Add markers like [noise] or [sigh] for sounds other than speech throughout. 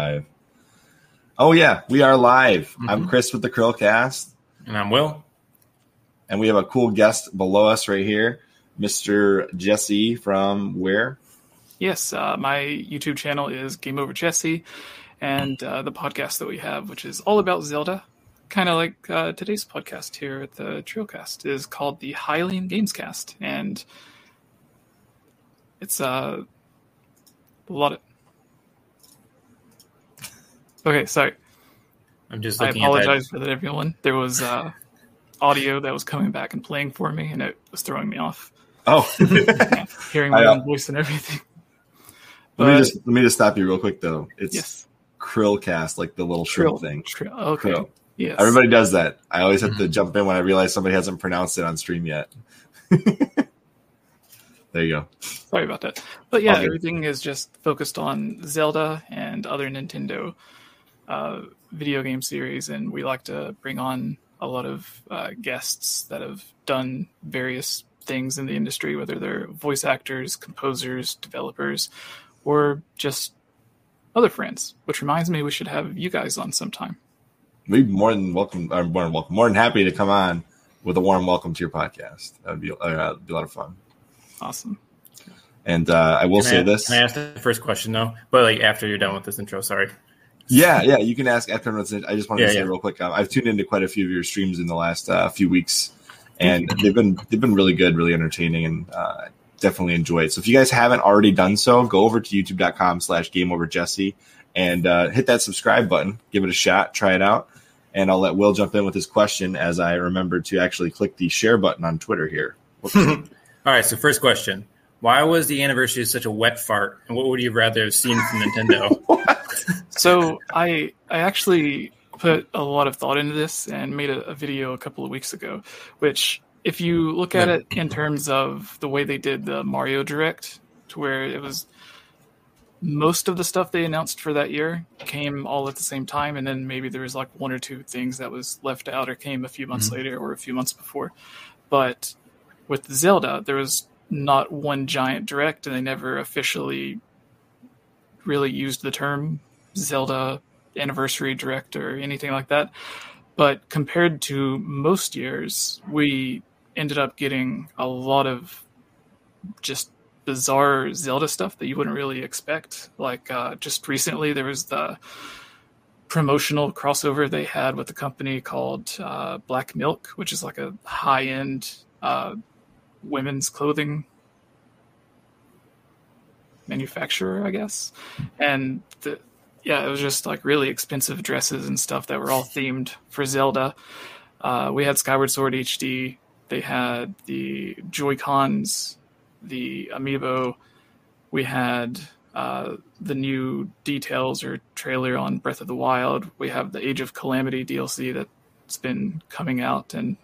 live. Oh yeah, we are live. Mm-hmm. I'm Chris with the Chrillcast, and I'm Will, and we have a cool guest below us right here, Mr. Jesse from where? Yes, uh, my YouTube channel is Game Over Jesse, and uh, the podcast that we have, which is all about Zelda, kind of like uh, today's podcast here at the Trailcast, is called the Hylian Gamescast, and it's uh, a lot of Okay, sorry. I'm just. I apologize for that, everyone. There was uh, audio that was coming back and playing for me, and it was throwing me off. Oh, [laughs] hearing my own voice and everything. But, let me just let me just stop you real quick though. It's yes. Chrillcast, like the little shrill thing. Trill. Okay. Krill. Yes. Everybody does that. I always have mm-hmm. to jump in when I realize somebody hasn't pronounced it on stream yet. [laughs] there you go. Sorry about that. But yeah, okay. everything is just focused on Zelda and other Nintendo uh, video game series, and we like to bring on a lot of uh, guests that have done various things in the industry, whether they're voice actors, composers, developers, or just other friends. Which reminds me, we should have you guys on sometime. We'd more than welcome, or more than welcome, more than happy to come on with a warm welcome to your podcast. That would be, uh, be a lot of fun. Awesome. And uh, I will can say I, this. Can I ask the first question though? But like after you're done with this intro, sorry. Yeah, yeah, you can ask after I just wanted yeah, to say yeah. real quick. Um, I've tuned into quite a few of your streams in the last uh, few weeks, and they've been they've been really good, really entertaining, and uh, definitely enjoy it. So if you guys haven't already done so, go over to YouTube.com/slash Game Over Jesse and uh, hit that subscribe button. Give it a shot, try it out, and I'll let Will jump in with his question as I remember to actually click the share button on Twitter here. [laughs] All right, so first question. Why was the anniversary such a wet fart? And what would you rather have seen from Nintendo? [laughs] so I I actually put a lot of thought into this and made a, a, video a couple of weeks ago, which if you look at it in terms of the way they did the Mario Direct, to where it was most of the stuff they announced for that year came all at the same time, and then maybe there was like one or two things that was left out or came a few months mm-hmm. later or a few months before. But with Zelda, there was not one giant direct, and they never officially really used the term Zelda anniversary direct or anything like that. But compared to most years, we ended up getting a lot of just bizarre Zelda stuff that you wouldn't really expect. Like uh, just recently, there was the promotional crossover they had with a company called uh, Black Milk, which is like a high end uh, women's clothing manufacturer, I guess. And the, yeah, it was just like really expensive dresses and stuff that were all themed for Zelda. Uh, we had Skyward Sword HD. They had the Joy Cons, the Amiibo. We had uh, the new details or trailer on Breath of the Wild. We have the Age of Calamity DLC that's been coming out, and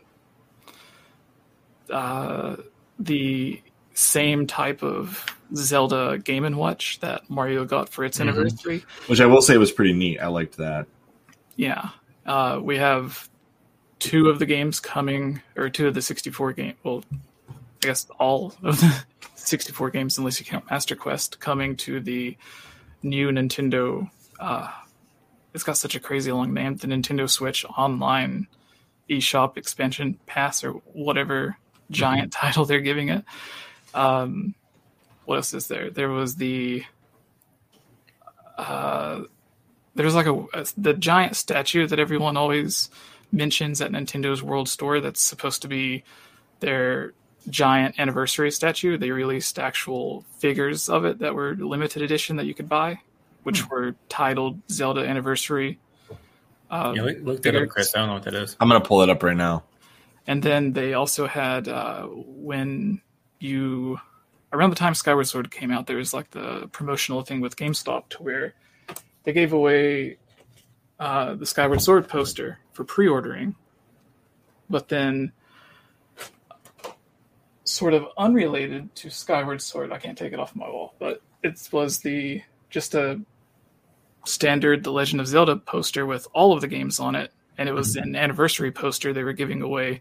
uh, the same type of Zelda Game and Watch that Mario got for its mm-hmm. anniversary, which I will say was pretty neat. I liked that. Yeah, uh, we have two of the games coming, or two of the 64 game. Well, I guess all of the [laughs] 64 games, unless you count Master Quest, coming to the new Nintendo. Uh, it's got such a crazy long name. The Nintendo Switch Online eShop expansion pass, or whatever [laughs] giant mm-hmm. title they're giving it. Um, what else is there? There was the uh, there's like a, a, the giant statue that everyone always mentions at Nintendo's World Store. That's supposed to be their giant anniversary statue. They released actual figures of it that were limited edition that you could buy, which hmm. were titled Zelda Anniversary. Uh, yeah, look that up, Chris. I don't know what that is. I'm gonna pull it up right now. And then they also had uh, when you around the time Skyward Sword came out, there was like the promotional thing with GameStop to where they gave away uh, the Skyward Sword poster for pre-ordering, but then sort of unrelated to Skyward Sword, I can't take it off my wall, but it was the just a standard The Legend of Zelda poster with all of the games on it, and it was mm-hmm. an anniversary poster they were giving away.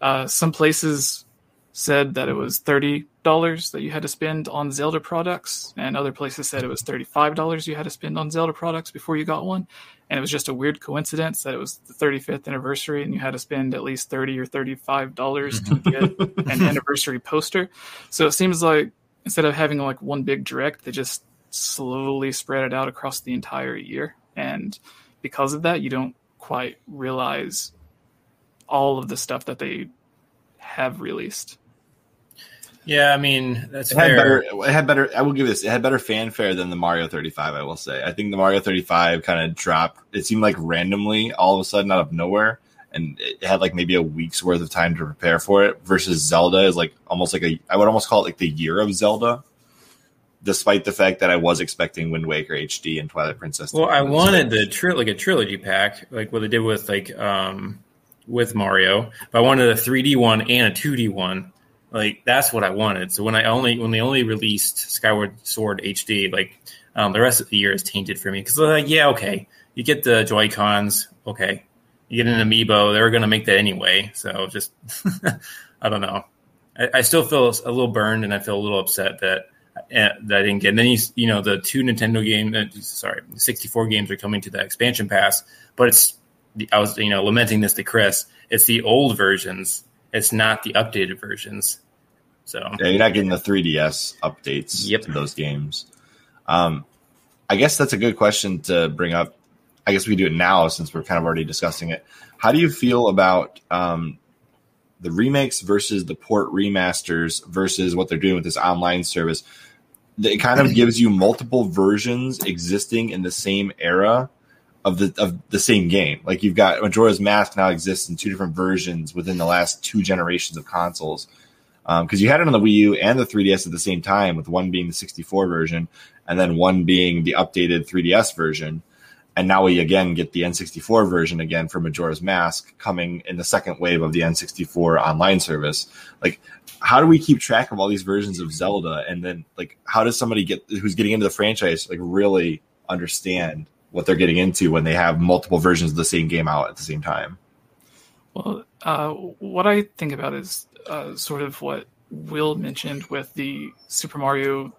Uh, some places said that it was thirty dollars that you had to spend on Zelda products, and other places said it was thirty five dollars you had to spend on Zelda products before you got one. And it was just a weird coincidence that it was the 35th anniversary, and you had to spend at least thirty or thirty five dollars to [laughs] get an anniversary poster. So it seems like instead of having like one big direct, they just slowly spread it out across the entire year, and because of that, you don't quite realize all of the stuff that they have released. Yeah, I mean that's it fair. Had better, it had better. I will give this. It had better fanfare than the Mario 35. I will say. I think the Mario 35 kind of dropped. It seemed like randomly, all of a sudden, out of nowhere, and it had like maybe a week's worth of time to prepare for it. Versus Zelda is like almost like a. I would almost call it like the year of Zelda. Despite the fact that I was expecting Wind Waker HD and Twilight Princess. Well, I wanted the tri- like a trilogy pack, like what they did with like um with Mario, but I wanted a 3D one and a 2D one like that's what I wanted. So when I only when they only released Skyward Sword HD, like um, the rest of the year is tainted for me because they're like yeah okay, you get the Joy Cons, okay, you get an amiibo, they're going to make that anyway. So just [laughs] I don't know. I, I, still feel a little burned and I feel a little upset that. That I didn't get. And then you, you know, the two Nintendo games, uh, sorry, 64 games are coming to the expansion pass, but it's, I was, you know, lamenting this to Chris. It's the old versions it's not the updated versions. So yeah, you're not getting the 3DS updates yep. to those games. Um, I guess that's a good question to bring up. I guess we do it now since we're kind of already discussing it. How do you feel about um, the remakes versus the port remasters versus what they're doing with this online service? It kind of gives you multiple versions existing in the same era of the of the same game. Like you've got Majora's Mask now exists in two different versions within the last two generations of consoles. Because um, you had it on the Wii U and the 3DS at the same time, with one being the 64 version and then one being the updated 3DS version. And now we again get the N64 version again for Majora's Mask coming in the second wave of the N64 online service. Like, how do we keep track of all these versions of Zelda? And then, like, how does somebody get who's getting into the franchise like really understand what they're getting into when they have multiple versions of the same game out at the same time. Well, uh, what I think about is uh, sort of what Will mentioned with the Super Mario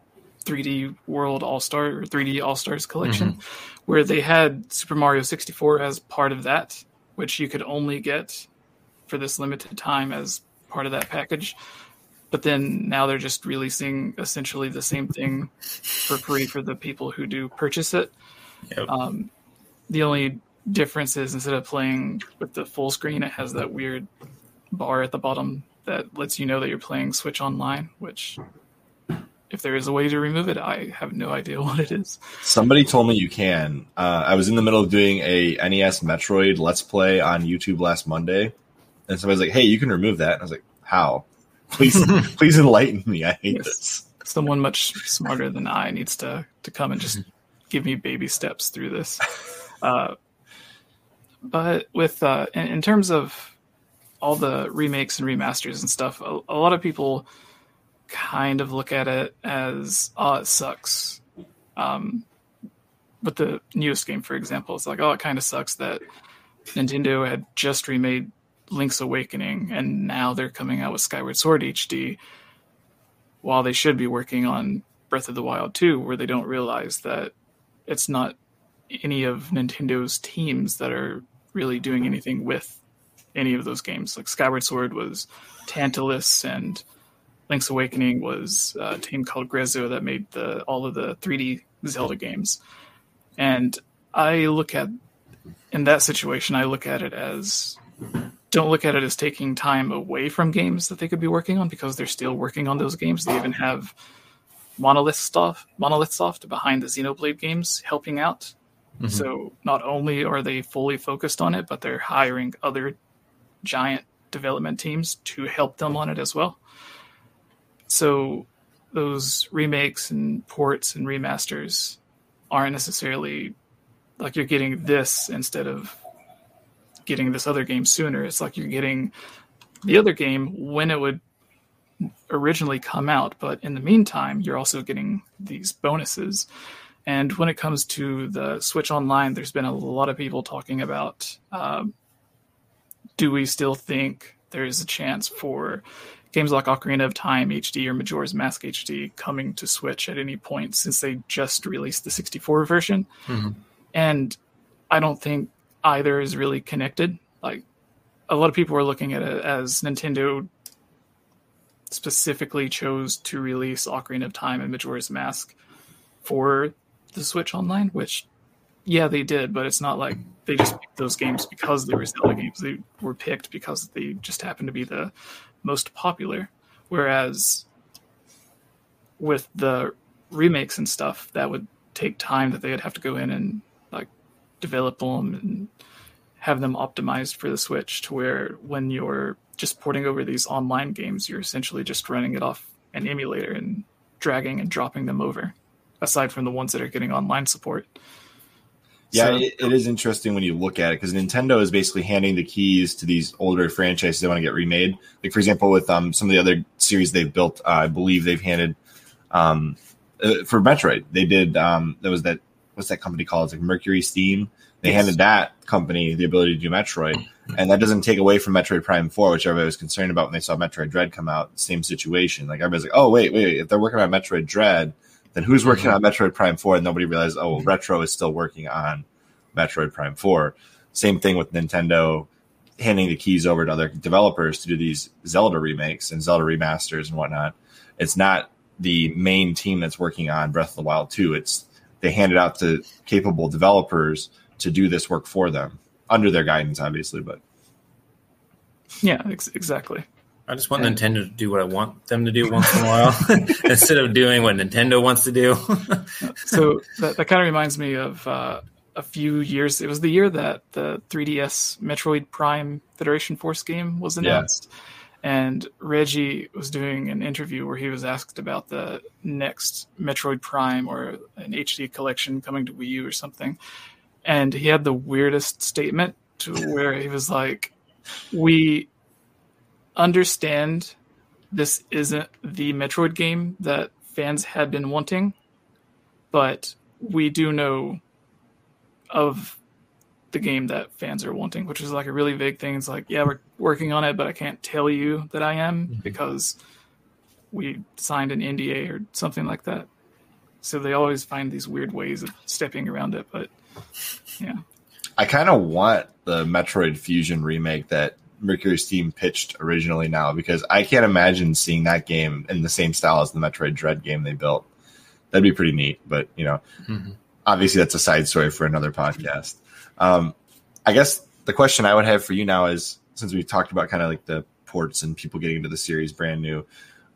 3D World All Star or 3D All Stars collection, mm-hmm. where they had Super Mario 64 as part of that, which you could only get for this limited time as part of that package. But then now they're just releasing essentially the same thing for free for the people who do purchase it. Yep. Um, the only difference is instead of playing with the full screen, it has that weird bar at the bottom that lets you know that you're playing Switch Online, which if there is a way to remove it, I have no idea [laughs] what it is. Somebody told me you can. Uh, I was in the middle of doing a NES Metroid Let's Play on YouTube last Monday, and somebody's like, "Hey, you can remove that." And I was like, "How? Please, [laughs] please enlighten me. I hate yes. this." Someone much smarter than I needs to to come and just give me baby steps through this. [laughs] Uh, but with uh, in, in, terms of all the remakes and remasters and stuff, a, a, lot of people kind of look at it as oh it sucks. Um, but the newest game, for example, it's like oh it kind of sucks that Nintendo had just remade Link's Awakening and now they're coming out with Skyward Sword HD while they should be working on Breath of the Wild 2, where they don't realize that it's not any of Nintendo's teams that are really doing anything with any of those games. Like Skyward Sword was Tantalus, and Link's Awakening was a team called Grezzo that made the all of the 3D Zelda games. And I look at in that situation, I look at it as don't look at it as taking time away from games that they could be working on because they're still working on those games. They even have Monolith stuff, Monolith Soft behind the Xenoblade games helping out. Mm-hmm. So not only are they fully focused on it, but they're hiring other giant development teams to help them on it as well. So those remakes and ports and remasters aren't necessarily like you're getting this instead of getting this other game sooner. It's like you're getting the other game when it would originally come out, but in the meantime, you're also getting these bonuses. And when it comes to the Switch Online, there's been a lot of people talking about uh, do we still think there's a chance for games like Ocarina of Time HD or Majora's Mask HD coming to Switch at any point since they just released the 64 version. Mm-hmm. And I don't think either is really connected. Like a lot of people are looking at it as Nintendo specifically chose to release Ocarina of Time and Majora's Mask for the Switch Online, which yeah, they did, but it's not like they just picked those games because they were Zelda games. They were picked because they just happened to be the most popular. Whereas with the remakes and stuff, that would take time that they would have to go in and like develop them and have them optimized for the Switch to where when you're just porting over these online games, you're essentially just running it off an emulator and dragging and dropping them over, aside from the ones that are getting online support. Yeah, so, it, it is interesting when you look at it because Nintendo is basically handing the keys to these older franchises they want to get remade. Like for example, with um, some of the other series they've built, uh, I believe they've handed um, uh, for Metroid. They did um, there was that what's that company called? It's like Mercury Steam. They yes. handed that company the ability to do Metroid, and that doesn't take away from Metroid Prime Four, which everybody was concerned about when they saw Metroid Dread come out. Same situation. Like everybody's like, oh wait, wait, if they're working on Metroid Dread then who's working mm-hmm. on Metroid Prime 4 and nobody realized, oh, Retro is still working on Metroid Prime 4. Same thing with Nintendo handing the keys over to other developers to do these Zelda remakes and Zelda remasters and whatnot. It's not the main team that's working on Breath of the Wild 2. It's they hand it out to capable developers to do this work for them under their guidance, obviously. But yeah, ex- exactly. I just want and, Nintendo to do what I want them to do once in a while [laughs] [laughs] instead of doing what Nintendo wants to do. [laughs] so that, that kind of reminds me of uh, a few years. It was the year that the 3DS Metroid Prime Federation Force game was announced. Yeah. And Reggie was doing an interview where he was asked about the next Metroid Prime or an HD collection coming to Wii U or something. And he had the weirdest statement to where he was like, We understand this isn't the Metroid game that fans had been wanting, but we do know of the game that fans are wanting, which is like a really vague thing. It's like, yeah, we're working on it, but I can't tell you that I am mm-hmm. because we signed an NDA or something like that. So they always find these weird ways of stepping around it, but yeah. I kind of want the Metroid Fusion remake that Mercury team pitched originally now because I can't imagine seeing that game in the same style as the Metroid Dread game they built. That'd be pretty neat, but you know, mm-hmm. obviously that's a side story for another podcast. Um, I guess the question I would have for you now is since we talked about kind of like the ports and people getting into the series brand new,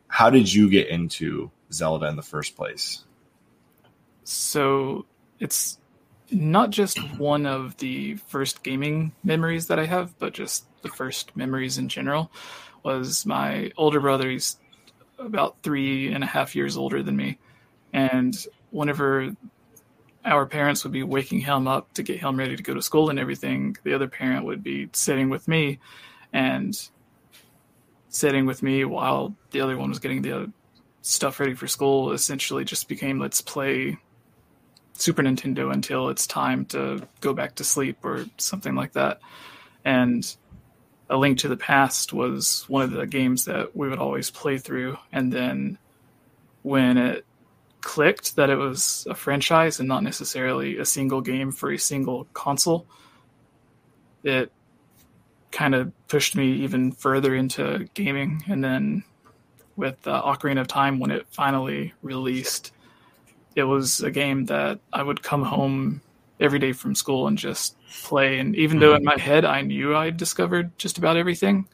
how did you get into Zelda in the first place? So it's not just one of the first gaming memories that I have, but just the first memories in general was my older brother. He's about three and a half years older than me. And whenever our parents would be waking him up to get him ready to go to school and everything, the other parent would be sitting with me and sitting with me while the other one was getting the stuff ready for school essentially just became let's play Super Nintendo until it's time to go back to sleep or something like that. And a Link to the Past was one of the games that we would always play through. And then when it clicked that it was a franchise and not necessarily a single game for a single console, it kind of pushed me even further into gaming. And then with uh, Ocarina of Time, when it finally released, it was a game that I would come home every day from school and just play. And even though in mm-hmm. my head I knew I discovered just about everything,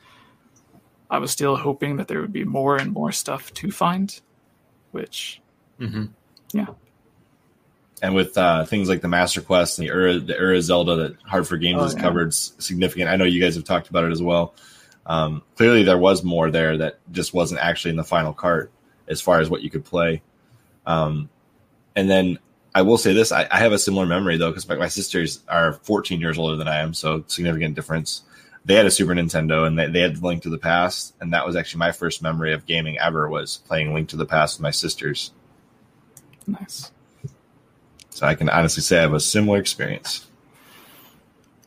I was still hoping that there would be more and more stuff to find, which, mm-hmm. yeah. And with uh, things like the Master Quest and the Era, the Ura Zelda that Hartford Games oh, has yeah. covered significant. I know you guys have talked about it as well. Um, clearly, there was more there that just wasn't actually in the final cart as far as what you could play. Um, and then I will say this: I, I have a similar memory though, because my, my, sisters are 14 years older than I am, so significant difference. They had a Super Nintendo, and they, they had Link to the Past, and that was actually my first memory of gaming ever was playing Link to the Past with my sisters. Nice. So I can honestly say I have a similar experience.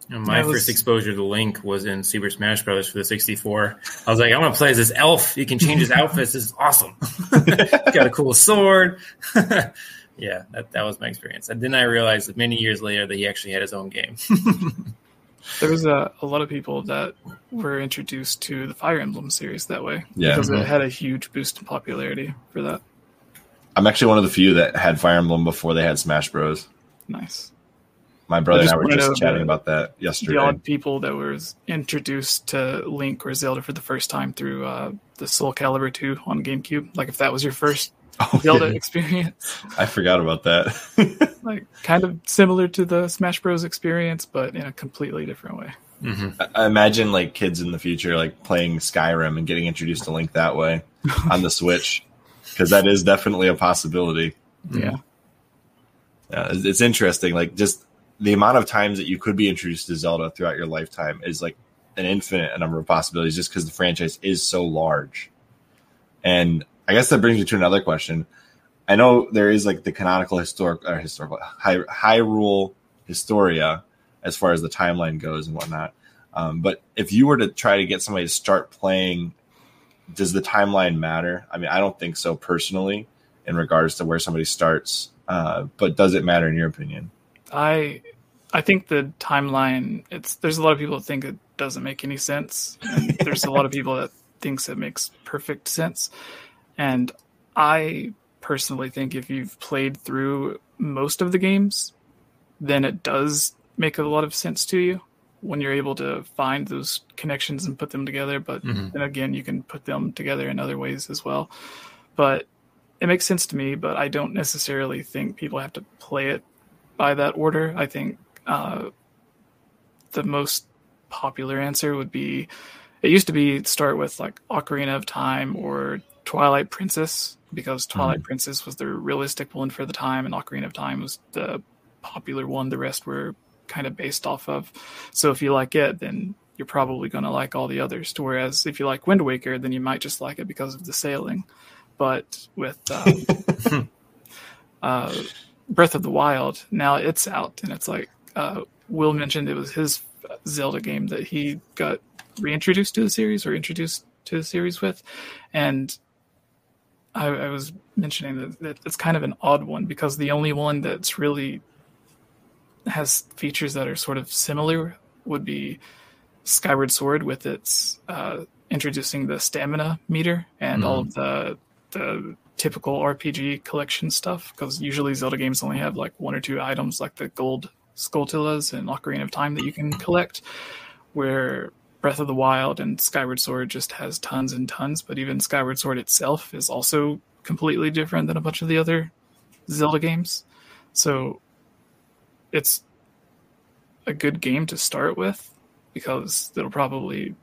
my was... first exposure to Link was in Super Smash Brothers for the 64. I was like, I want to play as this elf. He can change his [laughs] outfits. This is awesome. [laughs] got a cool sword. [laughs] yeah, that, that was my experience. And then I realized that many years later that he actually had his own game. [laughs] there was a, a lot of people that were introduced to the Fire Emblem series that way yeah. because it had a huge boost in popularity for that. I'm actually one of the few that had Fire Emblem before they had Smash Bros. Nice. My brother and I were just chatting about that yesterday. The odd people that were introduced to Link or Zelda for the first time through uh, the Soul Calibur 2 on GameCube. Like if that was your first oh, Zelda yeah. experience. [laughs] I forgot about that. [laughs] like kind of similar to the Smash Bros experience, but in a completely different way. Mm-hmm. I imagine like kids in the future like playing Skyrim and getting introduced to Link that way on the Switch [laughs] because that is definitely a possibility. Yeah. Yeah, it's interesting. Like just the amount of times that you could be introduced to Zelda throughout your lifetime is like an infinite number of possibilities just because the franchise is so large. And I guess that brings me to another question. I know there is like the canonical historic or historical high, Hyrule Historia as far as the timeline goes and whatnot. Um, but if you were to try to get somebody to start playing, does the timeline matter? I mean, I don't think so personally in regards to where somebody starts. Uh, but does it matter in your opinion? I I think the timeline it's there's a lot of people that think it doesn't make any sense. there's a lot of people that thinks it makes perfect sense. And I personally think if you've played through most of the games, then it does make a lot of sense to you when you're able to find those connections and put them together. But mm-hmm. then again, you can put them together in other ways as well. But it makes sense to me, but I don't necessarily think people have to play it by that order. I think uh, the most popular answer would be it used to be start with like Ocarina of Time or Twilight Princess because Twilight mm Princess was the realistic one for the time and Ocarina of Time was the popular one the rest were kind of based off of. So if you like it then you're probably going to like all the others. To whereas if you like Wind Waker then you might just like it because of the sailing. But with um, [laughs] [laughs] uh, Breath of the Wild. Now it's out, and it's like uh, Will mentioned it was his Zelda game that he got reintroduced to the series or introduced to the series with, and I, I was mentioning that, that it's kind of an odd one because the only one that's really has features that are sort of similar would be Skyward Sword with its uh, introducing the stamina meter and mm. all of the the typical RPG collection stuff because usually Zelda games only have like one or two items like the gold Skulltulas and Ocarina of Time that you can collect, where Breath of the Wild and Skyward Sword just has tons and tons, but even Skyward Sword itself is also completely different than a bunch of the other Zelda games. So it's a good game to start with because it'll probably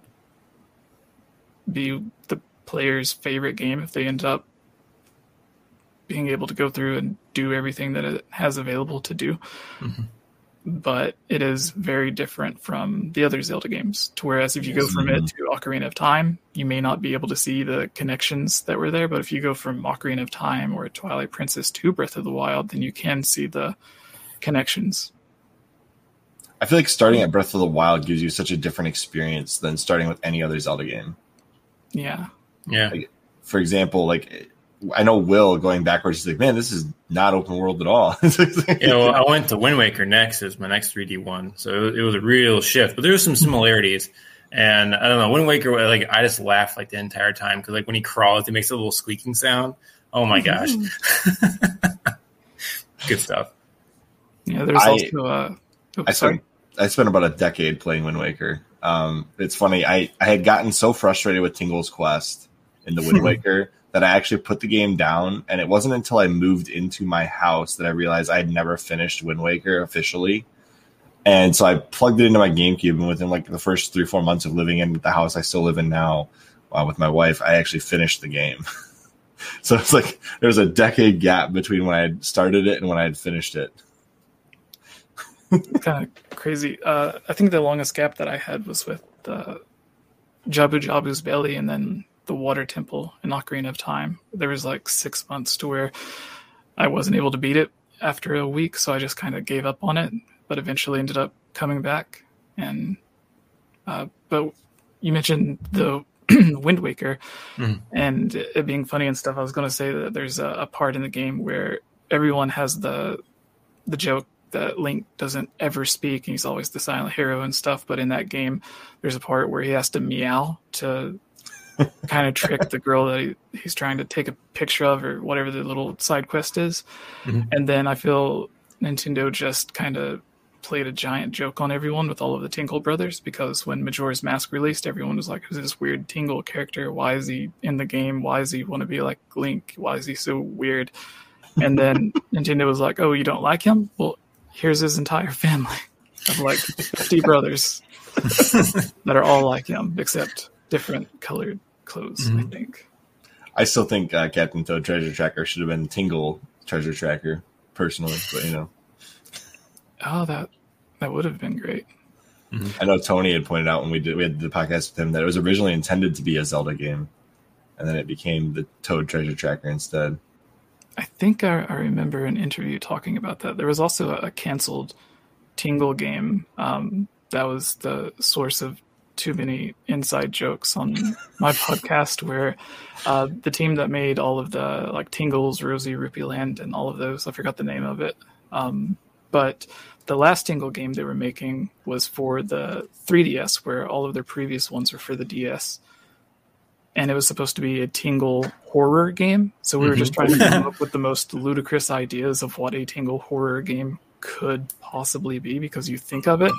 be the player's favorite game if they end up being able to go through and do everything that it has available to do. Mm-hmm. But it is very different from the other Zelda games. To whereas if you go from it mm-hmm. to Ocarina of Time, you may not be able to see the connections that were there. But if you go from Ocarina of Time or Twilight Princess to Breath of the Wild, then you can see the connections. I feel like starting at Breath of the Wild gives you such a different experience than starting with any other Zelda game. Yeah. Yeah. Like, for example, like I know Will going backwards. He's like, man, this is not open world at all. [laughs] you know, I went to Wind Waker next as my next 3D one, so it was a real shift. But there were some similarities, and I don't know, Wind Waker. Like I just laughed like the entire time because like when he crawls, he makes a little squeaking sound. Oh my gosh, [laughs] good stuff. Yeah, there's I, also. Uh, oh, I spent I spent about a decade playing Wind Waker. Um, it's funny. I I had gotten so frustrated with Tingle's Quest in the Wind [laughs] Waker that I actually put the game down. And it wasn't until I moved into my house that I realized I had never finished Wind Waker officially. And so I plugged it into my GameCube, and within like the first three, four months of living in the house I still live in now uh, with my wife, I actually finished the game. [laughs] so it's like there was a decade gap between when I had started it and when I had finished it. [laughs] kind of crazy. Uh, I think the longest gap that I had was with uh, Jabu Jabu's belly, and then the water temple in Ocarina of Time. There was like six months to where I wasn't able to beat it after a week, so I just kind of gave up on it, but eventually ended up coming back And uh, but you mentioned the [clears throat] Wind Waker mm. and it being funny and stuff. I was going to say that there's a, a part in the game where everyone has the the joke that Link doesn't ever speak and he's always the silent hero and stuff. But in that game, there's a part where he has to meow to kind of trick the girl that he, he's trying to take a picture of or whatever the little side quest is. Mm-hmm. And then I feel Nintendo just kind of played a giant joke on everyone with all of the Tingle brothers because when Majora's Mask released, everyone was like, "Who's this weird Tingle character? Why is he in the game? Why does he want to be like Link? Why is he so weird?" And then [laughs] Nintendo was like, "Oh, you don't like him? Well, here's his entire family of like 50 brothers [laughs] that are all like him, except different colored clothes, mm-hmm. I think. I still think uh, Captain Toad Treasure Tracker should have been Tingle Treasure Tracker, personally, but you know. Oh, that that would have been great. Mm-hmm. I know Tony had pointed out when we did we had the podcast with him that it was originally intended to be a Zelda game, and then it became the Toad Treasure Tracker instead. I think I, I, remember an interview talking about that. There was also a, a canceled Tingle game um, that was the source of too many inside jokes on my [laughs] podcast, where uh, the team that made all of the like Tingles, Rosy, Rupee Land, and all of those, I forgot the name of it. Um, but the last Tingle game they were making was for the 3DS, where all of their previous ones were for the DS and it was supposed to be a tingle horror game. So we were just mm-hmm. trying to come [laughs] up with the most ludicrous ideas of what a tingle horror game could possibly be because you think of it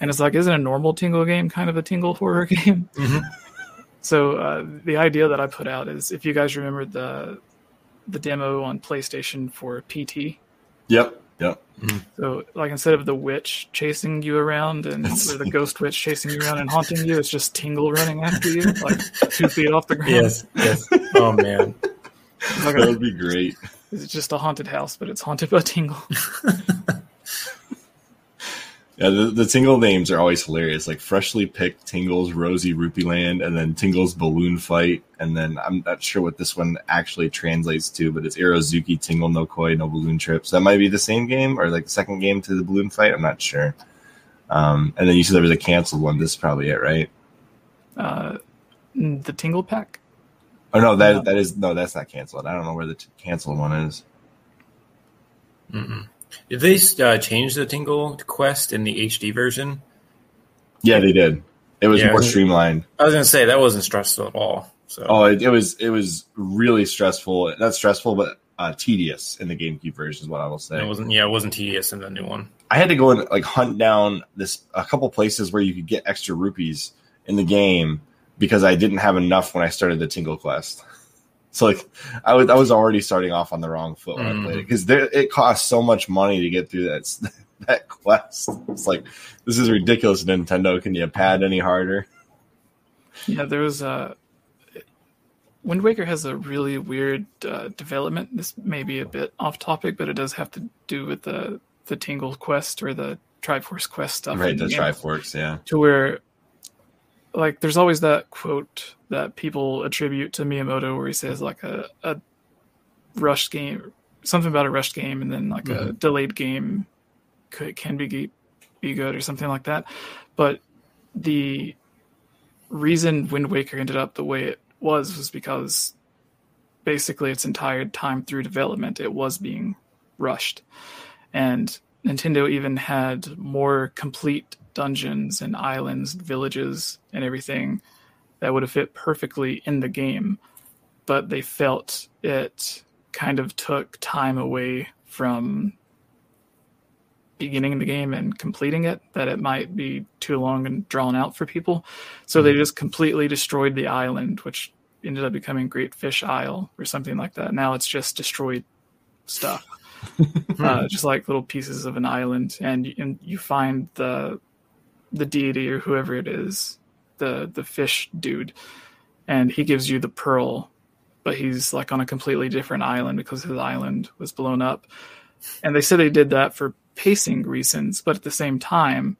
and it's like, isn't a normal tingle game kind of a tingle horror [laughs] game? Mm-hmm. So uh, the idea that I put out is if you guys remember the the demo on PlayStation for PT. Yep. Yep. Mm-hmm. So, like, instead of the witch chasing you around and or the ghost witch chasing you around and haunting you, it's just Tingle running after you, [laughs] like two feet off the ground. Yes. Yes. Oh man, that would be great. It's just a haunted house, but it's haunted by Tingle. [laughs] Yeah, the, the Tingle names are always hilarious. Like freshly picked Tingles, Rosy Rupee Land, and then Tingles Balloon Fight, and then I'm not sure what this one actually translates to, but it's Irozuki Tingle No Koi No Balloon Trips. That might be the same game or like the second game to the Balloon Fight. I'm not sure. Um, and then you said there was a canceled one. This is probably it, right? Uh, the Tingle Pack. Oh no, that yeah. that is no, that's not canceled. I don't know where the t- canceled one is. Mm-mm. Did they uh, change the Tingle quest in the HD version? Yeah, they did. It was yeah, more streamlined. I was gonna say that wasn't stressful at all. So. Oh, it, it was it was really stressful. Not stressful, but uh, tedious in the GameCube version is what I will say. It wasn't. Yeah, it wasn't tedious in the new one. I had to go and like hunt down this a couple places where you could get extra rupees in the game because I didn't have enough when I started the Tingle quest. [laughs] So like I was I was already starting off on the wrong foot when mm. I played it because mm. it costs so much money to get through that [laughs] that quest. It's like this is ridiculous, Nintendo. Can you pad any harder? Yeah, there was a Wind Waker has a really weird uh, development. This may be a bit off topic, but it does have to do with the the Tingle quest or the Triforce quest stuff. Right, the, the Triforce, yeah. To where like there's always that quote that people attribute to Miyamoto where he says like a, a rushed game something about a rushed game and then like mm-hmm. a delayed game could, can be be good or something like that but the reason Wind Waker ended up the way it was was because basically its entire time through development it was being rushed and Nintendo even had more complete dungeons and islands, villages, and everything that would have fit perfectly in the game, but they felt it kind of took time away from beginning the game and completing it that it might be too long and drawn out for people. So mm-hmm. they just completely destroyed the island which ended up becoming great fish isle or something like that. Now it's just destroyed stuff [laughs] uh, just like little pieces of an island and, and you find the the deity or whoever it is, the the fish dude, and he gives you the pearl, but he's like on a completely different island because his island was blown up. And they said they did that for pacing reasons, but at the same time,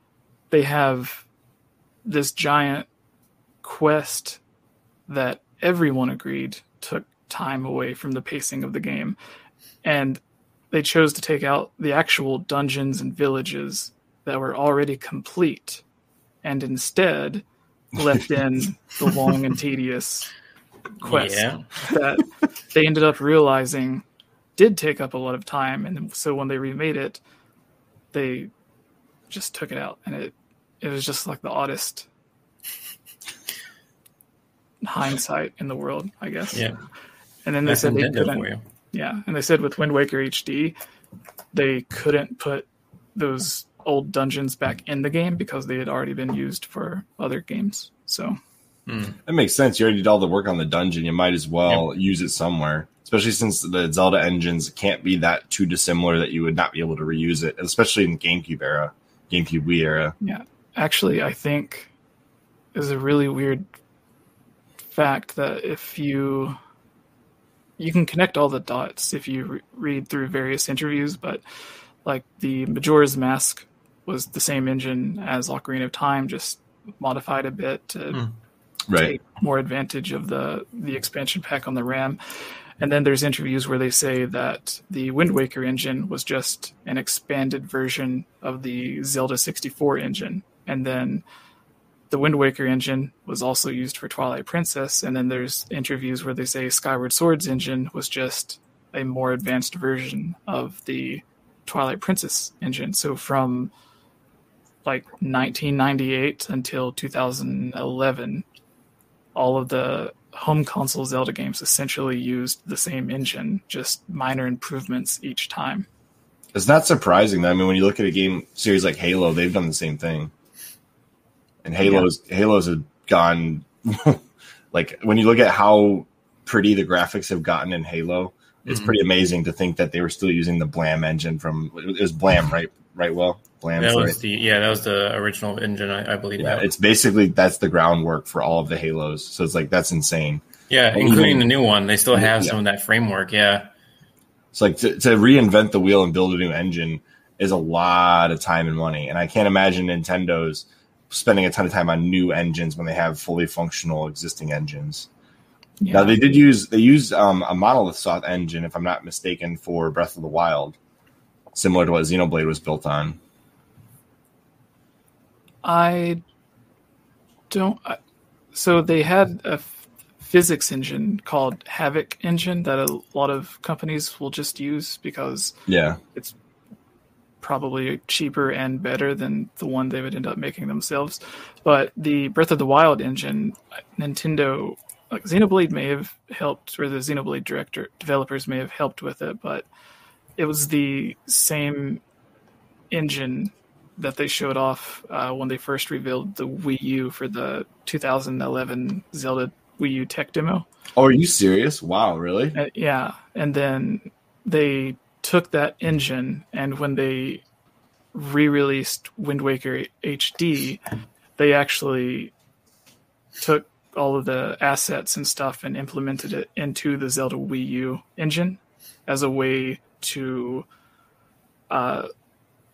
they have this giant quest that everyone agreed took time away from the pacing of the game. And they chose to take out the actual dungeons and villages that were already complete and instead left [laughs] in the long and tedious quest yeah. that they ended up realizing did take up a lot of time. And so when they remade it, they just took it out, and it it was just like the oddest hindsight in the world, I guess. Yeah. And then they That's said they couldn't. Yeah, and they said with Wind Waker HD, they couldn't put those old dungeons back in the game because they had already been used for other games. So mm. that makes sense. You already did all the work on the dungeon. You might as well yep. use it somewhere, especially since the Zelda engines can't be that too dissimilar that you would not be able to reuse it, especially in the GameCube era, GameCube Wii era. Yeah, actually, I think is a really weird fact that if you you can connect all the dots if you re- read through various interviews, but like the Majora's Mask was the same engine as Ocarina of Time, just modified a bit to mm. right. take more advantage of the the expansion pack on the RAM. And then there's interviews where they say that the Wind Waker engine was just an expanded version of the Zelda 64 engine. And then the Wind Waker engine was also used for Twilight Princess, and then there's interviews where they say Skyward Sword's engine was just a more advanced version of the Twilight Princess engine. So from like 1998 until 2011, all of the home console Zelda games essentially used the same engine, just minor improvements each time. It's not surprising I mean when you look at a game series like Halo, they've done the same thing and Halos yeah. Halos have gone [laughs] like when you look at how pretty the graphics have gotten in Halo, it's mm-hmm. pretty amazing to think that they were still using the Blam engine from it was Blam, right? Right, well, Blam. That was the yeah, that was the original engine, I, I believe. Yeah, it's basically that's the groundwork for all of the Halos. So it's like that's insane. Yeah, and including even, the new one, they still have yeah. some of that framework. Yeah, it's like to, to reinvent the wheel and build a new engine is a lot of time and money, and I can't imagine Nintendo's spending a ton of time on new engines when they have fully functional existing engines. Yeah. Now they did use they used um, a monolith soft engine, if I'm not mistaken, for Breath of the Wild, similar to what Xenoblade was built on. I don't. So they had a physics engine called Havok engine that a lot of companies will just use because yeah, it's probably cheaper and better than the one they would end up making themselves. But the Breath of the Wild engine, Nintendo, like Xenoblade may have helped, or the Xenoblade director developers may have helped with it, but it was the same engine that they showed off uh, when they first revealed the Wii U for the 2011 Zelda Wii U tech demo. Oh, are you serious? Wow, really? Uh, yeah, and then they took that engine and when they re-released Wind Waker HD, they actually took all of the assets and stuff and implemented it into the Zelda Wii U engine as a way to uh,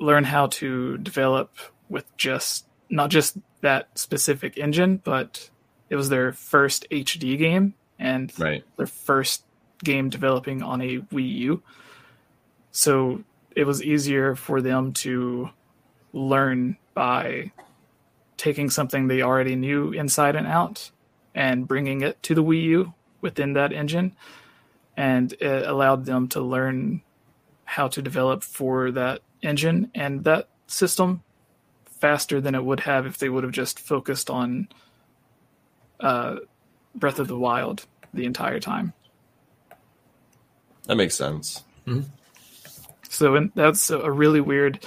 learn how to develop with just not just that specific engine, but it was their first HD game and right. their first game developing on a Wii U. So it was easier for them to learn by taking something they already knew inside and out and bringing it to the Wii U within that engine. And it allowed them to learn how to develop for that engine and that system faster than it would have if they would have just focused on uh, Breath of the Wild the entire time. That makes sense. Mm-hmm. So that's a really weird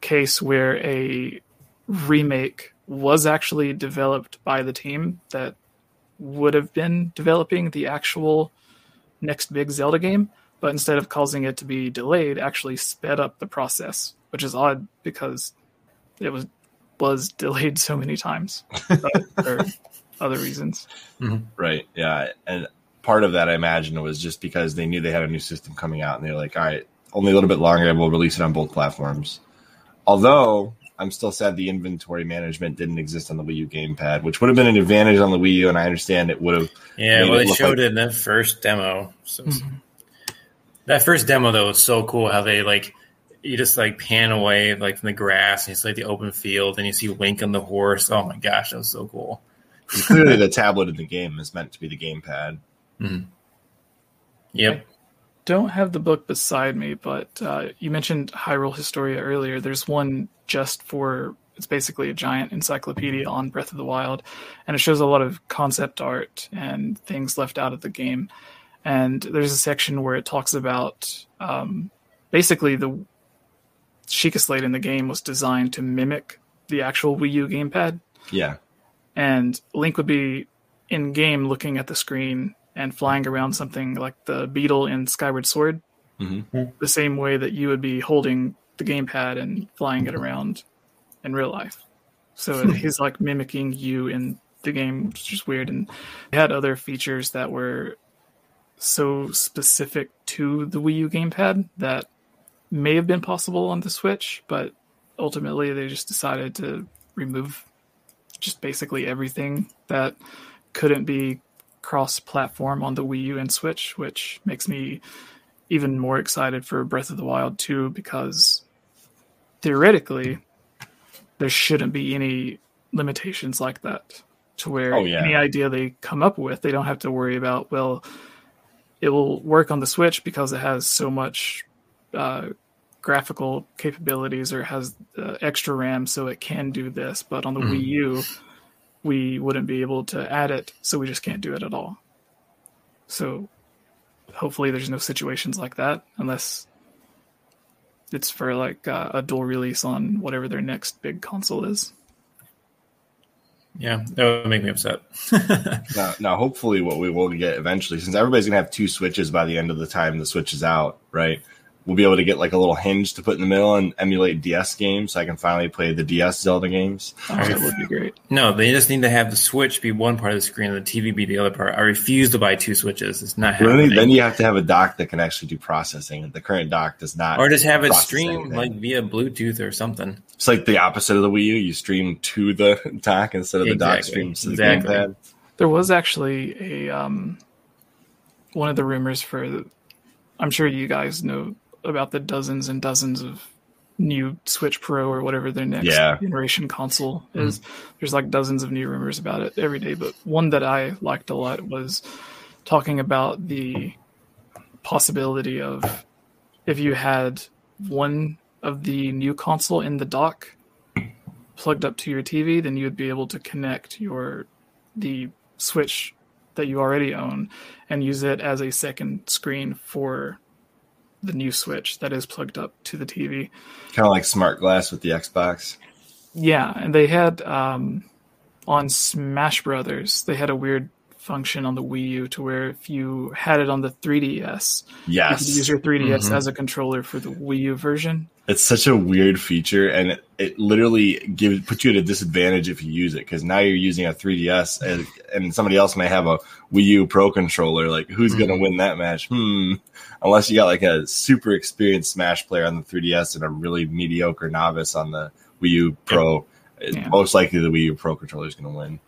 case where a remake was actually developed by the team that would have been developing the actual next big Zelda game, but instead of causing it to be delayed, actually sped up the process, which is odd because it was was [laughs] delayed so many times for other reasons. Mm-hmm. Right. Yeah. And part of that, I imagine, was just because they knew they had a new system coming out, and they're like, "All right, only a little bit longer, and we'll release it on both platforms. Although I'm still sad the inventory management didn't exist on the Wii U gamepad, which would have been an advantage on the Wii U, and I understand it would have. Yeah, well, they showed like- it in the first demo. So mm-hmm. that first demo though was so cool how they like you just like pan away like from the grass and it's like the open field and you see Link on the horse. Oh my gosh, that was so cool. clearly, the tablet in the game is meant to be the gamepad. Mm-hmm. Yep. Don't have the book beside me, but uh, you mentioned Hyrule Historia earlier. There's one just for it's basically a giant encyclopedia on Breath of the Wild, and it shows a lot of concept art and things left out of the game. And there's a section where it talks about um, basically the Sheikah Slate in the game was designed to mimic the actual Wii U gamepad. Yeah. And Link would be in game looking at the screen and flying around something like the beetle in Skyward Sword, mm-hmm. the same way that you would be holding the gamepad and flying it around in real life. So he's [laughs] like mimicking you in the game, which is weird. And it had other features that were so specific to the Wii U gamepad that may have been possible on the Switch, but ultimately they just decided to remove just basically everything that couldn't be cross platform on the Wii U and Switch, which makes me even more excited for Breath of the Wild 2 because theoretically there shouldn't be any limitations like that to where oh, yeah. any idea they come up with they don't have to worry about well it will work on the switch because it has so much uh, graphical capabilities or has uh, extra ram so it can do this but on the mm. wii u we wouldn't be able to add it so we just can't do it at all so hopefully there's no situations like that unless it's for like uh, a dual release on whatever their next big console is. Yeah, that would make me upset. [laughs] now, now, hopefully, what we will get eventually, since everybody's gonna have two switches by the end of the time the switch is out, right? We'll be able to get like a little hinge to put in the middle and emulate DS games so I can finally play the DS Zelda games. That would be great. No, they just need to have the Switch be one part of the screen and the TV be the other part. I refuse to buy two Switches. It's not happening. Really? Then you have to have a dock that can actually do processing. The current dock does not. Or just have it stream anything. like via Bluetooth or something. It's like the opposite of the Wii U. You stream to the [laughs] dock instead of exactly. the dock streams to the exactly. gamepad. There was actually a um, one of the rumors for the, I'm sure you guys know about the dozens and dozens of new Switch Pro or whatever their next yeah. generation console mm-hmm. is. Mm-hmm. There's like dozens of new rumors about it every day, but one that I liked a lot was talking about the possibility of if you had one of the new console in the dock plugged up to your TV, then you would be able to connect your the Switch that you already own and use it as a second screen for the new Switch that is plugged up to the TV. Kind of like smart glass with the Xbox. Yeah, and they had um, on Smash Brothers, they had a weird function on the Wii U to where if you had it on the 3DS, yes, you could use your 3DS mm-hmm. as a controller for the Wii U version. It's such a weird feature, and it, it literally gives puts you at a disadvantage if you use it because now you're using a 3DS, and, and, somebody else may have a Wii U Pro controller. Like, who's mm-hmm. gonna win that match? Hmm. Unless you got like a super experienced Smash player on the 3DS and a really mediocre novice on the Wii U Pro, yeah. most likely the Wii U Pro controller is gonna win.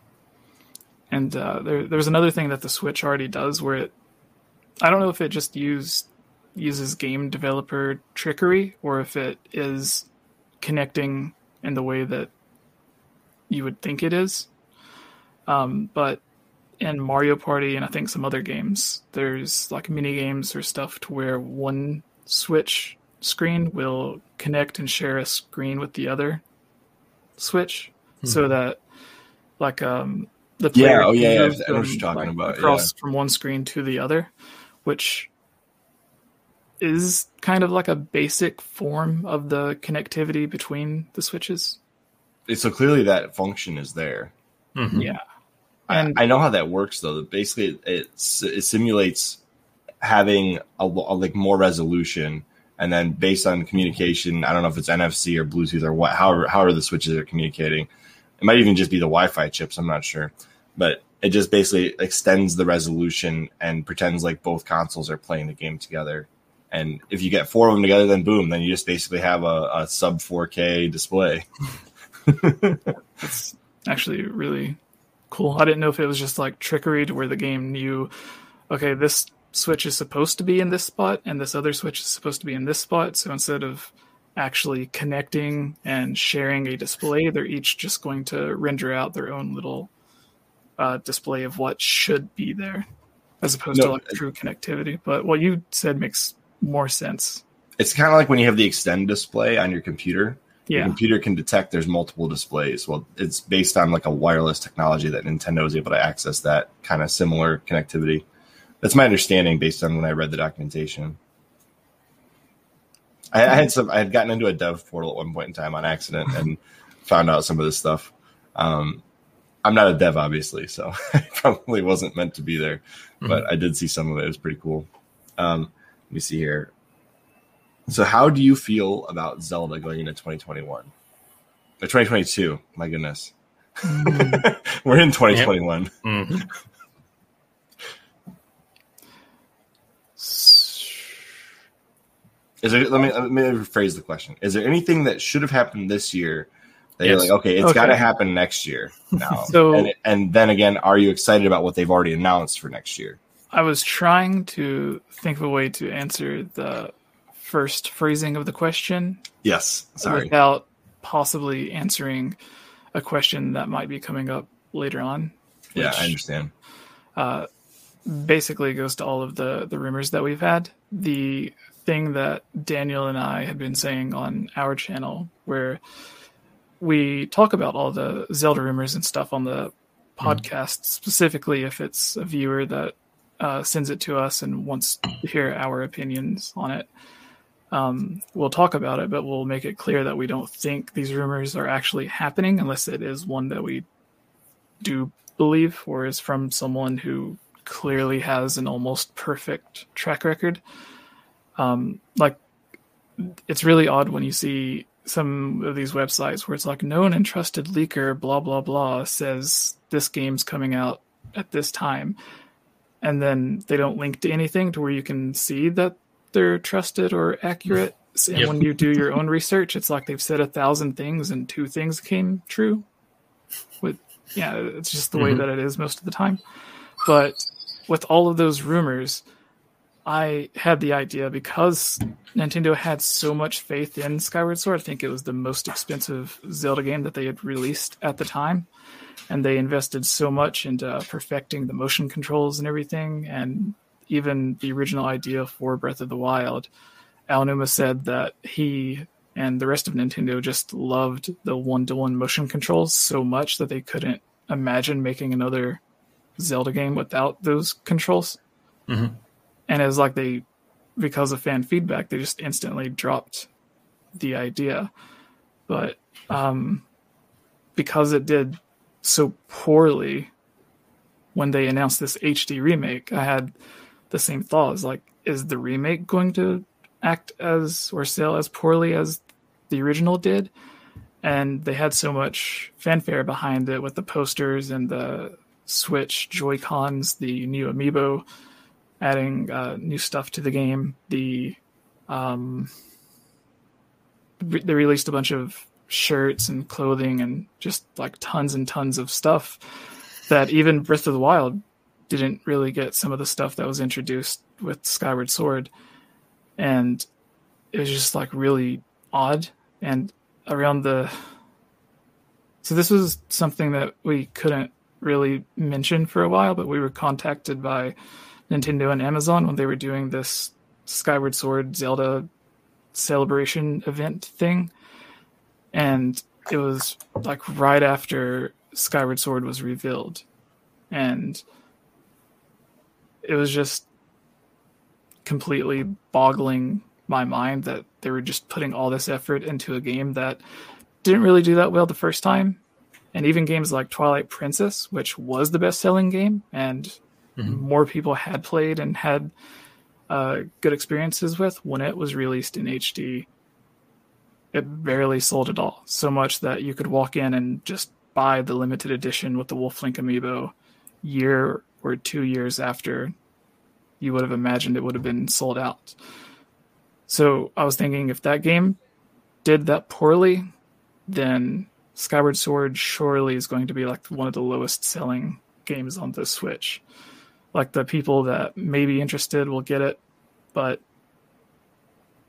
And uh, there, there's another thing that the Switch already does where it, I don't know if it just used uses game developer trickery or if it is connecting in the way that you would think it is. Um, but in Mario Party and I think some other games, there's like mini games or stuff to where one Switch screen will connect and share a screen with the other Switch, mm-hmm. so that like um the player yeah, oh yeah, yeah. I know what you're talking like, about. Across yeah. from one screen to the other, which is kind of like a basic form of the connectivity between the switches. So clearly that function is there. Mm-hmm. Yeah. And I, know how that works though. Basically, it, it simulates having a, a, like more resolution, and then based on communication, I don't know if it's NFC or Bluetooth or what, however, however the switches are communicating. It might even just be the Wi-Fi chips. I'm not sure, but it just basically extends the resolution and pretends like both consoles are playing the game together and if you get four of them together, then boom, then you just basically have a, a sub 4K display. [laughs] It's actually really cool. I didn't know if it was just like trickery to where the game knew, okay, this switch is supposed to be in this spot and this other switch is supposed to be in this spot. So instead of actually connecting and sharing a display. They're each just going to render out their own little uh, display of what should be there, as opposed no, to like true connectivity. But what you said makes more sense. It's kind of like when you have the extend display on your computer. Yeah. Your computer can detect there's multiple displays. Well, it's based on like a wireless technology that Nintendo is able to access that kind of similar connectivity. That's my understanding based on when I read the documentation. I, I, had some. I had gotten into a dev portal at one point in time on accident and [laughs] found out some of this stuff. Um, I'm not a dev, obviously, so [laughs] I probably wasn't meant to be there, mm-hmm. but I did see some of it. It was pretty cool. Um, let me see here. So, how do you feel about Zelda going into 2021 or 2022? My goodness, mm. [laughs] we're in 2021. Yep. Mm-hmm. Is there? Let me let me rephrase the question. Is there anything that should have happened this year that yes. you're like, okay, it's okay. got to happen next year now? [laughs] so, and, and then again, are you excited about what they've already announced for next year? I was trying to think of a way to answer the first phrasing of the question. Yes, sorry. Without possibly answering a question that might be coming up later on. Which, yeah, I understand. Uh, basically goes to all of the the rumors that we've had. The thing that Daniel and I have been saying on our channel, where we talk about all the Zelda rumors and stuff on the hmm. podcast, mm. specifically if it's a viewer that uh, sends it to us and wants to hear our opinions on it. Um, we'll talk about it, but we'll make it clear that we don't think these rumors are actually happening unless it is one that we do believe or is from someone who clearly has an almost perfect track record. Um, like it's really odd when you see some of these websites where it's like known and trusted leaker blah blah blah says this game's coming out at this time. And then they don't link to anything to where you can see that they're trusted or accurate and yep. when you do your own research it's like they've said a thousand things and two things came true with yeah it's just the mm-hmm. way that it is most of the time but with all of those rumors I had the idea because Nintendo had so much faith in Skyward Sword. I think it was the most expensive Zelda game that they had released at the time. And they invested so much into perfecting the motion controls and everything. And even the original idea for Breath of the Wild, Aonuma said that he and the rest of Nintendo just loved the one to one motion controls so much that they couldn't imagine making another Zelda game without those controls. Mm-hmm and it's like they because of fan feedback they just instantly dropped the idea but um because it did so poorly when they announced this HD remake I had the same thought is like is the remake going to act as or sell as poorly as the original did and they had so much fanfare behind it with the posters and the switch joy cons the new amiibo adding uh, new stuff to the game. The um, they released a bunch of shirts and clothing and just like tons and tons of stuff that even Breath of the Wild didn't really get some of the stuff that was introduced with Skyward Sword, and it was just like really odd and around the. So this was something that we couldn't really mention for a while, but we were contacted by Nintendo and Amazon when they were doing this Skyward Sword Zelda celebration event thing. And it was like right after Skyward Sword was revealed. And it was just completely boggling my mind that they were just putting all this effort into a game that didn't really do that well the first time. And even games like Twilight Princess, which was the best selling game and mm-hmm. more people had played and had uh, good experiences with when it was released in HD. It barely sold at all, so much that you could walk in and just buy the limited edition with the Wolf Link amiibo year or two years after you would have imagined it would have been sold out. So I was thinking if that game did that poorly, then Skyward Sword surely is going to be like one of the lowest selling games on the Switch like the people that may be interested will get it, but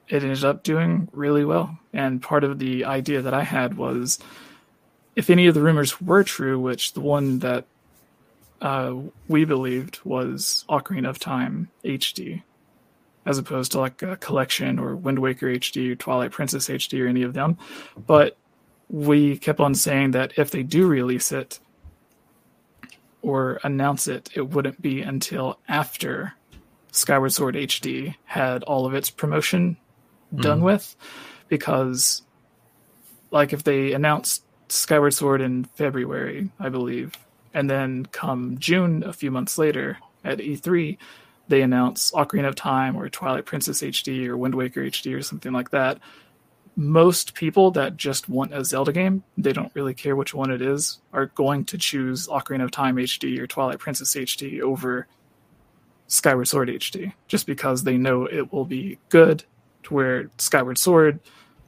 it ended up doing really well. And part of the idea that I had was if any of the rumors were true, which the one that uh, we believed was Ocarina of Time HD, as opposed to like a collection or Wind Waker HD or Twilight Princess HD or any of them. But we kept on saying that if they do release it or announce it, it wouldn't be until after Skyward Sword HD had all of its promotion done mm. with. Because, like, if they announced Skyward Sword in February, I believe, and then come June, a few months later at E3, they announce Ocarina of Time or Twilight Princess HD or Wind Waker HD or something like that. Most people that just want a Zelda game, they don't really care which one it is, are going to choose Ocarina of Time HD or Twilight Princess HD over Skyward Sword HD, just because they know it will be good. To where Skyward Sword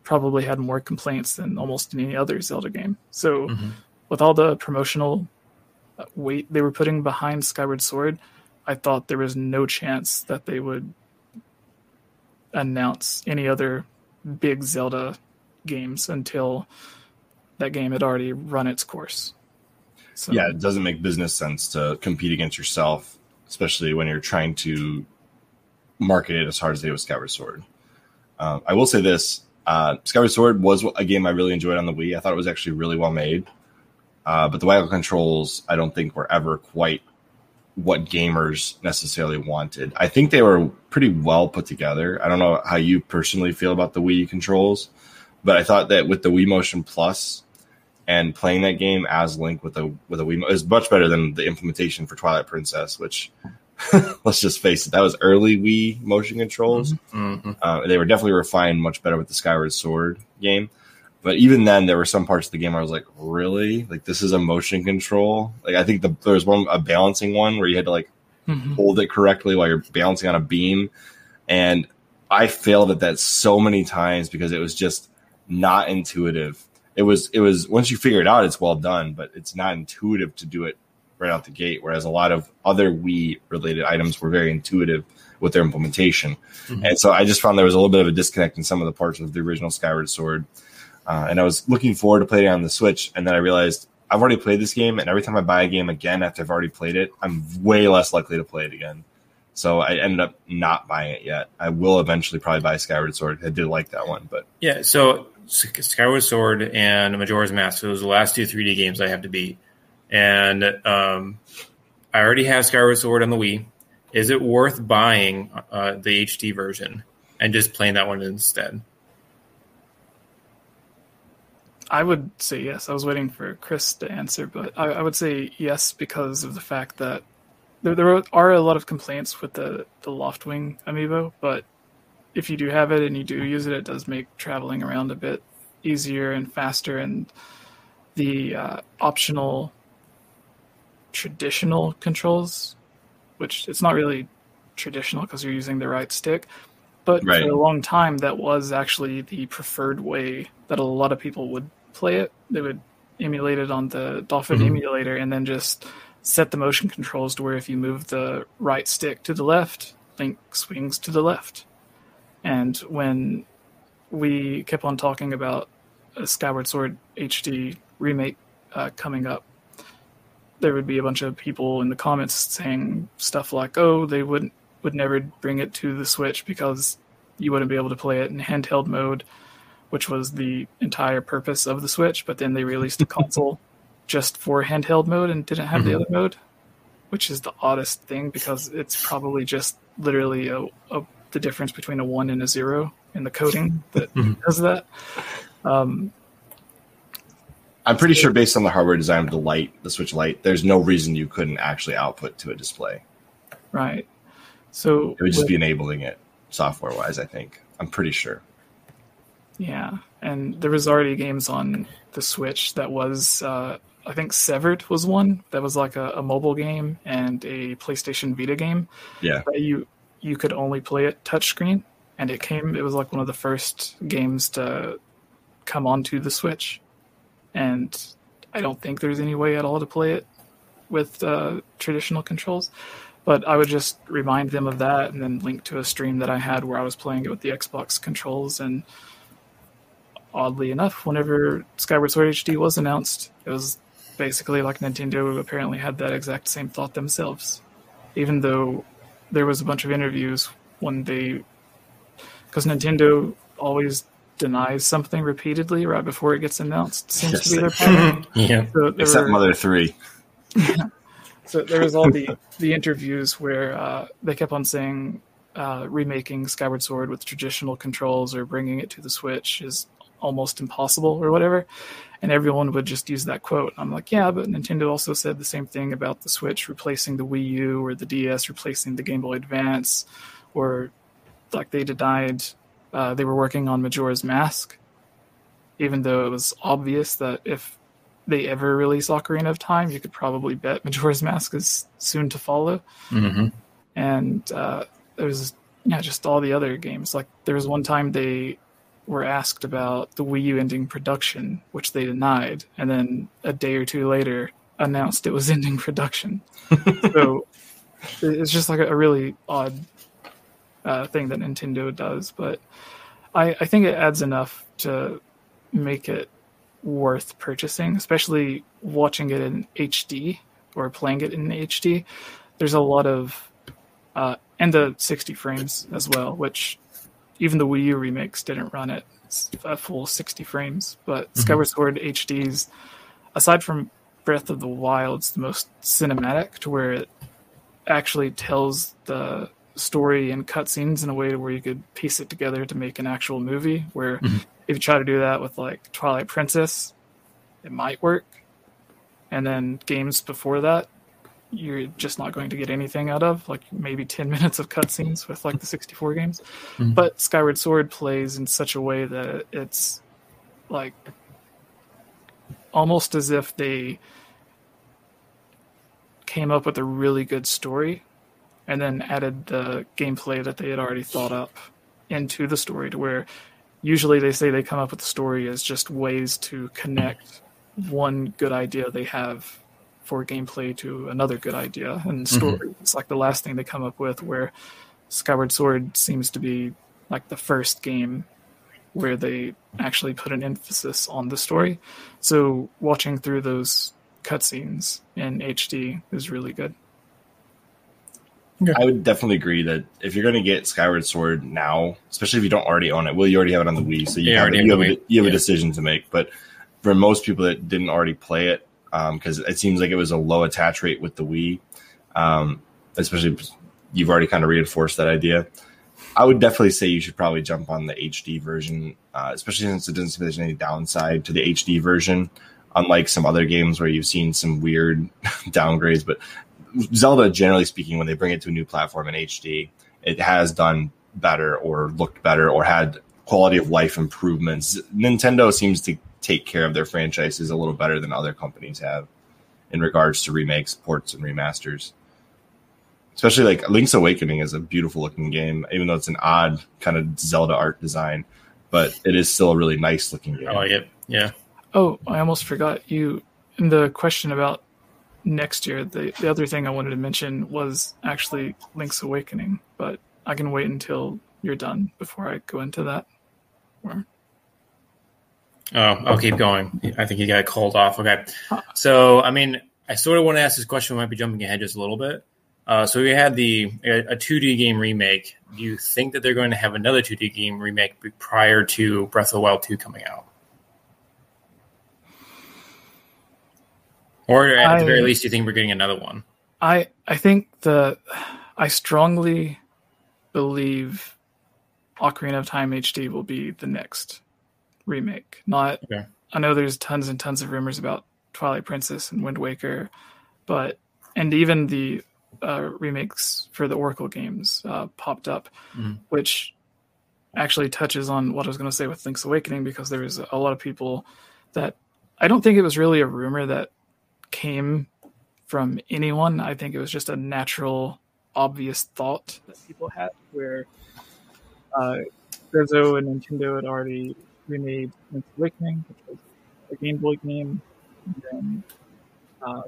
probably had more complaints than almost any other Zelda game. So, mm-hmm. with all the promotional weight they were putting behind Skyward Sword, I thought there was no chance that they would announce any other big Zelda games until that game had already run its course. So, yeah, it doesn't make business sense to compete against yourself, especially when you're trying to market it as hard as they did with Skyward Sword. Um, I will say this: uh, Skyward Sword was a game I really enjoyed on the Wii. I thought it was actually really well made. Uh, but the waggle controls, I don't think were ever quite what gamers necessarily wanted. I think they were pretty well put together. I don't know how you personally feel about the Wii controls, but I thought that with the Wii Motion Plus and playing that game as Link with a with a Wii is much better than the implementation for Twilight Princess, which [laughs] let's just face it, that was early Wii motion controls. Mm-hmm. Uh, they were definitely refined much better with the Skyward Sword game. But even then, there were some parts of the game I was like, really? Like this is a motion control? Like I think the, there was one a balancing one where you had to like mm-hmm. hold it correctly while you're balancing on a beam, and I failed at that so many times because it was just not intuitive. It was it was once you figure it out, it's well done, but it's not intuitive to do it right out the gate. Whereas a lot of other Wii related items were very intuitive with their implementation, mm-hmm. and so I just found there was a little bit of a disconnect in some of the parts of the original Skyward Sword uh, and I was looking forward to playing it on the Switch, and then I realized I've already played this game, and every time I buy a game again after I've already played it, I'm way less likely to play it again. So I ended up not buying it yet. I will eventually probably buy Skyward Sword. I did like that one, but yeah. So Skyward Sword and Majora's Mask. Those are the last two 3D games I have to beat, and um, I already have Skyward Sword on the Wii. Is it worth buying uh, the HD version and just playing that one instead? I would say yes. I was waiting for Chris to answer, but I, I would say yes because of the fact that there, there are a lot of complaints with the, the Loftwing amiibo, but if you do have it and you do use it, it does make traveling around a bit easier and faster. And the uh, optional traditional controls, which it's not really traditional because you're using the right stick, but right. for a long time that was actually the preferred way that a lot of people would play it. They would emulate it on the Dolphin mm-hmm. emulator and then just set the motion controls to where if you move the right stick to the left, Link swings to the left. And when we kept on talking about a Skyward Sword HD remake uh, coming up, there would be a bunch of people in the comments saying stuff like, "Oh, they wouldn't would never bring it to the Switch because you wouldn't be able to play it in handheld mode." Which was the entire purpose of the Switch. But then they released a [laughs] console just for handheld mode and didn't have mm-hmm. the other mode, which is the oddest thing because it's probably just literally a, a, the difference between a one and a zero in the coding that [laughs] mm-hmm. does that. Um, I'm pretty sure, based on the hardware design of the light, the Switch Lite, there's no reason you couldn't actually output to a display. Right. So it would just with, be enabling it software wise. I think. I'm pretty sure. Yeah, and there was already games on the Switch that was, uh, I think Severed was one that was like a, a, mobile game and a PlayStation Vita game. Yeah, you you could only play it touchscreen, and it came. It was like one of the first games to come onto the Switch, and I don't think there's any way at all to play it with uh, traditional controls. But I would just remind them of that and then link to a stream that I had where I was playing it with the Xbox controls. And oddly enough, whenever Skyward Sword HD was announced, it was basically like Nintendo apparently had that exact same thought themselves. Even though there was a bunch of interviews when they. Because Nintendo always denies something repeatedly right before it gets announced. Seems yes, to be their [laughs] pattern. [laughs] yeah. So Except were, Mother 3. [laughs] So there was all the the interviews where uh, they kept on saying uh, remaking Skyward Sword with traditional controls or bringing it to the Switch is almost impossible or whatever. And everyone would just use that quote. I'm like, yeah, but Nintendo also said the same thing about the Switch replacing the Wii U or the DS replacing the Game Boy Advance, or like they denied uh, they were working on Majora's Mask, even though it was obvious that if they ever release Ocarina of Time, you could probably bet Majora's Mask is soon to follow. Mm-hmm. And uh, there's yeah, just all the other games. Like there was one time they were asked about the Wii U ending production, which they denied, and then a day or two later announced it was [laughs] ending production. so it's just like a, really odd uh, thing that Nintendo does, but I, I think it adds enough to make it worth purchasing, especially watching it in HD or playing it in HD. There's a lot of uh, and the 60 frames as well, which even the Wii U remakes didn't run at a full 60 frames. But mm-hmm. Skyward Sword HD's, aside from Breath of the Wild, it's the most cinematic to where it actually tells the story and cutscenes in a way where you could piece it together to make an actual movie. Where mm-hmm if you try to do that with like Twilight Princess, it might work. And then games before that, you're just not going to get anything out of, like maybe 10 [laughs] minutes of cutscenes with like the 64 games. Mm-hmm. But Skyward Sword plays in such a way that it's like almost as if they came up with a really good story and then added the gameplay that they had already thought up into the story to where usually they say they come up with the story as just ways to connect one good idea they have for gameplay to another good idea and mm-hmm. story. Mm-hmm. It's like the last thing they come up with where Skyward Sword seems to be like the first game where they actually put an emphasis on the story. So watching through those cutscenes in HD is really good. Okay. I would definitely agree that if you're going to get Skyward Sword now, especially if you don't already own it, well, you already have it on the Wii, so you, yeah, have, you, have, a, you have yeah. a decision to make. But for most people that didn't already play it, because um, it seems like it was a low attach rate with the Wii, um, especially you've already kind of reinforced that idea. I would definitely say you should probably jump on the HD version, uh, especially since it doesn't seem there's any downside to the HD version unlike some other games where you've seen some weird [laughs] downgrades. But Zelda, generally speaking, when they bring it to a new platform in HD, it has done better or looked better or had quality of life improvements. Nintendo seems to take care of their franchises a little better than other companies have in regards to remakes, ports, and remasters. Especially like Link's Awakening is a beautiful looking game, even though it's an odd kind of Zelda art design, but it is still a really nice looking game. I like it. Yeah. Oh, I almost forgot you. In the question about next year. The the other thing I wanted to mention was actually Link's Awakening, but I can wait until you're done before I go into that. Oh, I'll keep going. I think you got called off. Okay. So, I mean, I sort of want to ask this question. We might be jumping ahead just a little bit. Uh, so we had the a 2D game remake. Do you think that they're going to have another 2D game remake prior to Breath of the Wild 2 coming out? Or at I, the very least, you think we're getting another one? I I think the I strongly believe Ocarina of Time HD will be the next remake. Not okay. I know there's tons and tons of rumors about Twilight Princess and Wind Waker, but and even the uh, remakes for the Oracle games uh, popped up, mm-hmm. which actually touches on what I was going to say with Link's Awakening because there was a lot of people that I don't think it was really a rumor that came from anyone. I think it was just a natural, obvious thought that people had where uh, Grezzo and Nintendo had already remade Link's Awakening, which was a Game Boy game, and then uh,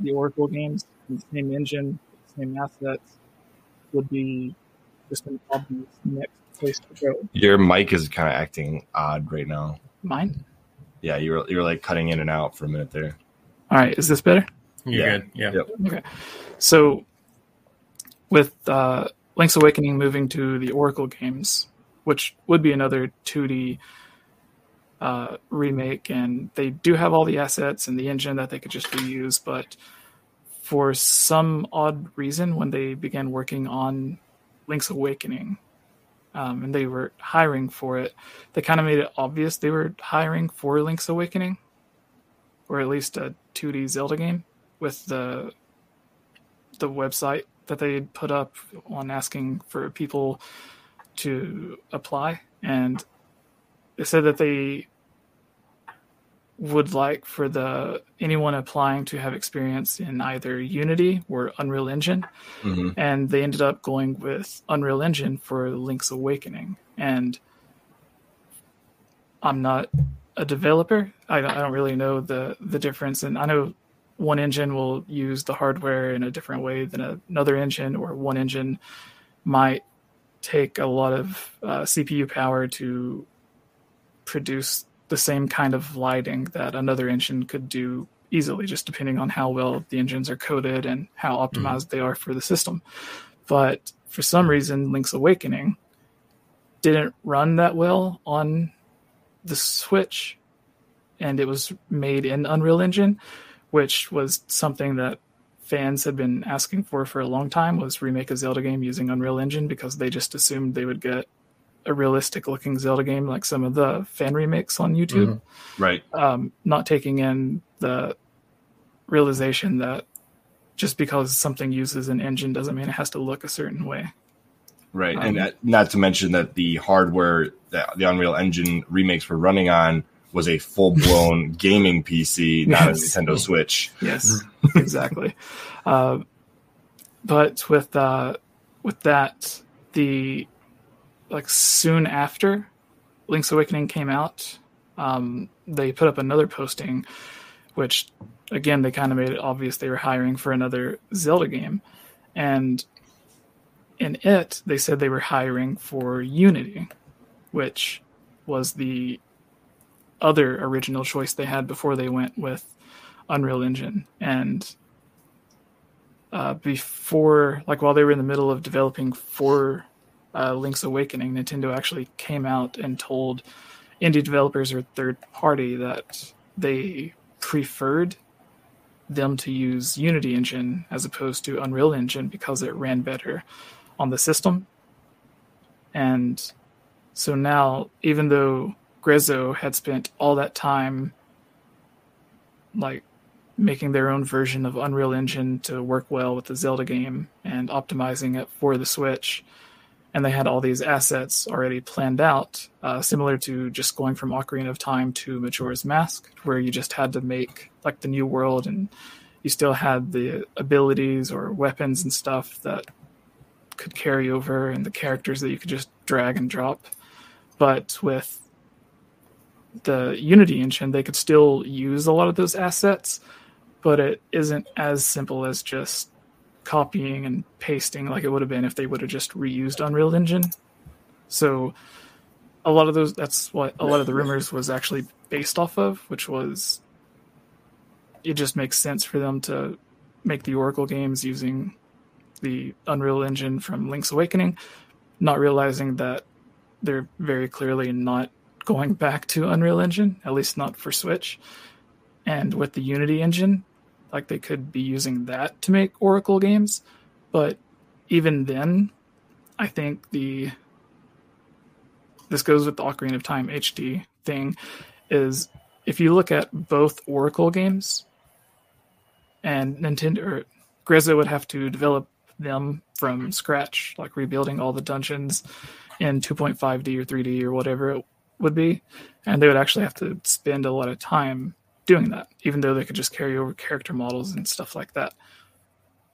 the Oracle games, the same engine, same assets would be just an obvious next place to go. Your mic is kind of acting odd right now. Mine? Yeah, you were you were like cutting in and out for a minute there. All right, is this better? You're yeah. good. Yeah. Yep. Okay. So with uh, Link's Awakening moving to the Oracle games, which would be another 2D uh, remake, and they do have all the assets and the engine that they could just reuse, but for some odd reason, when they began working on Link's Awakening, um, and they were hiring for it, they kind of made it obvious they were hiring for Link's Awakening, or at least a 2D Zelda game with the the website that they put up on asking for people to apply, and they said that they would like for the anyone applying to have experience in either Unity or Unreal Engine, mm-hmm. and they ended up going with Unreal Engine for Link's Awakening. And I'm not a developer; I, I don't really know the the difference, and I know one engine will use the hardware in a different way than another engine, or one engine might take a lot of uh, CPU power to produce the same kind of lighting that another engine could do easily, just depending on how well the engines are coded and how optimized mm-hmm. they are for the system. But for some reason, Link's Awakening didn't run that well on the Switch, and it was made in Unreal Engine, which was something that fans had been asking for for a long time was remake a Zelda game using Unreal Engine because they just assumed they would get a realistic looking Zelda game like some of the fan remakes on YouTube. Mm-hmm. Right. Um, not taking in the realization that just because something uses an engine doesn't mean it has to look a certain way. Right. Um, and that, not to mention that the hardware that the Unreal Engine remakes were running on was a full blown [laughs] gaming PC, not yes. a Nintendo Switch. Yes, [laughs] exactly. Uh, but with uh, with that, the like soon after Link's Awakening came out, um, they put up another posting, which again they kind of made it obvious they were hiring for another Zelda game, and in it they said they were hiring for Unity, which was the other original choice they had before they went with Unreal Engine and. Uh, before, like while they were in the middle of developing for uh, Link's Awakening, Nintendo actually came out and told indie developers or third party that they preferred them to use Unity Engine as opposed to Unreal Engine because it ran better on the system. And so now, even though Grezzo had spent all that time like making their own version of Unreal Engine to work well with the Zelda game and optimizing it for the Switch, and they had all these assets already planned out, uh, similar to just going from Ocarina of Time to Majora's Mask, where you just had to make like the new world, and you still had the abilities or weapons and stuff that could carry over, and the characters that you could just drag and drop. But with the Unity engine, they could still use a lot of those assets, but it isn't as simple as just copying and pasting like it would have been if they would have just reused Unreal Engine. So a lot of those that's what a lot of the rumors was actually based off of, which was it just makes sense for them to make the Oracle games using the Unreal Engine from Link's Awakening, not realizing that they're very clearly not going back to Unreal Engine, at least not for Switch. And with the Unity engine, like they could be using that to make Oracle games, but even then, I think the this goes with the Ocarina of Time HD thing is if you look at both Oracle games and Nintendo or Grezzo would have to develop them from scratch, like rebuilding all the dungeons in 2.5D or 3D or whatever would be, and they would actually have to spend a lot of time doing that, even though they could just carry over character models and stuff like that.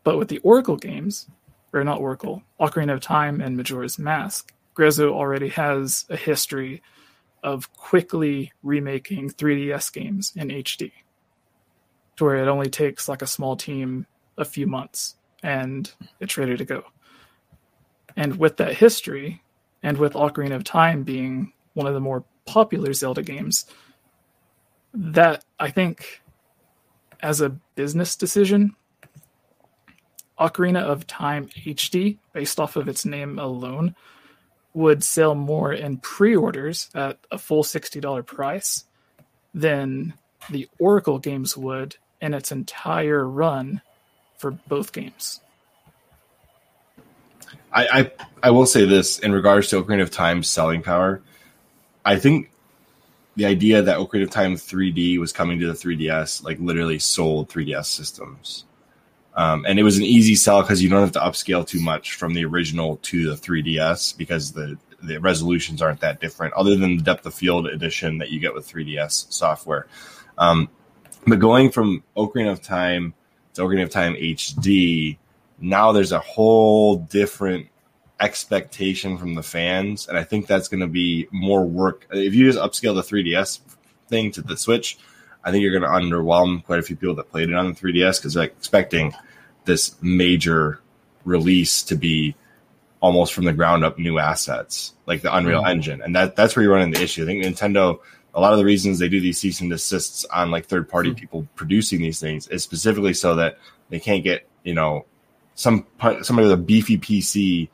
But with the Oracle games, or not Oracle, Ocarina of Time and Majora's Mask, Grezzo already has a history of quickly remaking 3DS games in HD, to where it only takes like a small team a few months and it's ready to go. And with that history, and with Ocarina of Time being one of the more popular Zelda games, that I think as a business decision, Ocarina of Time HD, based off of its name alone, would sell more in pre orders at a full $60 price than the Oracle games would in its entire run for both games. I, I, I will say this in regards to Ocarina of Time's selling power. I think the idea that of Time 3D was coming to the 3DS like literally sold 3DS systems. Um, and it was an easy sell because you don't have to upscale too much from the original to the 3DS because the the resolutions aren't that different, other than the depth of field edition that you get with 3DS software. Um, but going from Ocarina of Time to Ocarina of Time HD, now there's a whole different expectation from the fans, and I think that's going to be more work. If you just upscale the 3DS thing to the Switch, I think you're going to underwhelm quite a few people that played it on the 3DS because they're expecting this major release to be almost from the ground up new assets like the Unreal mm-hmm. Engine, and that that's where you run into the issue. I think Nintendo. A lot of the reasons they do these cease and desists on like third party mm-hmm. people producing these things is specifically so that they can't get you know some somebody with a beefy PC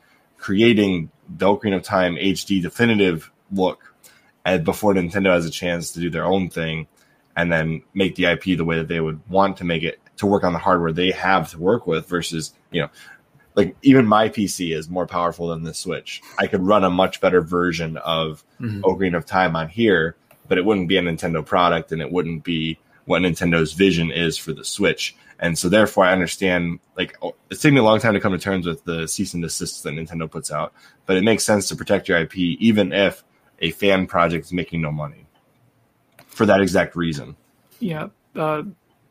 creating the Ocarina of Time HD definitive look, before Nintendo has a chance to do their own thing, and then make the IP the way that they would want to make it to work on the hardware they have to work with versus you know like even my PC is more powerful than the Switch. I could run a much better version of mm-hmm. Ocarina of Time on here, but it wouldn't be a Nintendo product and it wouldn't be what Nintendo's vision is for the Switch. And so therefore I understand like oh, it's taken me a long time to come to terms with the cease and desist that Nintendo puts out, but it makes sense to protect your IP even if a fan project is making no money for that exact reason. Yeah. Uh,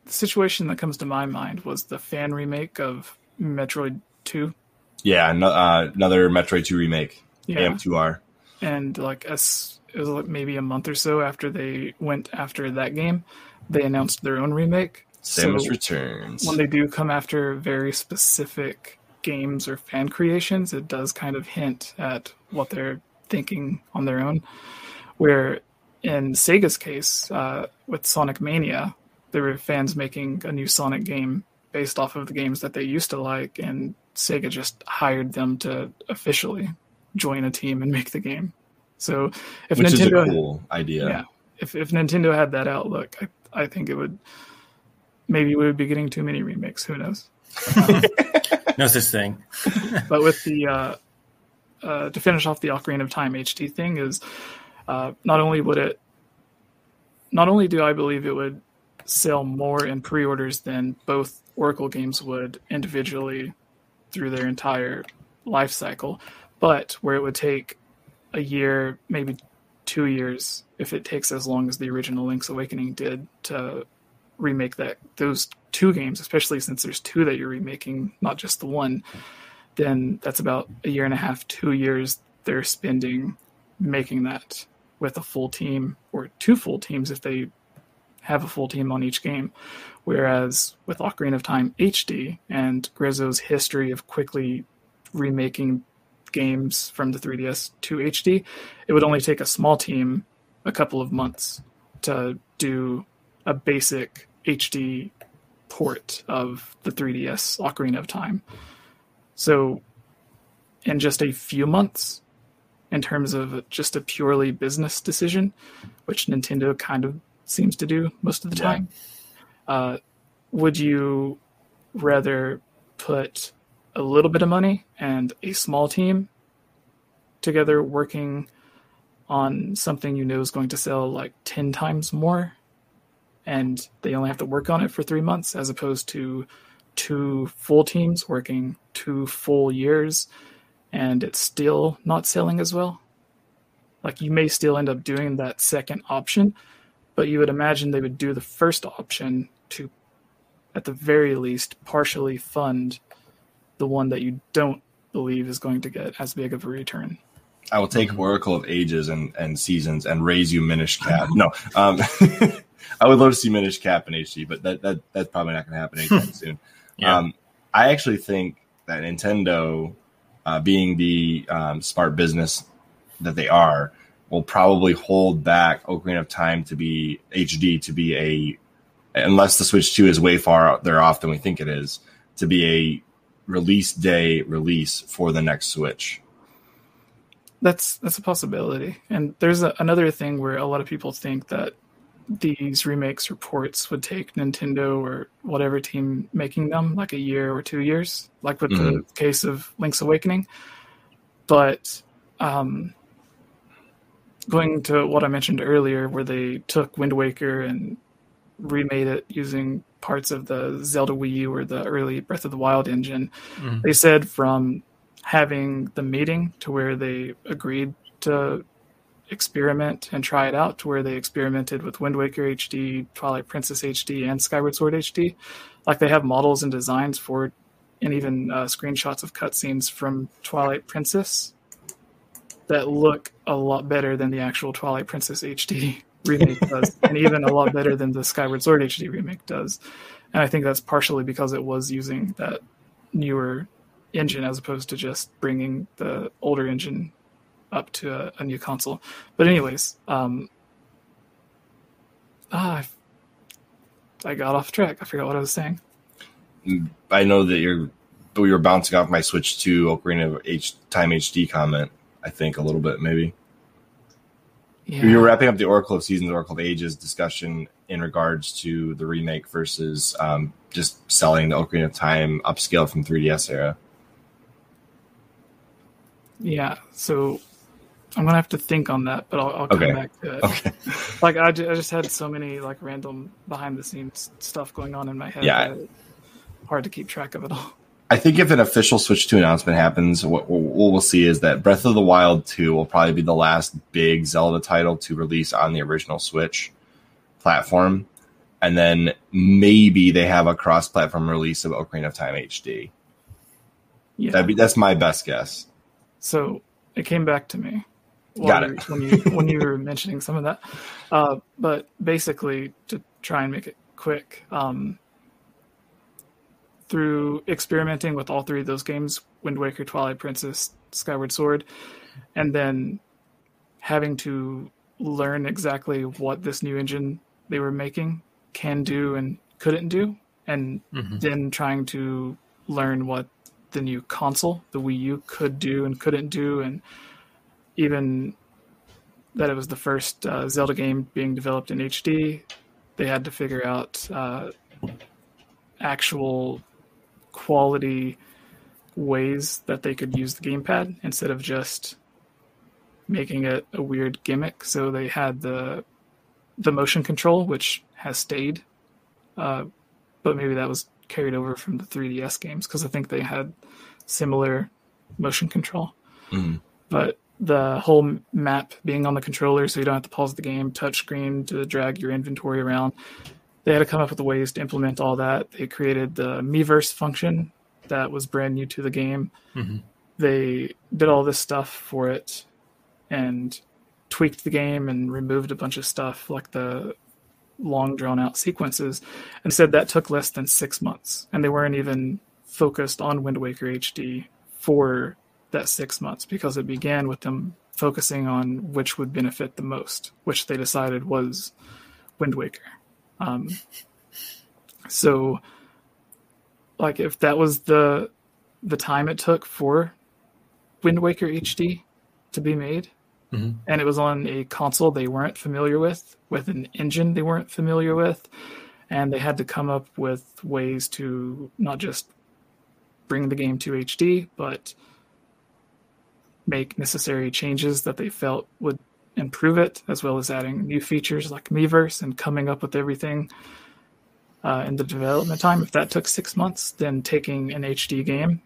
the situation that comes to my mind was the fan remake of Metroid 2. Yeah, no, uh, another Metroid 2 remake. Yeah. AM2R. And like as it was like maybe a month or so after they went after that game, they announced their own remake Samus so Returns. When they do come after very specific games or fan creations, it does kind of hint at what they're thinking on their own. Where in Sega's case, uh, with Sonic Mania, there were fans making a new Sonic game based off of the games that they used to like, and Sega just hired them to officially join a team and make the game. So if Which Nintendo, is a cool idea. Yeah, if if Nintendo had that outlook, I, I think it would maybe we would be getting too many remakes. Who knows? [laughs] no such thing. [laughs] but with the uh, uh, to finish off the Ocarina of Time HD thing is uh, not only would it, not only do I believe it would sell more in pre-orders than both Oracle games would individually through their entire life cycle, but where it would take a year, maybe two years, if it takes as long as the original Link's Awakening did to remake that those two games, especially since there's two that you're remaking, not just the one, then that's about a year and a half, two years they're spending making that with a full team or two full teams if they have a full team on each game. Whereas with Ocarina of Time HD and Grezzo's history of quickly remaking games from the 3DS to HD, it would only take a small team a couple of months to do a basic HD port of the 3DS Ocarina of Time. So, in just a few months, in terms of just a purely business decision, which Nintendo kind of seems to do most of the time, uh, would you rather put a little bit of money and a small team together working on something you know is going to sell like 10 times more and they only have to work on it for three months as opposed to two full teams working two full years and it's still not selling as well like you may still end up doing that second option but you would imagine they would do the first option to at the very least partially fund the one that you don't believe is going to get as big of a return I will take Oracle of Ages and, and Seasons and raise you Minish Cap. No, um, [laughs] [laughs] I would love to see Minish Cap in HD, but that, that that's probably not going to happen anytime [laughs] soon. Yeah. Um, I actually think that Nintendo, uh, being the um, smart business that they are, will probably hold back Ocarina of Time to be HD to be a unless the Switch 2 is way far out there off than we think it is, to be a release day release for the next Switch. That's that's a possibility. And there's a, another thing where a lot of people think that these remakes reports would take Nintendo or whatever team making them like a year or two years, like with mm-hmm. the case of Link's Awakening. But um, going to what I mentioned earlier, where they took Wind Waker and remade it using parts of the Zelda Wii U or the early Breath of the Wild engine. Mm-hmm. They said from having the meeting to where they agreed to experiment and try it out to where they experimented with Wind Waker HD, Twilight Princess HD, and Skyward Sword HD. Like they have models and designs for, and even uh, screenshots of cutscenes from Twilight Princess that look a lot better than the actual Twilight Princess HD [laughs] remake does, and even a lot better than the Skyward Sword HD remake does. And I think that's partially because it was using that newer engine as opposed to just bringing the older engine up to a, a new console. But anyways, um, ah, I, I got off track. I forgot what I was saying. I know that you're we were bouncing off my Switch to Ocarina of H Time HD comment. I think a little bit maybe. Yeah. You're wrapping up the Oracle of Seasons, Oracle of Ages discussion in regards to the remake versus um, just selling the Ocarina of Time upscale from 3DS era. Yeah, so I'm gonna have to think on that, but I'll, I'll come okay. back to it. Okay. [laughs] like I, I just had so many like random behind the scenes stuff going on in my head. Yeah. Hard to keep track of it all. I think if an official Switch 2 announcement happens, what, what we'll see is that Breath of the Wild 2 will probably be the last big Zelda title to release on the original Switch platform. And then maybe they have a cross platform release of Ocarina of Time HD. Yeah. That'd be, that's my best guess. So it came back to me. Got it. when you when you were [laughs] mentioning some of that, uh, but basically to try and make it quick, um, through experimenting with all three of those games Wind Waker, Twilight Princess, Skyward Sword, and then having to learn exactly what this new engine they were making can do and couldn't do, and mm-hmm. then trying to learn what the new console, the Wii U, could do and couldn't do, and even that it was the first uh, Zelda game being developed in HD. They had to figure out uh, actual quality ways that they could use the gamepad instead of just making it a weird gimmick. So they had the the motion control, which has stayed, uh, but maybe that was carried over from the 3DS games because I think they had similar motion control. Mm-hmm. But the whole map being on the controller, so you don't have to pause the game, touchscreen to drag your inventory around, they had to come up with ways to implement all that. They created the Miiverse function that was brand new to the game. Mm-hmm. They did all this stuff for it and tweaked the game and removed a bunch of stuff like the long drawn out sequences and said that took less than six months. And they weren't even focused on Wind Waker HD for that six months because it began with them focusing on which would benefit the most, which they decided was Wind Waker. Um, so, like, if that was the the time it took for Wind Waker HD to be made, mm-hmm. and it was on a console they weren't familiar with, with an engine they weren't familiar with, and they had to come up with ways to not just bring the game to HD, but make necessary changes that they felt would improve it, as well as adding new features like Miiverse and coming up with everything uh, in the development time. If that took six months, then taking an HD game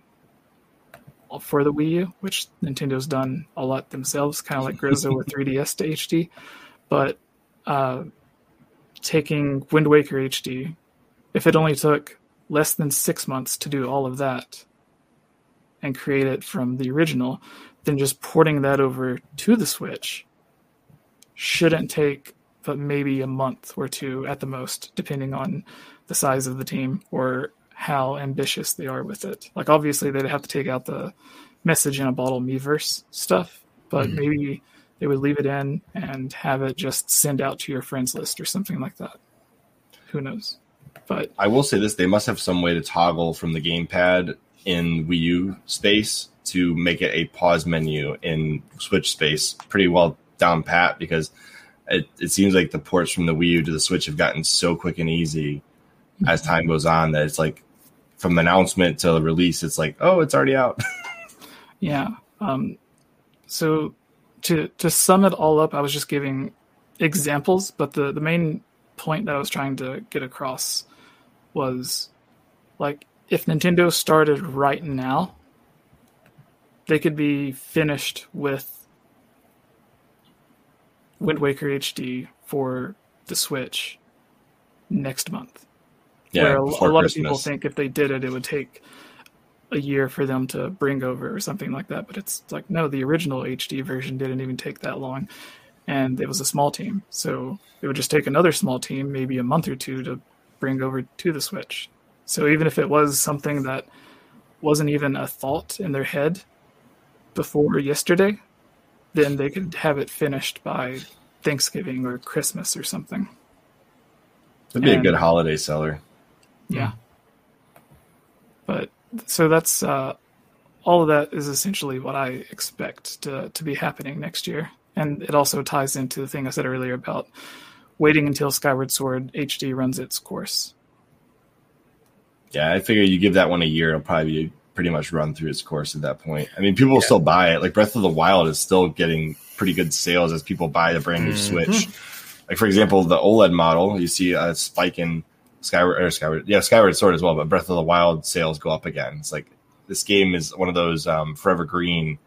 for the Wii U, which Nintendo's done a lot themselves, kind of like Grezzo with [laughs] 3DS to HD, but uh, taking Wind Waker HD, if it only took less than six months to do all of that and create it from the original, then just porting that over to the Switch shouldn't take but maybe a month or two at the most, depending on the size of the team or how ambitious they are with it. Like obviously they'd have to take out the message in a bottle Miiverse stuff, but mm-hmm. maybe they would leave it in and have it just send out to your friends list or something like that. Who knows? But I will say this: they must have some way to toggle from the gamepad in Wii U space to make it a pause menu in Switch space. Pretty well down pat because it, it seems like the ports from the Wii U to the Switch have gotten so quick and easy as time goes on that it's like from announcement to the release, it's like, oh, it's already out. [laughs] yeah. Um, so to to sum it all up, I was just giving examples, but the the main point that I was trying to get across was like if Nintendo started right now, they could be finished with Wind Waker HD for the Switch next month. Yeah, where a, a lot Christmas. of people think if they did it, it would take a year for them to bring over or something like that. But it's like no, the original HD version didn't even take that long, and it was a small team, so it would just take another small team, maybe a month or two, to bring over to the Switch. So even if it was something that wasn't even a thought in their head before yesterday, then they could have it finished by Thanksgiving or Christmas or something. It'd be and, a good holiday seller. Yeah. But so that's uh, all of that is essentially what I expect to to be happening next year, and it also ties into the thing I said earlier about waiting until Skyward Sword HD runs its course. Yeah, I figure you give that one a year, it'll probably pretty much run through its course at that point. I mean, people will yeah. still buy it. Like Breath of the Wild is still getting pretty good sales as people buy the brand new mm-hmm. Switch. Like for example, the OLED model, you see a spike in Skyward or Skyward, yeah, Skyward Sword as well. But Breath of the Wild sales go up again. It's like this game is one of those um, Forever Green.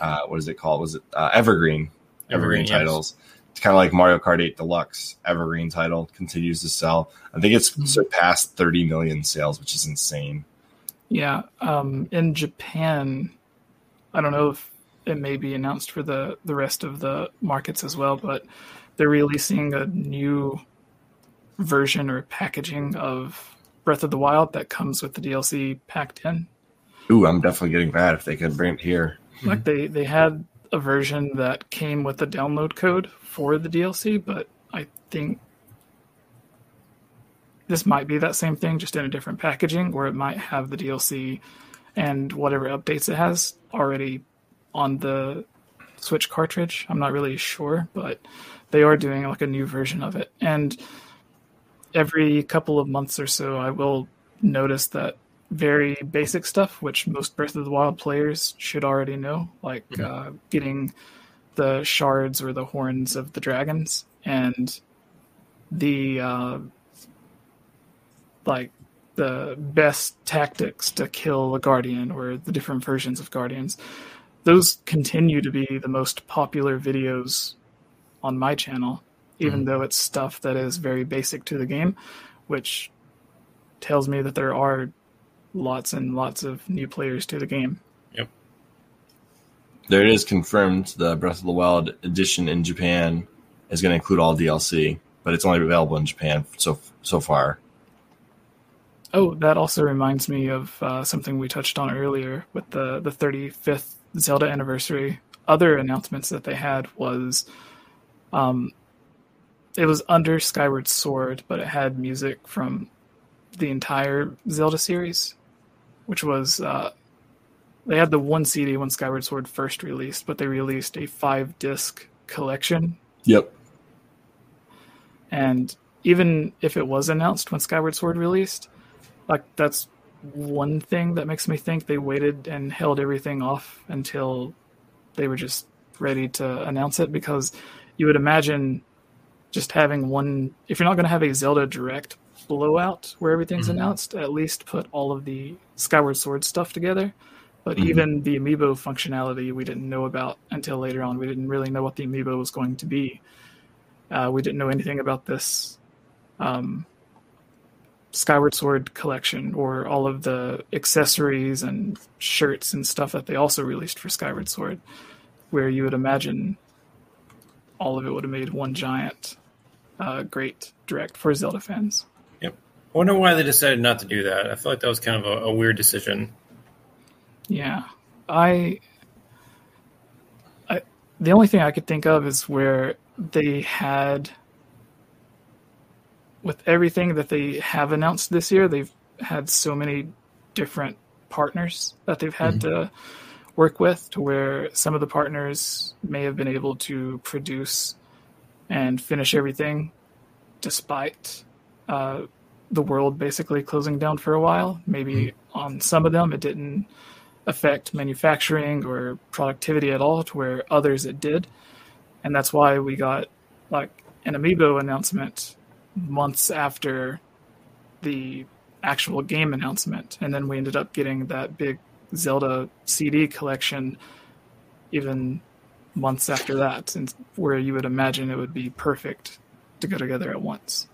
Uh, what is it called? Was it uh, Evergreen? Evergreen, Evergreen titles. Yes. It's kind of like Mario Kart 8 Deluxe. Evergreen title continues to sell. I think it's mm-hmm. surpassed 30 million sales, which is insane. Yeah, um, in Japan, I don't know if it may be announced for the the rest of the markets as well, but they're releasing a new version or packaging of Breath of the Wild that comes with the DLC packed in. Ooh, I'm definitely getting that if they could bring it here. Like they they had a version that came with the download code for the DLC, but I think this might be that same thing, just in a different packaging, where it might have the DLC and whatever updates it has already on the Switch cartridge. I'm not really sure, but they are doing like a new version of it. And every couple of months or so, I will notice that very basic stuff, which most Breath of the Wild players should already know, like uh, getting the shards or the horns of the dragons and the uh, like the best tactics to kill a guardian or the different versions of guardians. Those continue to be the most popular videos on my channel, even mm-hmm. though it's stuff that is very basic to the game, which tells me that there are lots and lots of new players to the game. There it is confirmed the Breath of the Wild edition in Japan is going to include all DLC, but it's only available in Japan so so far. Oh, that also reminds me of uh, something we touched on earlier with the the 35th Zelda anniversary. Other announcements that they had was um, it was under Skyward Sword, but it had music from the entire Zelda series, which was uh, they had the one CD when Skyward Sword first released, but they released a five disc collection. Yep. And even if it was announced when Skyward Sword released, like that's one thing that makes me think they waited and held everything off until they were just ready to announce it because you would imagine just having one if you're not going to have a zelda direct blowout where everything's mm-hmm. announced at least put all of the skyward sword stuff together but mm-hmm. even the amiibo functionality we didn't know about until later on we didn't really know what the amiibo was going to be uh, we didn't know anything about this um, skyward sword collection or all of the accessories and shirts and stuff that they also released for skyward sword where you would imagine all of it would have made one giant uh, great direct for Zelda fans. Yep. I wonder why they decided not to do that. I feel like that was kind of a, a weird decision. Yeah, I, I, the only thing I could think of is where they had, with everything that they have announced this year, they've had so many different partners that they've had mm-hmm. to work with, to where some of the partners may have been able to produce and finish everything despite uh, the world basically closing down for a while. Maybe mm-hmm. on some of them it didn't affect manufacturing or productivity at all, to where others it did. And that's why we got like an amiibo announcement months after the actual game announcement. And then we ended up getting that big Zelda CD collection even months after that, and where you would imagine it would be perfect to go together at once.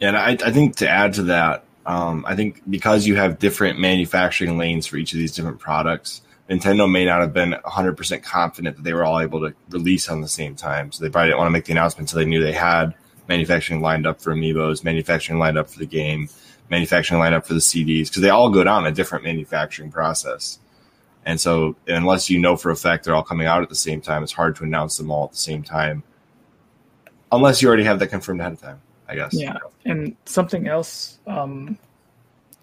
And I, I think to add to that, um, I think because you have different manufacturing lanes for each of these different products, Nintendo may not have been 100% confident that they were all able to release on the same time. So they probably didn't want to make the announcement until they knew they had manufacturing lined up for amiibos, manufacturing lined up for the game, manufacturing lined up for the CDs, because they all go down a different manufacturing process. And so, unless you know for a fact they're all coming out at the same time, it's hard to announce them all at the same time, unless you already have that confirmed ahead of time. I guess. Yeah, and something else, um,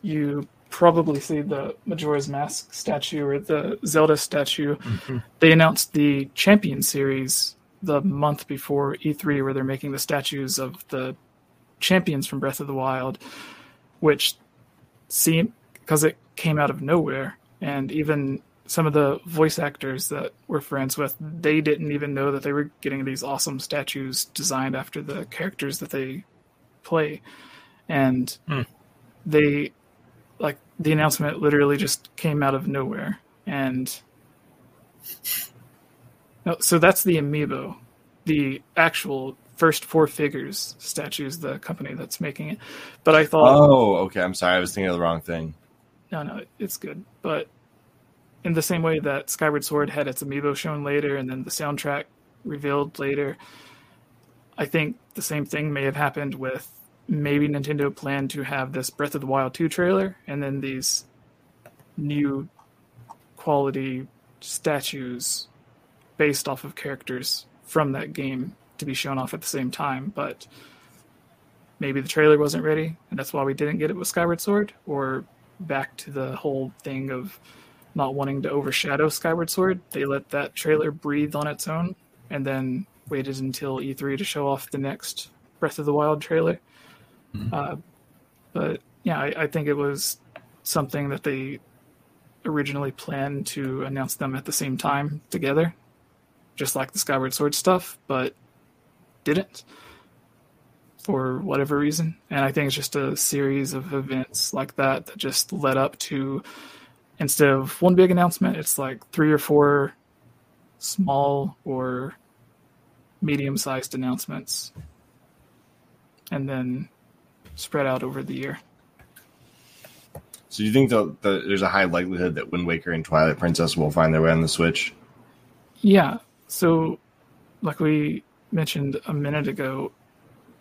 you probably see the Majora's Mask statue or the Zelda statue. Mm-hmm. They announced the Champion series the month before E3, where they're making the statues of the champions from Breath of the Wild, which seem because it came out of nowhere, and even some of the voice actors that we're friends with, they didn't even know that they were getting these awesome statues designed after the characters that they play, and mm. they like the announcement literally just came out of nowhere, and no, so that's the amiibo, the actual first four figures statues, the company that's making it. But I thought, oh, okay, I'm sorry, I was thinking of the wrong thing. No, no, it's good, but in the same way that Skyward Sword had its amiibo shown later, and then the soundtrack revealed later. I think the same thing may have happened with maybe Nintendo planned to have this Breath of the Wild 2 trailer and then these new quality statues based off of characters from that game to be shown off at the same time, but maybe the trailer wasn't ready and that's why we didn't get it with Skyward Sword or back to the whole thing of not wanting to overshadow Skyward Sword. They let that trailer breathe on its own and then waited until E3 to show off the next Breath of the Wild trailer. Mm-hmm. Uh, but yeah, I, I, think it was something that they originally planned to announce them at the same time together, just like the Skyward Sword stuff, but didn't for whatever reason. And I think it's just a series of events like that that just led up to instead of one big announcement, it's like three or four small or medium sized announcements. And then spread out over the year. So do you think that there's a high likelihood that Wind Waker and Twilight Princess will find their way on the Switch? Yeah. So, like we mentioned a minute ago,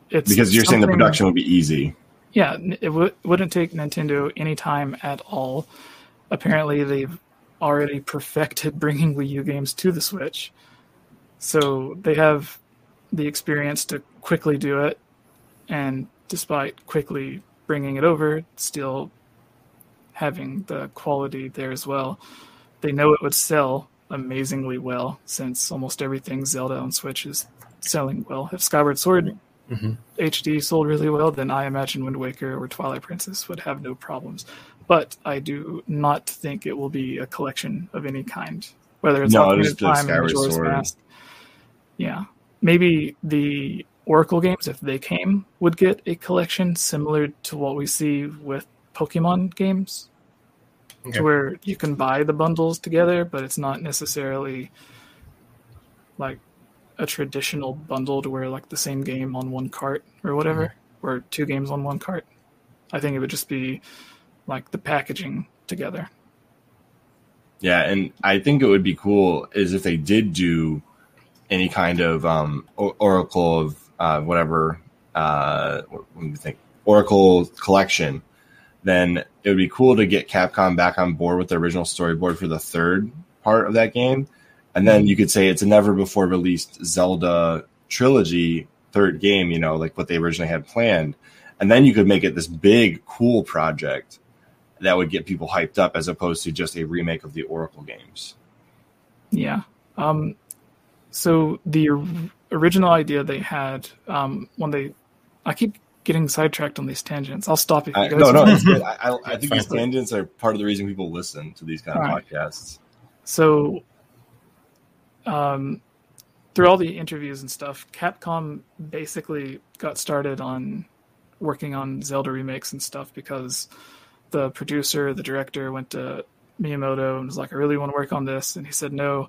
it's because you're saying the production would be easy. Yeah, it w- wouldn't take Nintendo any time at all. Apparently, they've already perfected [laughs] bringing Wii U games to the Switch, so they have the experience to quickly do it and despite quickly bringing it over, still having the quality there as well. They know it would sell amazingly well since almost everything Zelda on Switch is selling well. If Skyward Sword mm-hmm. HD sold really well, then I imagine Wind Waker or Twilight Princess would have no problems. But I do not think it will be a collection of any kind, whether it's no, Ocarina of Time or Majora's Mask. Yeah, maybe the Oracle games, if they came, would get a collection similar to what we see with Pokemon games, okay. to where you can buy the bundles together, but it's not necessarily like a traditional bundle to where like the same game on one cart or whatever, mm-hmm. or two games on one cart. I think it would just be like the packaging together. Yeah, and I think it would be cool is if they did do any kind of um, oracle of uh, whatever. Uh, do you think? Oracle collection, then it would be cool to get Capcom back on board with the original storyboard for the third part of that game. And then you could say it's a never before released Zelda trilogy third game, you know, like what they originally had planned. And then you could make it this big, cool project that would get people hyped up as opposed to just a remake of the Oracle games. Yeah. Um, so the original idea they had um, when they, I keep getting sidetracked on these tangents. I'll stop if you guys. I, no, no, good. I, I, I [laughs] think these tangents are part of the reason people listen to these kind of right. podcasts. So, um, through all the interviews and stuff, Capcom basically got started on working on Zelda remakes and stuff because the producer, the director went to Miyamoto and was like, I really want to work on this. And he said no.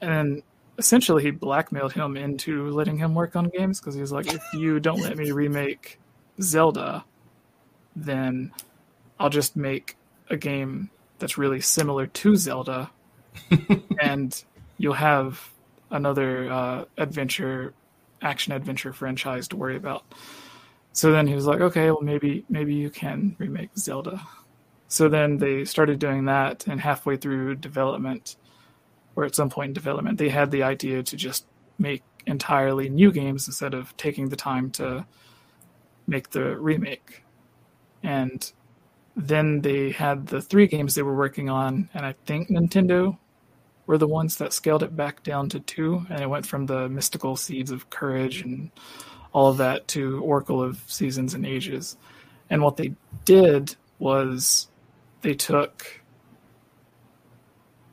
And then essentially he blackmailed him into letting him work on games because he was like, if you don't let me remake Zelda, then I'll just make a game that's really similar to Zelda. [laughs] and you'll have another uh, adventure, action adventure franchise to worry about. So then he was like, okay, well maybe maybe you can remake Zelda. So then they started doing that, and halfway through development, or at some point in development, they had the idea to just make entirely new games instead of taking the time to make the remake. And then they had the three games they were working on, and I think Nintendo were the ones that scaled it back down to two, and it went from the mystical seeds of courage and all of that to Oracle of Seasons and Ages. And what they did was they took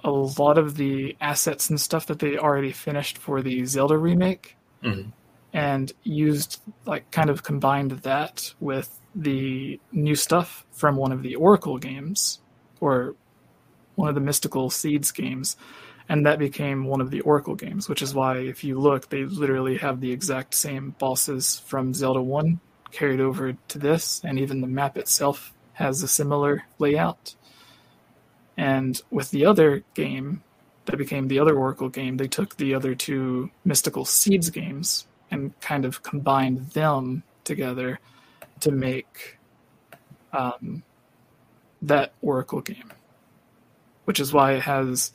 a lot of the assets and stuff that they already finished for the Zelda remake mm-hmm. and used, like, kind of combined that with the new stuff from one of the Oracle games or one of the Mystical Seeds games and that became one of the Oracle games, which is why if you look, they literally have the exact same bosses from Zelda 1 carried over to this, and even the map itself has a similar layout. And with the other game that became the other Oracle game, they took the other two Mystical Seeds games and kind of combined them together to make um, that Oracle game, which is why it has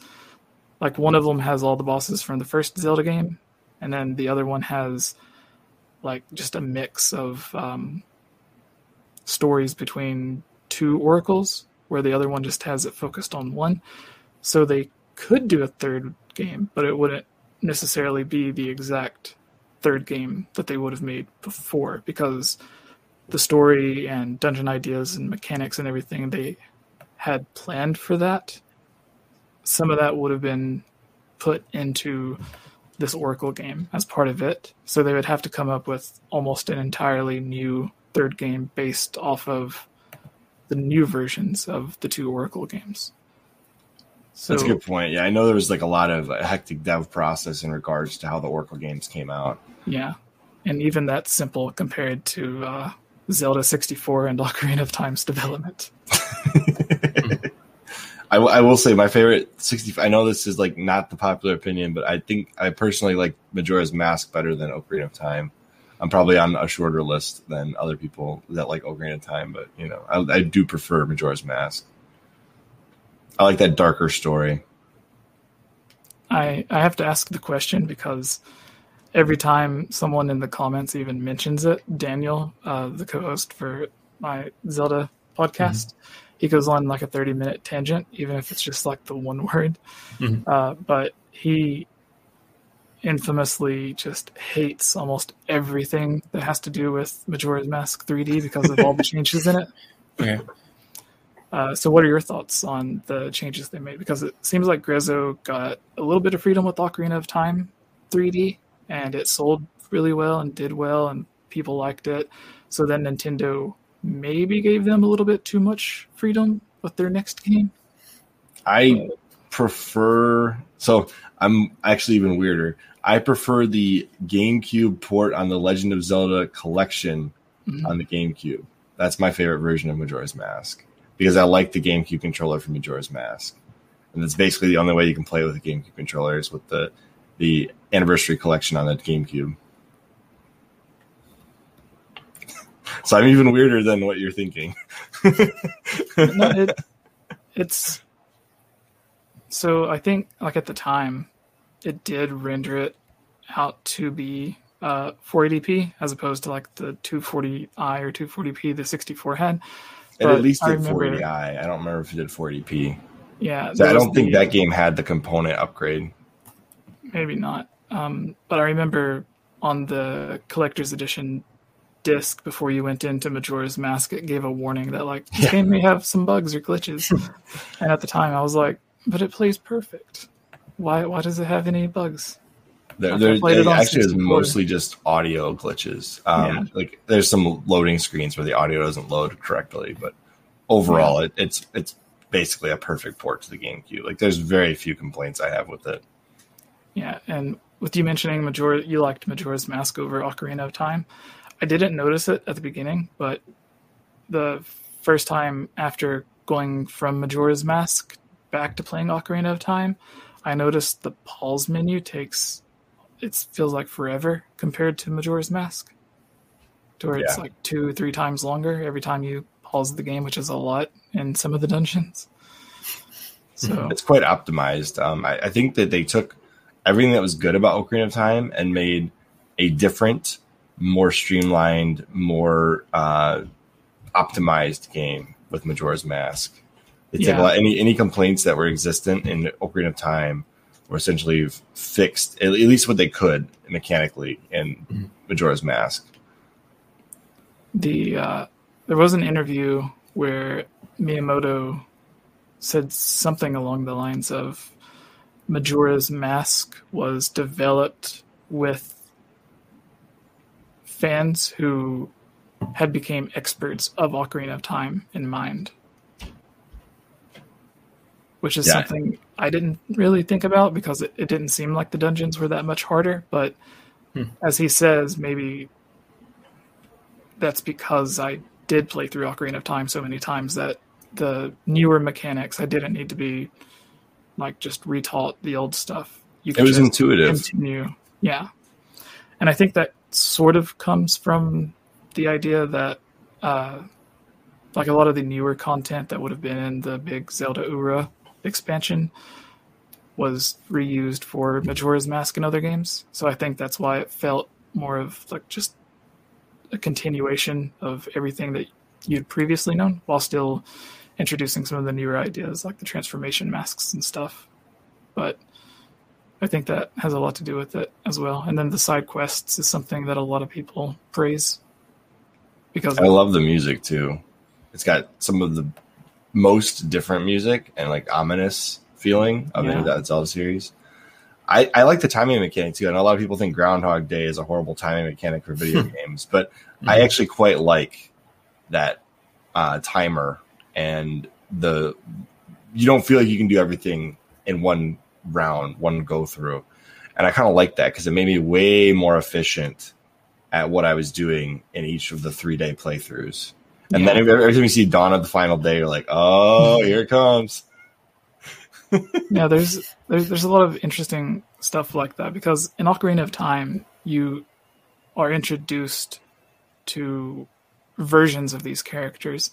like one of them has all the bosses from the first Zelda game, and then the other one has like just a mix of um, stories between two oracles, where the other one just has it focused on one. So they could do a third game, but it wouldn't necessarily be the exact third game that they would have made before because the story and dungeon ideas and mechanics and everything they had planned for that some of that would have been put into this Oracle game as part of it. So they would have to come up with almost an entirely new third game based off of the new versions of the two Oracle games. So, That's a good point. Yeah, I know there was like a lot of hectic dev process in regards to how the Oracle games came out. Yeah, and even that simple compared to uh, Zelda 64 and Ocarina of Time's development. [laughs] I, w- I will say my favorite 60. I know this is like not the popular opinion, but I think I personally like Majora's Mask better than Ocarina of Time. I'm probably on a shorter list than other people that like Ocarina of Time, but you know, I, I do prefer Majora's Mask. I like that darker story. I I have to ask the question because every time someone in the comments even mentions it, Daniel, uh, the co-host for my Zelda podcast. Mm-hmm he goes on like a 30 minute tangent, even if it's just like the one word. Mm-hmm. Uh, but he infamously just hates almost everything that has to do with Majora's Mask 3D because of all the [laughs] changes in it. Okay. Uh, so, what are your thoughts on the changes they made? Because it seems like Grezzo got a little bit of freedom with Ocarina of Time 3D, and it sold really well and did well, and people liked it. So then Nintendo maybe gave them a little bit too much freedom with their next game. I prefer so I'm actually even weirder. I prefer the GameCube port on the Legend of Zelda collection mm-hmm. on the GameCube. That's my favorite version of Majora's Mask because I like the GameCube controller for Majora's Mask, and that's basically the only way you can play with the GameCube controller is with the the anniversary collection on the GameCube. [laughs] So I'm even weirder than what you're thinking. [laughs] no, it, it's so I think like at the time, it did render it out to be uh, 480p as opposed to like the 240i or 240p the 64 had. It at least did 480i. I don't remember if it did 480p. Yeah, so I don't think the, that game had the component upgrade. Maybe not. Um, but I remember on the collector's edition disc before you went into Majora's Mask, it gave a warning that like this yeah. game may have some bugs or glitches. [laughs] and at the time, I was like, "But it plays perfect. Why? Why does it have any bugs?" There, there it actually is mostly just audio glitches. Um, yeah. Like there's some loading screens where the audio doesn't load correctly, but overall, yeah. it, it's it's basically a perfect port to the GameCube. Like there's very few complaints I have with it. Yeah, and with you mentioning Majora, you liked Majora's Mask over Ocarina of Time. I didn't notice it at the beginning, but the first time after going from Majora's Mask back to playing Ocarina of Time, I noticed the pause menu takes it feels like forever compared to Majora's Mask, to where yeah. it's like two three times longer every time you pause the game, which is a lot in some of the dungeons. [laughs] So it's quite optimized. Um, I, I think that they took everything that was good about Ocarina of Time and made a different, more streamlined, more uh, optimized game with Majora's Mask. They yeah. took a lot, any any complaints that were existent in Ocarina of Time were essentially fixed, at least what they could mechanically in mm-hmm. Majora's Mask. The uh, there was an interview where Miyamoto said something along the lines of Majora's Mask was developed with fans who had became experts of Ocarina of Time in mind. Which is yeah. something I didn't really think about because it, it, didn't seem like the dungeons were that much harder. But hmm. as he says, maybe that's because I did play through Ocarina of Time so many times that the newer mechanics I didn't need to be like just retaught the old stuff. You it was intuitive. Continue. Yeah. And I think that sort of comes from the idea that uh, like a lot of the newer content that would have been in the big Zelda Ura expansion was reused for Majora's Mask and other games. So I think that's why it felt more of like just a continuation of everything that you'd previously known while still introducing some of the newer ideas like the transformation masks and stuff. But I think that has a lot to do with it as well. And then the side quests is something that a lot of people praise because I love the music too. It's got some of the most different music and like ominous feeling of yeah. that Zelda series. I, I like the timing mechanic too. I know a lot of people think Groundhog Day is a horrible timing mechanic for video [laughs] games, but mm-hmm. I actually quite like that uh, timer and the you don't feel like you can do everything in one round, one go through. And I kind of like that because it made me way more efficient at what I was doing in each of the three day playthroughs. And yeah. then every time you see Dawn of the final day, you're like, oh, [laughs] here it comes. [laughs] yeah, there's, there's there's a lot of interesting stuff like that because in Ocarina of Time, you are introduced to versions of these characters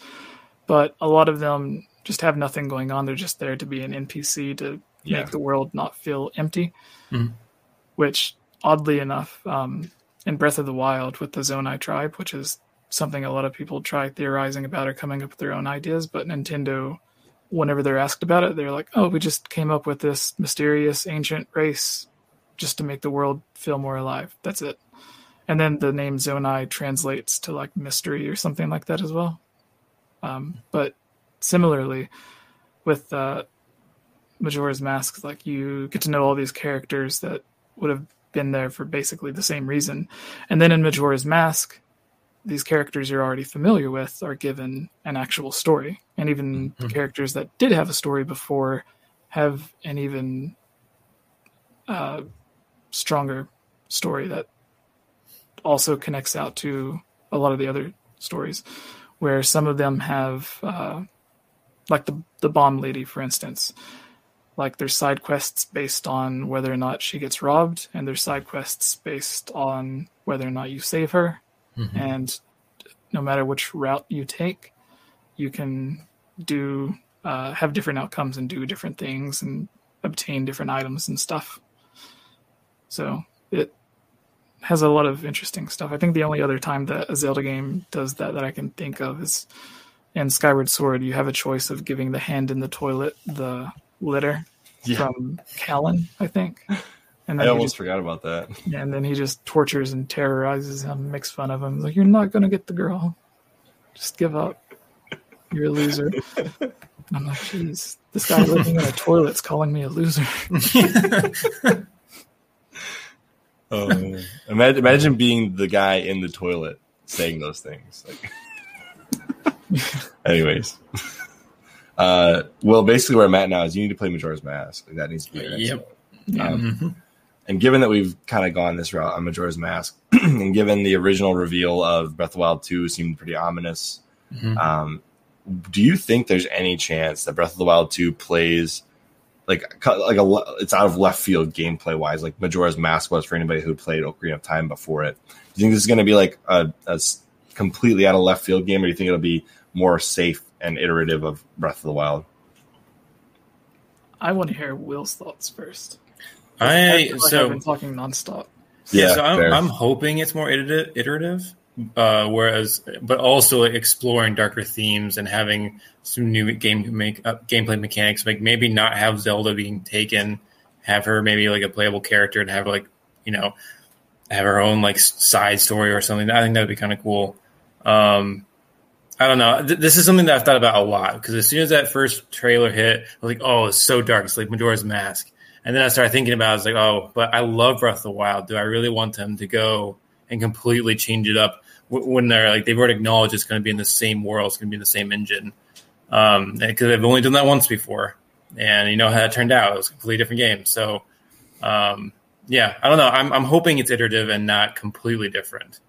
but a lot of them just have nothing going on. They're just there to be an NPC to yeah. make the world not feel empty. Mm-hmm. Which, oddly enough, um, in Breath of the Wild with the Zonai tribe, which is something a lot of people try theorizing about or coming up with their own ideas, but Nintendo, whenever they're asked about it, they're like, "Oh, we just came up with this mysterious ancient race just to make the world feel more alive. That's it." And then the name Zonai translates to like mystery or something like that as well. Um, but similarly, with uh, Majora's Mask, like you get to know all these characters that would have been there for basically the same reason. And then in Majora's Mask, these characters you're already familiar with are given an actual story. And even mm-hmm. characters that did have a story before have an even uh, stronger story that also connects out to a lot of the other stories where some of them have, uh, like the the bomb lady, for instance. Like there's side quests based on whether or not she gets robbed, and there's side quests based on whether or not you save her. Mm-hmm. And no matter which route you take, you can do uh, have different outcomes and do different things and obtain different items and stuff. So it has a lot of interesting stuff. I think the only other time that a Zelda game does that that I can think of is in Skyward Sword. You have a choice of giving the hand in the toilet the litter yeah. from Cawlin, I think. [laughs] And I almost just, forgot about that. Yeah, and then he just tortures and terrorizes him, makes fun of him. He's like, "You're not gonna get the girl. Just give up. You're a loser." [laughs] I'm like, "Jeez, this guy living in a toilet's calling me a loser." [laughs] oh. Imagine, imagine being the guy in the toilet saying those things. Like, [laughs] anyways. Uh, well, basically, where I'm at now is you need to play Majora's Mask. Like, that needs to be. Yep. Um, mm-hmm. And given that we've kind of gone this route on Majora's Mask, [clears throat] and given the original reveal of Breath of the Wild 2 seemed pretty ominous, mm-hmm. um, do you think there's any chance that Breath of the Wild 2 plays like like a it's out of left field gameplay wise, like Majora's Mask was for anybody who played Ocarina of Time before it? Do you think this is going to be like a, a completely out of left field game, or do you think it'll be more safe and iterative of Breath of the Wild? I want to hear Will's thoughts first. I, I so I've been talking nonstop. Yeah, so I'm, I'm, hoping it's more iterative, iterative uh, whereas, but also exploring darker themes and having some new game make uh, gameplay mechanics. Like maybe not have Zelda being taken, have her maybe like a playable character and have like you know have her own like side story or something. I think that would be kind of cool. Um, I don't know. This is something that I've thought about a lot because as soon as that first trailer hit, I was like, "Oh, it's so dark. It's like Majora's Mask." And then I started thinking about, it, I was like, "Oh, but I love Breath of the Wild. Do I really want them to go and completely change it up when they're like they've already acknowledged it's going to be in the same world, it's going to be in the same engine?" Um, because they've only done that once before, and you know how that turned out. It was a completely different game. So, um, yeah, I don't know. I'm I'm hoping it's iterative and not completely different.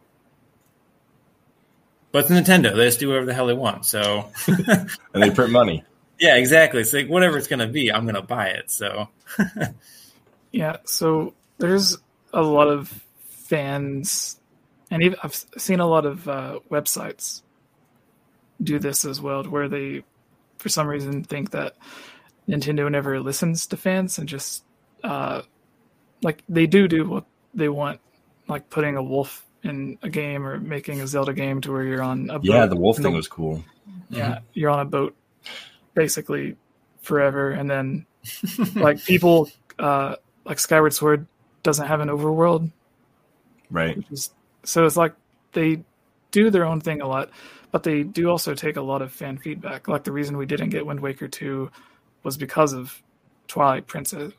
But it's Nintendo. They just do whatever the hell they want. So [laughs] and they print money. Yeah, exactly. It's like whatever it's gonna be, I'm gonna buy it. So [laughs] Yeah, so there's a lot of fans and even I've seen a lot of uh, websites do this as well, where they, for some reason, think that Nintendo never listens to fans and just uh, like they do do what they want, like putting a wolf in a game or making a Zelda game to where you're on a boat. yeah. The wolf thing was cool. Yeah, mm-hmm. you're on a boat basically forever, and then like people uh, like Skyward Sword doesn't have an overworld, right? Is, so it's like they do their own thing a lot, but they do also take a lot of fan feedback. Like the reason we didn't get Wind Waker two was because of Twilight Princess,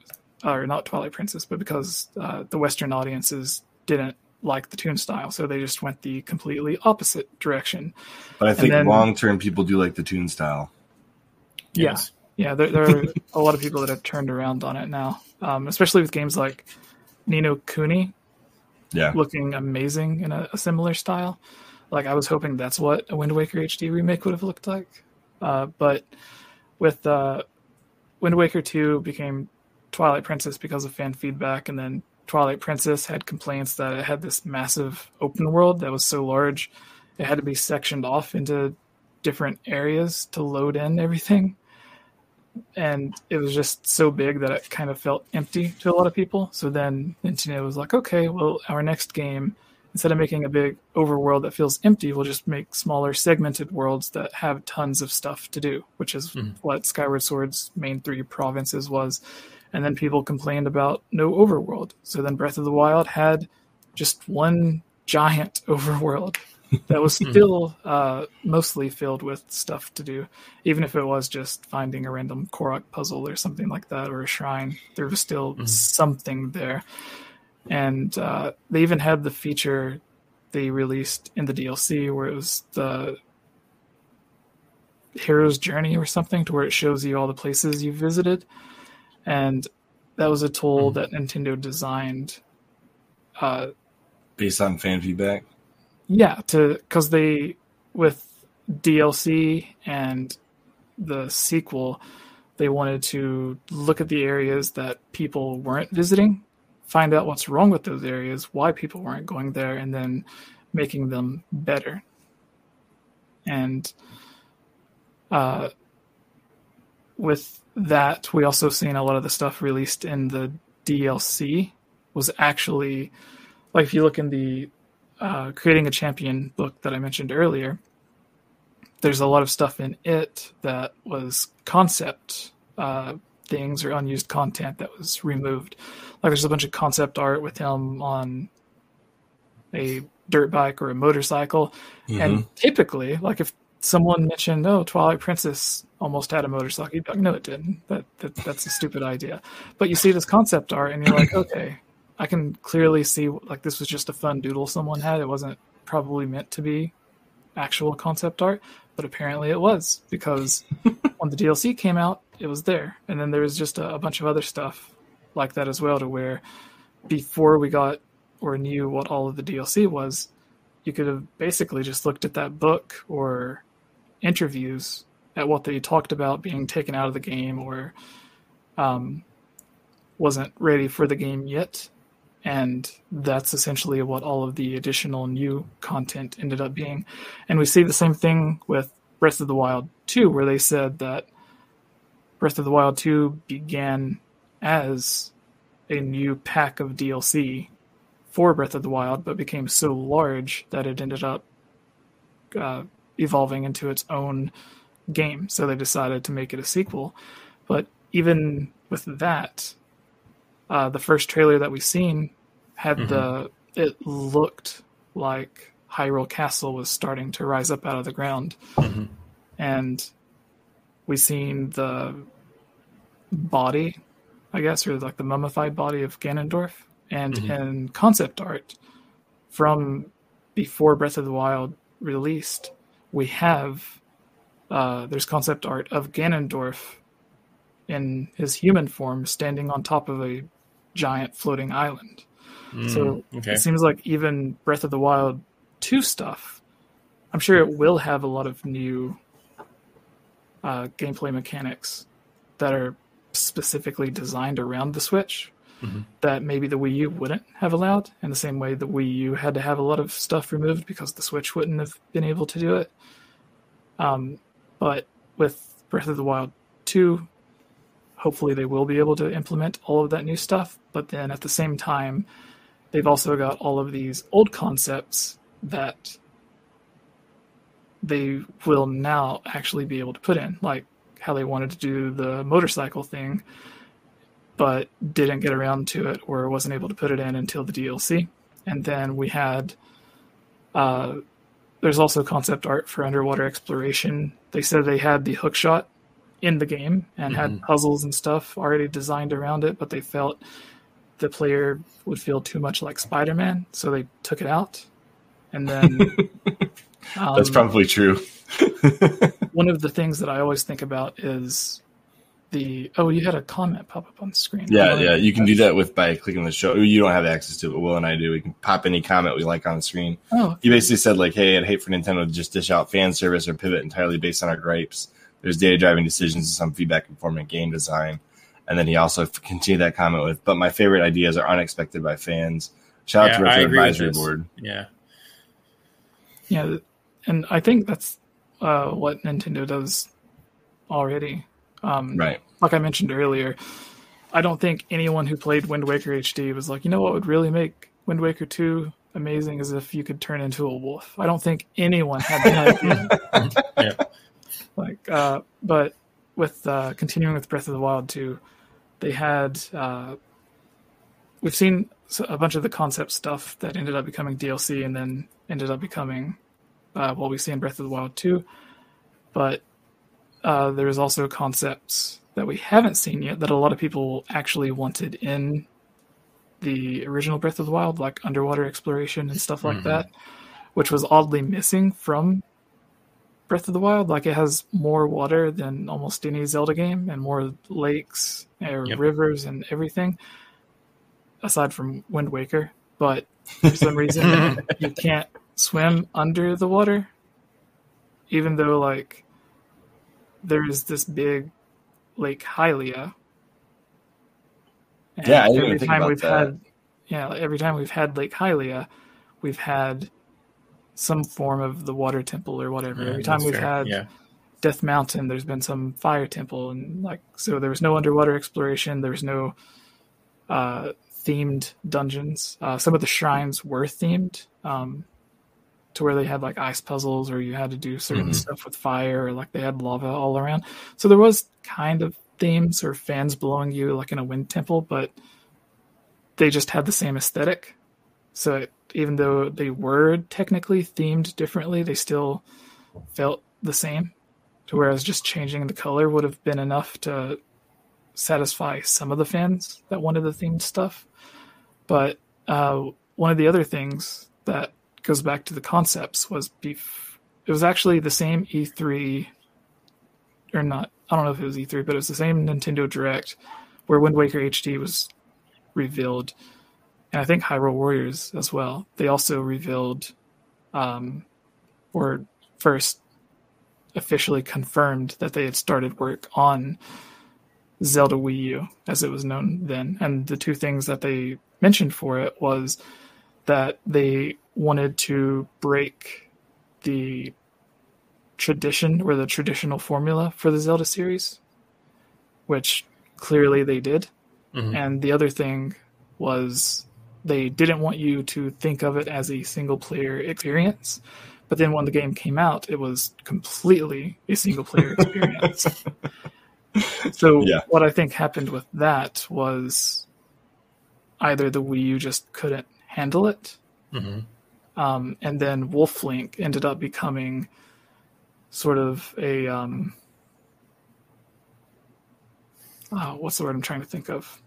or not Twilight Princess, but because uh, the Western audiences didn't like the toon style, so they just went the completely opposite direction. But I think long term, people do like the toon style. Yes. Yeah, yeah. There, there are a lot of people that have turned around on it now, um, especially with games like Ni no Kuni. Yeah, looking amazing in a, a, similar style. Like I was hoping that's what a Wind Waker HD remake would have looked like, uh, but with uh, Wind Waker two became Twilight Princess because of fan feedback, and then Twilight Princess had complaints that it had this massive open world that was so large it had to be sectioned off into different areas to load in everything. And it was just so big that it kind of felt empty to a lot of people. So then Nintendo was like, okay, well, our next game, instead of making a big overworld that feels empty, we'll just make smaller segmented worlds that have tons of stuff to do, which is mm-hmm. what Skyward Sword's main three provinces was and then people complained about no overworld. So then Breath of the Wild had just one giant [laughs] overworld that was hmm. still uh, mostly filled with stuff to do, even if it was just finding a random Korok puzzle or something like that, or a shrine. There was still mm-hmm. something there, and uh, they even had the feature they released in the DLC where it was the hero's journey or something, to where it shows you all the places you visited and that was a tool mm-hmm. that Nintendo designed uh, based on fan feedback. Yeah, to because they with DLC and the sequel, they wanted to look at the areas that people weren't visiting, find out what's wrong with those areas, why people weren't going there, and then making them better. and uh, with that, we also seen a lot of the stuff released in the DLC was actually like if you look in the uh, creating a champion book that I mentioned earlier, there's a lot of stuff in it that was concept uh, things or unused content that was removed. Like there's a bunch of concept art with him on a dirt bike or a motorcycle, mm-hmm. and typically, like if someone mentioned, "Oh, Twilight Princess almost had a motorcycle," you'd be like, "No, it didn't. That, that that's a stupid idea." But you see this concept art, and you're like, [clears throat] "Okay, I can clearly see like this was just a fun doodle someone had. It wasn't probably meant to be actual concept art, but apparently it was because [laughs] when the DLC came out, it was there. And then there was just a, a, bunch of other stuff like that as well, to where before we got or knew what all of the DLC was, you could have basically just looked at that book or interviews at what they talked about being taken out of the game or um, wasn't ready for the game yet and that's essentially what all of the additional new content ended up being. And we see the same thing with Breath of the Wild 2, where they said that Breath of the Wild 2 began as a new pack of DLC for Breath of the Wild, but became so large that it ended up uh, evolving into its own game. So they decided to make it a sequel. But even with that, uh, the first trailer that we seen had mm-hmm. the it looked like Hyrule Castle was starting to rise up out of the ground, mm-hmm. and we seen the body, I guess, or like the mummified body of Ganondorf, and mm-hmm. in concept art from before Breath of the Wild released, we have uh, there's concept art of Ganondorf in his human form standing on top of a giant floating island. Mm, so okay. it seems like even Breath of the Wild 2 stuff, I'm sure it will have a lot of new uh, gameplay mechanics that are specifically designed around the Switch mm-hmm. that maybe the Wii U wouldn't have allowed, in the same way the Wii U had to have a lot of stuff removed because the Switch wouldn't have been able to do it. Um, but with Breath of the Wild 2, hopefully they will be able to implement all of that new stuff. But then at the same time, they've also got all of these old concepts that they will now actually be able to put in, like how they wanted to do the motorcycle thing, but didn't get around to it or wasn't able to put it in until the DLC. And then we had, uh, there's also concept art for underwater exploration. They said they had the hook shot in the game and mm-hmm. had puzzles and stuff already designed around it, but they felt the player would feel too much like Spider Man, so they took it out. And then [laughs] um, that's probably true. [laughs] one of the things that I always think about is the oh, you had a comment pop up on the screen. Yeah, yeah, you can do that with by clicking the show. You don't have access to it, but Will and I do. We can pop any comment we like on the screen. Oh, he basically said like, "Hey, I'd hate for Nintendo to just dish out fan service or pivot entirely based on our gripes. There's data driving decisions and some feedback informing game design." And then he also continued that comment with, "But my favorite ideas are unexpected by fans." Shout yeah, out to the advisory board. Yeah, yeah, and I think that's uh, what Nintendo does already. Um, right. Like I mentioned earlier, I don't think anyone who played Wind Waker HD was like, you know what would really make Wind Waker 2 amazing is if you could turn into a wolf. I don't think anyone had that [laughs] idea. yeah. Like, uh, but with uh, continuing with Breath of the Wild 2, they had uh, we've seen a bunch of the concept stuff that ended up becoming DLC and then ended up becoming uh, what we see in Breath of the Wild 2. But uh, there's also concepts that we haven't seen yet that a lot of people actually wanted in the original Breath of the Wild, like underwater exploration and stuff like mm-hmm. that, which was oddly missing from Breath of the Wild. Like it has more water than almost any Zelda game, and more lakes or yep. rivers and everything, aside from Wind Waker. But for some [laughs] reason, you can't swim under the water, even though like there's this big Lake Hylia. And yeah, every time we've that. had, yeah, every time we've had Lake Hylia, we've had some form of the water temple or whatever. Yeah, Every time we've fair. had yeah. Death Mountain, there's been some fire temple, and like so, there was no underwater exploration. There was no uh, themed dungeons. Uh, some of the shrines were themed um, to where they had like ice puzzles, or you had to do certain mm-hmm. stuff with fire, or like they had lava all around. So there was kind of themes or fans blowing you like in a wind temple, but they just had the same aesthetic. So it, even though they were technically themed differently, they still felt the same. To whereas just changing the color would have been enough to satisfy some of the fans that wanted the themed stuff. But uh, one of the other things that goes back to the concepts was beef. It was actually the same E3, or not. I don't know if it was E3, but it was the same Nintendo Direct where Wind Waker HD was revealed, and I think Hyrule Warriors as well. They also revealed, um, or first officially confirmed that they had started work on Zelda Wii U, as it was known then. And the two things that they mentioned for it was that they wanted to break the tradition or the traditional formula for the Zelda series, which clearly they did. Mm-hmm. And the other thing was they didn't want you to think of it as a single player experience. But then when the game came out, it was completely a single player experience. [laughs] so yeah. what I think happened with that was either the Wii U just couldn't handle it, mm-hmm. um, and then Wolf Link ended up becoming sort of a um, oh, what's the word I'm trying to think of?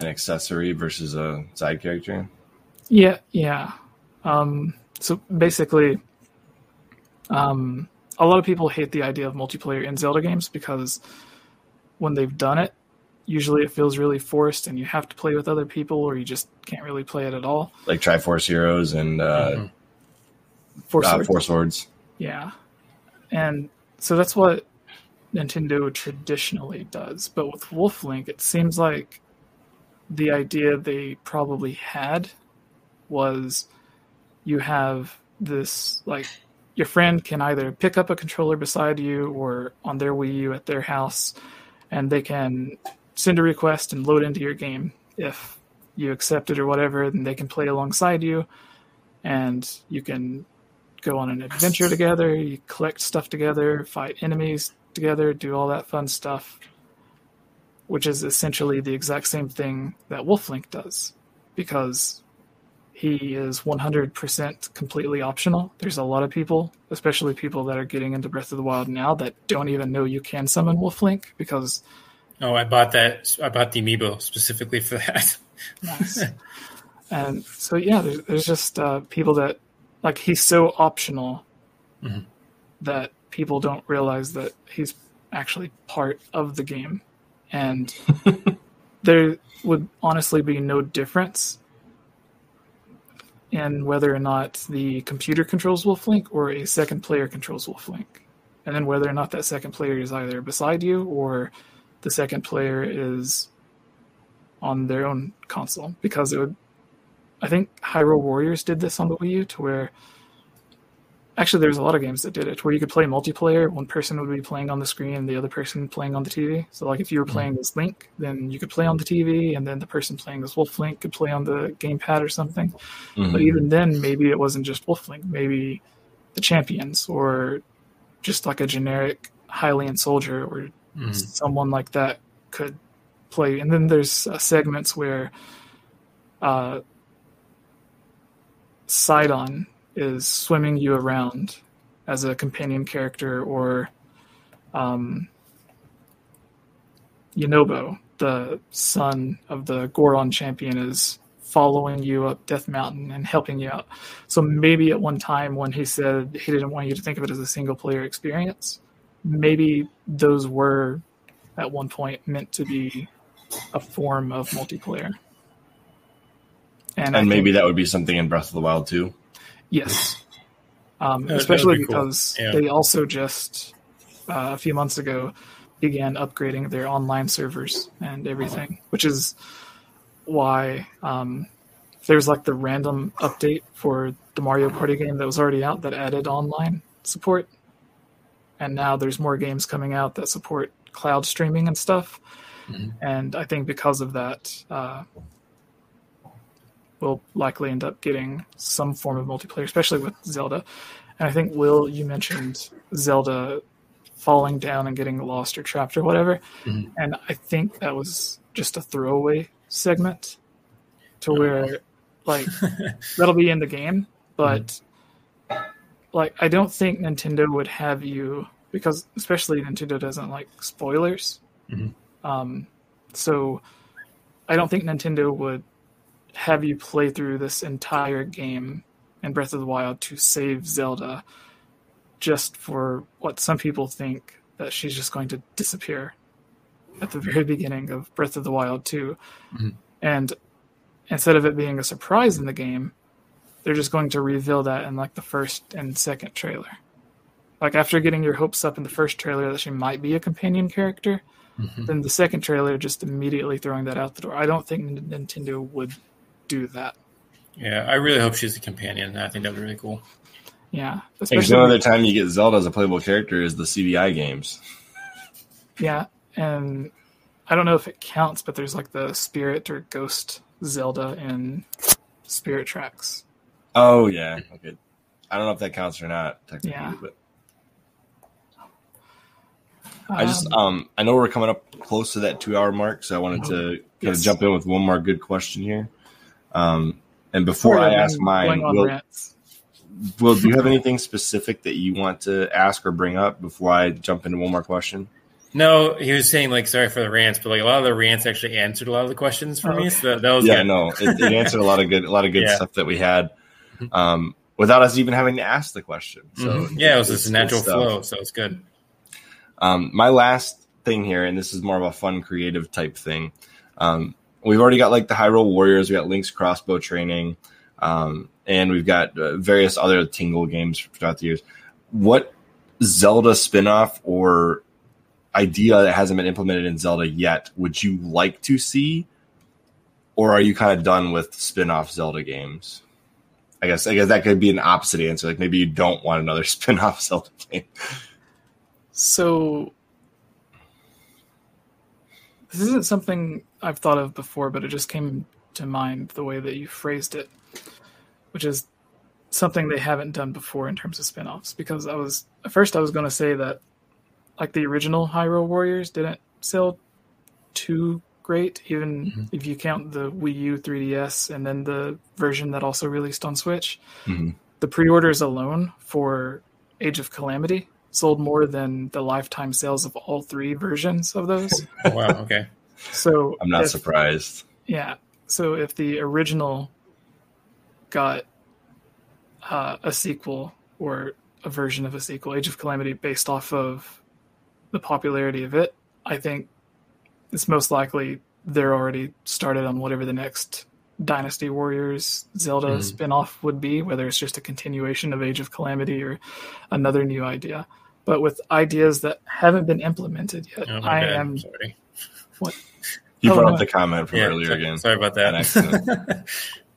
An accessory versus a side character. Yeah, yeah. Um, so basically, um, a lot of people hate the idea of multiplayer in Zelda games because when they've done it, usually it feels really forced and you have to play with other people or you just can't really play it at all. Like Triforce Heroes and uh, mm-hmm. Four, uh, Four Swords. Yeah. And so that's what Nintendo traditionally does. But with Wolf Link, it seems like the idea they probably had was you have this like your friend can either pick up a controller beside you or on their Wii U at their house and they can send a request and load into your game. If you accept it or whatever, then they can play alongside you, and you can go on an adventure together. You collect stuff together, fight enemies together, do all that fun stuff, which is essentially the exact same thing that Wolflink does, because he is 100% completely optional. There's a lot of people, especially people that are getting into Breath of the Wild now, that don't even know you can summon Wolflink because Oh, I bought that. I bought the amiibo specifically for that. [laughs] nice. And so yeah, there's, there's just uh, people that like he's so optional mm-hmm. that people don't realize that he's actually part of the game, and [laughs] there would honestly be no difference in whether or not the computer controls Wolflink or a second player controls Wolflink, and then whether or not that second player is either beside you or the second player is on their own console because it would. I think Hyrule Warriors did this on the Wii U to where. Actually, there's a lot of games that did it where you could play multiplayer. One person would be playing on the screen, and the other person playing on the TV. So, like if you were playing mm-hmm. as Link, then you could play on the TV, and then the person playing as Wolf Link could play on the gamepad or something. Mm-hmm. But even then, maybe it wasn't just Wolf Link. Maybe the champions, or just like a generic Hylian soldier, or mm-hmm. someone like that could play. And then there's uh, segments where uh, Sidon is swimming you around as a companion character, or um, Yunobo, the son of the Goron champion, is following you up Death Mountain and helping you out. So maybe at one time when he said he didn't want you to think of it as a single player experience, maybe those were at one point meant to be a form of multiplayer. And, and maybe that would be something in Breath of the Wild too. Yes, um, especially be because cool. yeah. they also just uh, a few months ago began upgrading their online servers and everything, which is why um, there's like the random update for the Mario Party game that was already out that added online support, and now there's more games coming out that support cloud streaming and stuff. Mm-hmm. And I think because of that, uh, we'll likely end up getting some form of multiplayer, especially with Zelda. And I think Will, you mentioned Zelda falling down and getting lost or trapped or whatever, mm-hmm. and I think that was just a throwaway segment to where like [laughs] that'll be in the game, but mm-hmm. like I don't think Nintendo would have you because especially Nintendo doesn't like spoilers. Mm-hmm. Um, so I don't think Nintendo would have you play through this entire game in Breath of the Wild to save Zelda just for what some people think that she's just going to disappear at the very beginning of Breath of the Wild 2. Mm-hmm. And instead of it being a surprise in the game, they're just going to reveal that in like the first and second trailer. Like after getting your hopes up in the first trailer that she might be a companion character, mm-hmm. then the second trailer just immediately throwing that out the door. I don't think Nintendo would do that. Yeah, I really hope she's a companion. I think that'd be really cool. Yeah, especially the other time you get Zelda as a playable character is the CD-i games. Yeah, and I don't know if it counts, but there's like the spirit or ghost Zelda in Spirit Tracks. Oh yeah, okay. I don't know if that counts or not technically, yeah. but I just um, um, I know we're coming up close to that two hour mark, so I wanted to kind yes. of jump in with one more good question here. Um, and before I ask mine, will, Will, do you have anything specific that you want to ask or bring up before I jump into one more question? No, he was saying like sorry for the rants, but like a lot of the rants actually answered a lot of the questions for oh, me. So that, that was yeah, good. no, it, it, answered a lot of good, a lot of good yeah. stuff that we had, um, without us even having to ask the question. So mm-hmm. yeah, it was just a natural flow, so it's good. Um, my last thing here, and this is more of a fun, creative type thing. Um, we've already got like the Hyrule Warriors, we got Link's crossbow training, um, and we've got uh, various other Tingle games throughout the years. What Zelda spinoff or idea that hasn't been implemented in Zelda yet would you like to see, or are you kind of done with spin-off Zelda games? I guess I guess that could be an opposite answer. Like maybe you don't want another [laughs] spin-off Zelda game. So this isn't something I've thought of before, but it just came to mind the way that you phrased it, which is something they haven't done before in terms of spin-offs. Because I was at first I was going to say that like the original Hyrule Warriors didn't sell too great, even mm-hmm. if you count the Wii U 3DS and then the version that also released on Switch. Mm-hmm. The pre-orders alone for Age of Calamity sold more than the lifetime sales of all three versions of those. [laughs] Oh, wow. Okay. So I'm not if, surprised. Yeah. So if the original got uh, a sequel or a version of a sequel, Age of Calamity, based off of the popularity of it, I think it's most likely they're already started on whatever the next Dynasty Warriors Zelda mm. spin-off would be, whether it's just a continuation of Age of Calamity or another new idea. But with ideas that haven't been implemented yet, oh I bad. am sorry. What? You brought oh, up the comment from yeah, earlier sorry, again. Sorry about that.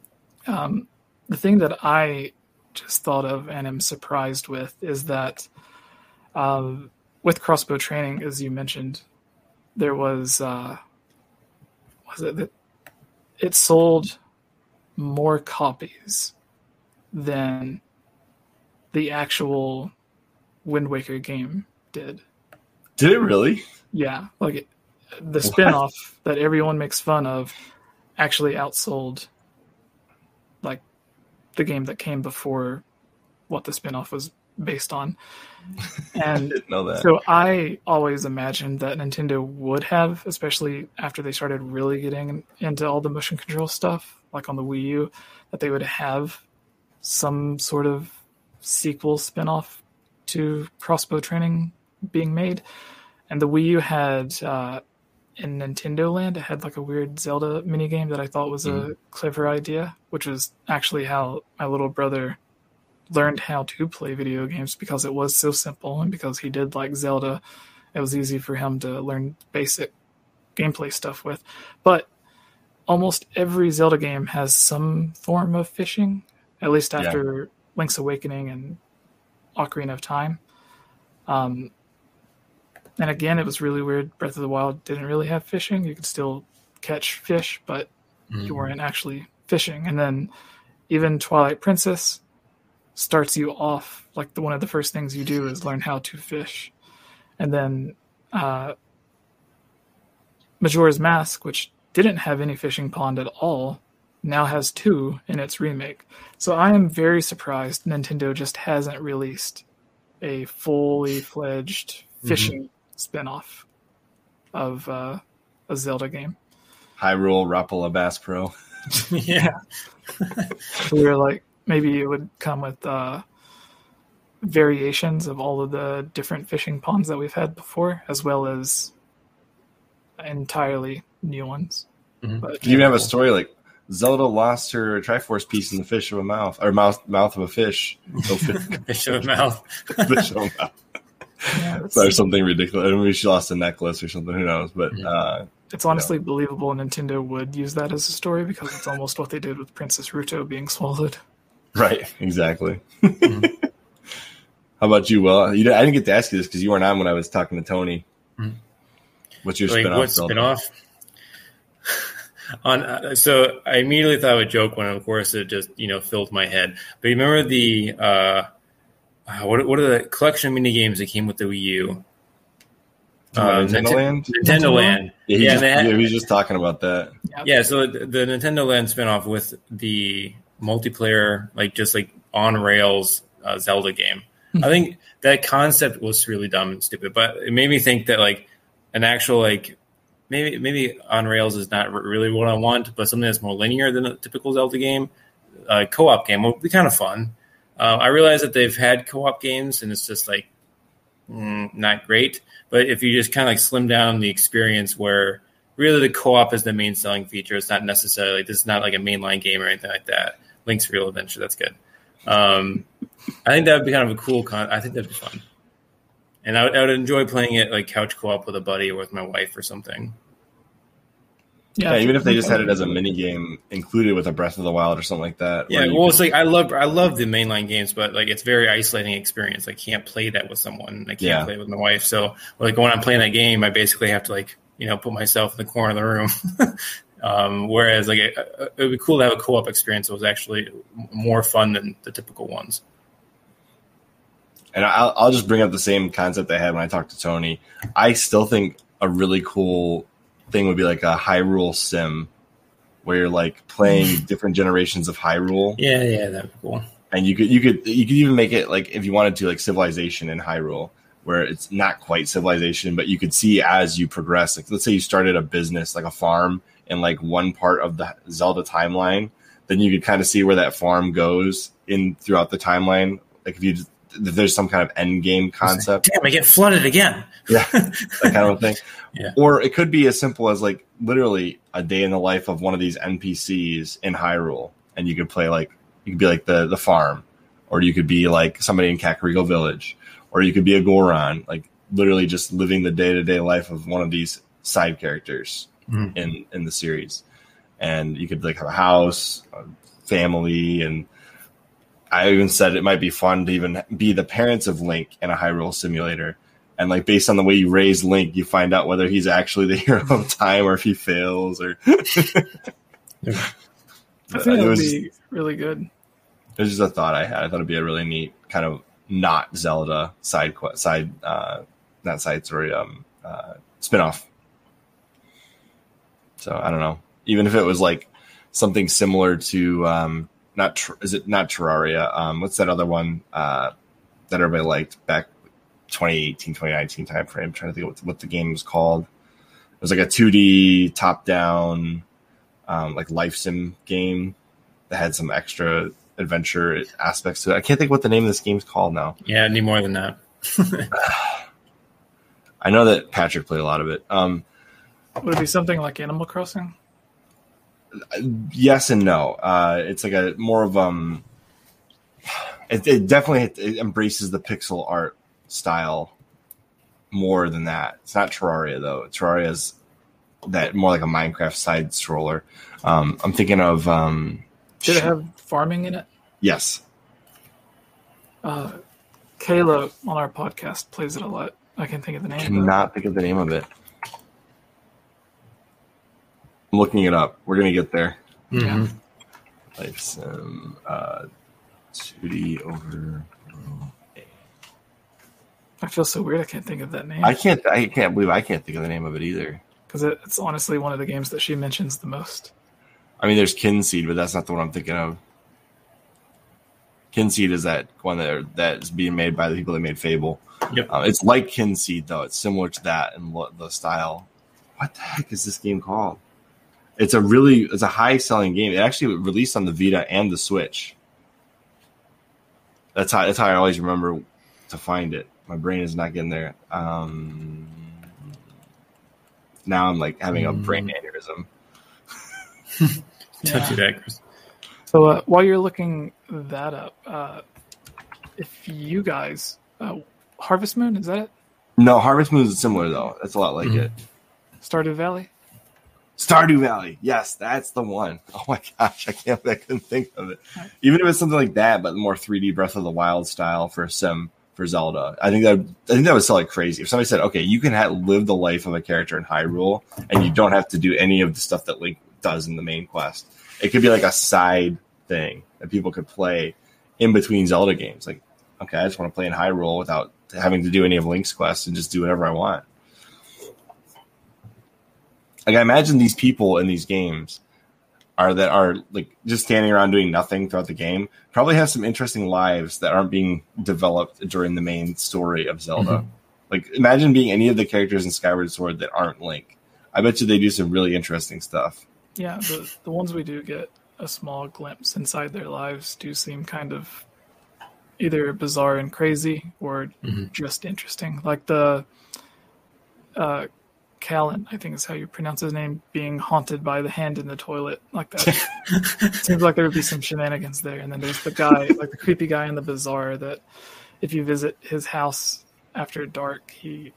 [laughs] um, the thing that I just thought of and am surprised with is that um, with crossbow training, as you mentioned, there was uh, was it that it sold more copies than the actual Wind Waker game did. Did it really? Yeah, like it, the spinoff that everyone makes fun of actually outsold like the game that came before what the spinoff was based on. [laughs] And I so I always imagined that Nintendo would have, especially after they started really getting into all the motion control stuff, like on the Wii U, that they would have some sort of sequel spinoff to crossbow training being made. And the Wii U had uh, in Nintendo Land, it had like a weird Zelda minigame that I thought was mm-hmm. a clever idea, which was actually how my little brother learned how to play video games because it was so simple and because he did like Zelda, it was easy for him to learn basic gameplay stuff with. But almost every Zelda game has some form of fishing, at least after yeah. Link's Awakening and Ocarina of Time. Um, and again, it was really weird. Breath of the Wild didn't really have fishing. You could still catch fish, but mm. you weren't actually fishing. And then even Twilight Princess starts you off like the one of the first things you do is learn how to fish. And then uh, Majora's Mask, which didn't have any fishing pond at all, now has two in its remake. So I am very surprised Nintendo just hasn't released a fully fledged mm-hmm. fishing mm-hmm. Spinoff of uh, a Zelda game. Hyrule Rapala Bass Pro. [laughs] yeah. we were like, maybe it would come with uh, variations of all of the different fishing ponds that we've had before, as well as entirely new ones. Mm-hmm. But, you even have a story like Zelda lost her Triforce piece in the fish of a mouth or mouth mouth of a fish. [laughs] fish of a mouth. fish of a mouth. Yeah, or something ridiculous. Maybe she lost a necklace or something. Who knows? But uh, it's honestly you know. believable Nintendo would use that as a story because it's almost what they did with Princess Ruto being swallowed. Right. Exactly. Mm-hmm. [laughs] How about you? Well, you, I didn't get to ask you this because you weren't on when I was talking to Tony. Mm-hmm. What's your like, spinoff? What spinoff? [laughs] on uh, so I immediately thought of a joke when, of course, it just you know filled my head. But you remember the uh, uh what what are the collection of mini games that came with the Wii U? Uh, Nintendo Land. Nintendo Land. Yeah, he, yeah, just, had, yeah, he was just talking about that. Yeah, so the, the Nintendo Land spinoff with the multiplayer, like just like on rails uh, Zelda game. I think that concept was really dumb and stupid, but it made me think that like an actual like maybe maybe on rails is not really what I want, but something that's more linear than a typical Zelda game, a co-op game would be kind of fun. Uh, I realize that they've had co-op games and it's just like mm, not great, but if you just kind of like slim down the experience where really the co-op is the main selling feature, it's not necessarily this is not like a mainline game or anything like that. Link's Real Adventure, that's good. Um, I think that would be kind of a cool con. I think that'd be fun, and I would, I would enjoy playing it like couch co-op with a buddy or with my wife or something. Yeah, yeah even if they just had it as a mini game included with a Breath of the Wild or something like that. Yeah, well, it's like I love I love the mainline games, but like it's very isolating experience. I can't play that with someone. I can't yeah. play it with my wife. So like when I'm playing that game, I basically have to like you know put myself in the corner of the room [laughs] Um, whereas like it, it, would be cool to have a co-op experience that was actually more fun than the typical ones. And I'll, I'll just bring up the same concept I had when I talked to Tony. I still think a really cool thing would be like a Hyrule sim, where you're like playing [laughs] different generations of Hyrule. Yeah, yeah, that'd be cool. And you could you could you could even make it like if you wanted to like Civilization in Hyrule, where it's not quite Civilization, but you could see as you progress. Like let's say you started a business like a farm in like one part of the Zelda timeline, then you could kind of see where that farm goes in throughout the timeline. Like if you if there's some kind of end game concept. Damn, I get flooded again. Yeah, that [laughs] kind of thing. yeah. Or it could be as simple as like literally a day in the life of one of these NPCs in Hyrule, and you could play like you could be like the the farm, or you could be like somebody in Kakariko Village, or you could be a Goron, like literally just living the day to day life of one of these side characters mm-hmm. in in the series, and you could like have a house, a family, and I even said it might be fun to even be the parents of Link in a Hyrule simulator. And like based on the way you raise Link, you find out whether he's actually the hero of time or if he fails or. [laughs] I think it would be really good. It was just a thought I had. I thought it'd be a really neat kind of not Zelda side quest, side uh, not side story um uh, spinoff so I don't know. Even if it was like something similar to um, not is it not Terraria? Um, what's that other one uh, that everybody liked back 2018, 2019 time frame? I'm trying to think what, what the game was called. It was like a 2D top down um, like life sim game that had some extra adventure aspects to it. I can't think what the name of this game's called now. Yeah, any more than that. [sighs] I know that Patrick played a lot of it. Um, would it be something like Animal Crossing? Yes and no. Uh, it's like a more of um. It, it definitely it embraces the pixel art style more than that. It's not Terraria though. Terraria is that more like a Minecraft side scroller. Um, I'm thinking of. Um, Did it have farming in it? Yes. Uh, Kayla on our podcast plays it a lot. I can't think of the name. I cannot think of the name of it. I'm looking it up. We're gonna get there. Mm-hmm. Life sim uh, 2D over. I feel so weird. I can't think of that name. I can't. I can't believe I can't think of the name of it either. Because it, it's honestly one of the games that she mentions the most. I mean, there's Kynseed, but that's not the one I'm thinking of. Kynseed is that one that that is being made by the people that made Fable. Yep. Uh, it's like Kynseed though. It's similar to that in lo- the style. What the heck is this game called? It's a really it's a high selling game. It actually released on the Vita and the Switch. That's how that's how I always remember to find it. My brain is not getting there. Um, now I'm like having a brain aneurysm. Don't do that, Chris. So uh, while you're looking that up, uh, if you guys, uh, Harvest Moon, is that it? No, Harvest Moon is similar though. That's a lot like Mhm. it. Stardew Valley? Stardew Valley. Yes, that's the one. [laughs] Oh my gosh, I can't. I couldn't think of it. Even if it's something like that, but more 3D Breath of the Wild style for sim for Zelda, I think that I think that would sell like crazy. If somebody said, "Okay, you can live the life of a character in Hyrule, and you don't have to do any of the stuff that Link does in the main quest," it could be like a side thing that people could play in between Zelda games. Like, okay, I just want to play in Hyrule without having to do any of Link's quests and just do whatever I want. Like I imagine these people in these games are that are like just standing around doing nothing throughout the game probably have some interesting lives that aren't being developed during the main story of Zelda. Like imagine being any of the characters in Skyward Sword that aren't Link. I bet you they do some really interesting stuff. Yeah, the, the ones we do get a small glimpse inside their lives do seem kind of either bizarre and crazy or Mhm. just interesting. Like the uh, Cawlin, I think is how you pronounce his name, being haunted by the hand in the toilet. Like that. [laughs] Seems like there would be some shenanigans there. And then there's the guy, like the creepy guy in the bazaar that if you visit his house after dark, he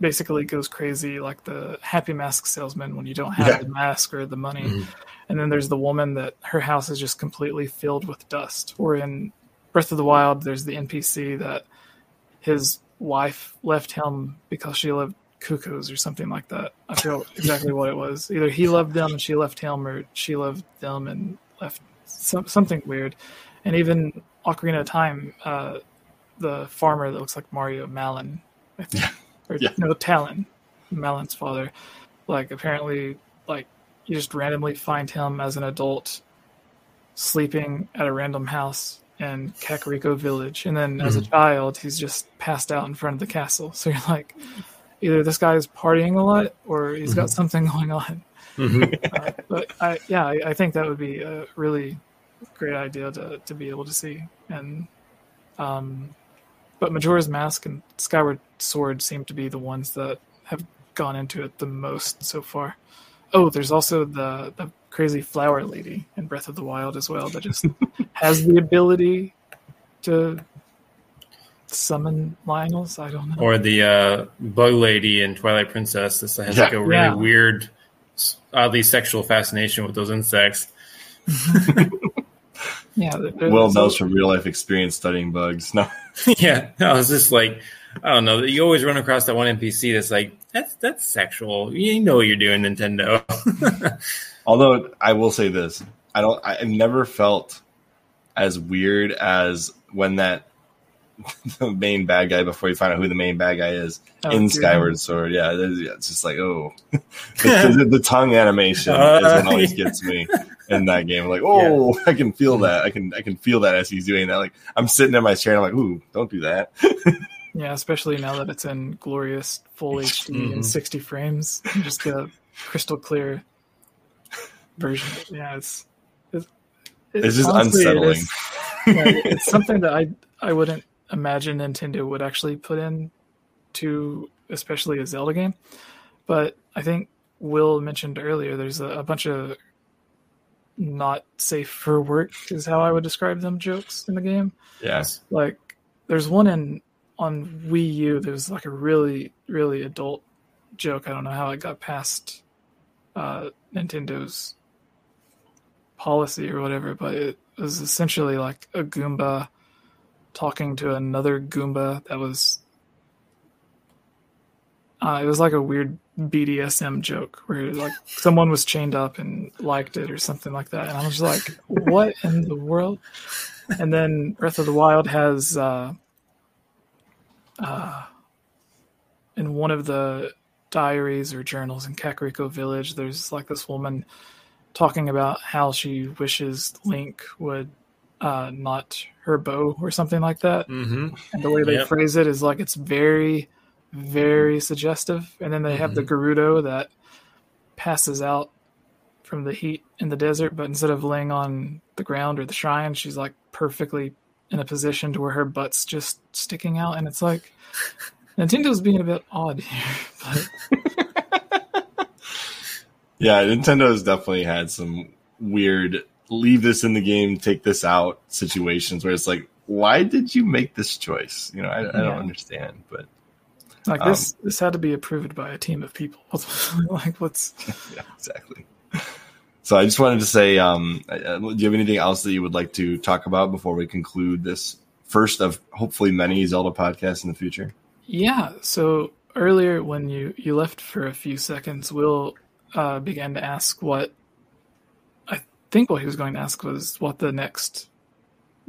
basically goes crazy like the happy mask salesman when you don't have Yeah. the mask or the money. Mhm. And then there's the woman that her house is just completely filled with dust. Or in Breath of the Wild, there's the NPC that his wife left him because she loved cuckoos or something like that. I forget exactly what it was. Either he loved them and she left him, or she loved them and left some, something weird. And even Ocarina of Time, uh, the farmer that looks like Mario Malon, I think, or Yeah. no Talon, Malon's father. Like apparently, like you just randomly find him as an adult sleeping at a random house in Kakariko Village, and then as a child, he's just passed out in front of the castle. [laughs] So you're like, either this guy is partying a lot, or he's got something [laughs] going on. Mhm. Uh, but I, yeah, I, I think that would be a really great idea to to be able to see. And um, but Majora's Mask and Skyward Sword seem to be the ones that have gone into it the most so far. Oh, there's also the the crazy flower lady in Breath of the Wild as well that just [laughs] has the ability to summon Lynels. I don't know. Or the uh, bug lady in Twilight Princess. This has like a really Yeah. weird, oddly sexual fascination with those insects. [laughs] yeah, there- there's Will knows from real life experience studying bugs. No, [laughs] yeah, no, it's just like I don't know. You always run across that one NPC that's like that's that's sexual. You know what you're doing, Nintendo. [laughs] Although I will say this, I don't. I- I've never felt as weird as when that [laughs] the main bad guy before you find out who the main bad guy is Oh, in dude. Skyward Sword. Yeah, it is- just like oh, [laughs] [laughs] the, the, the tongue animation is Uh, what always yeah. gets me in that game. Like oh, I can feel that. I can I can feel that as he's doing that. Like I'm sitting in my chair and I'm like ooh, don't do that. Yeah, especially now that it's in glorious full HD Mhm. and 60 frames, just a crystal clear version. Yeah, it's it's, It's just honestly, unsettling. is- yeah, it's something that I I wouldn't imagine Nintendo would actually put in to especially a Zelda game. But I think Will mentioned earlier there's a, a bunch of not safe for work is how I would describe them jokes in the game Yes. like there's one in on Wii U. There's like a really really adult joke. I don't know how it got past uh, Nintendo's policy or whatever, but it was essentially like a Goomba talking to another Goomba that was. Uh, it was like a weird BDSM joke where like someone was chained up and liked it or something like that, and I was like, "What in the world?" And then Breath of the Wild has uh, uh, in one of the diaries or journals in Kakariko Village, there's like this woman talking about how she wishes Link would uh, not her bow or something like that. Mm-hmm. And the way they yep. phrase it is like it's very, very suggestive. And then they mm-hmm. have the mm-hmm. Gerudo that passes out from the heat in the desert, but instead of laying on the ground or the shrine, she's like perfectly in a position to where her butt's just sticking out. And it's like [laughs] Nintendo's being a bit odd here, [laughs] but yeah, Nintendo has definitely had some weird leave this in the game, take this out situations where it's like, why did you make this choice? You know, I, I don't understand, but like um, this, this had to be approved by a team of people. [laughs] like, what's [laughs] yeah, exactly. So I just wanted to say, um, do you have anything else that you would like to talk about before we conclude this first of hopefully many Zelda podcasts in the future? Yeah. So earlier, when you you left for a few seconds, Will uh, began to ask what think what he was going to ask was what the next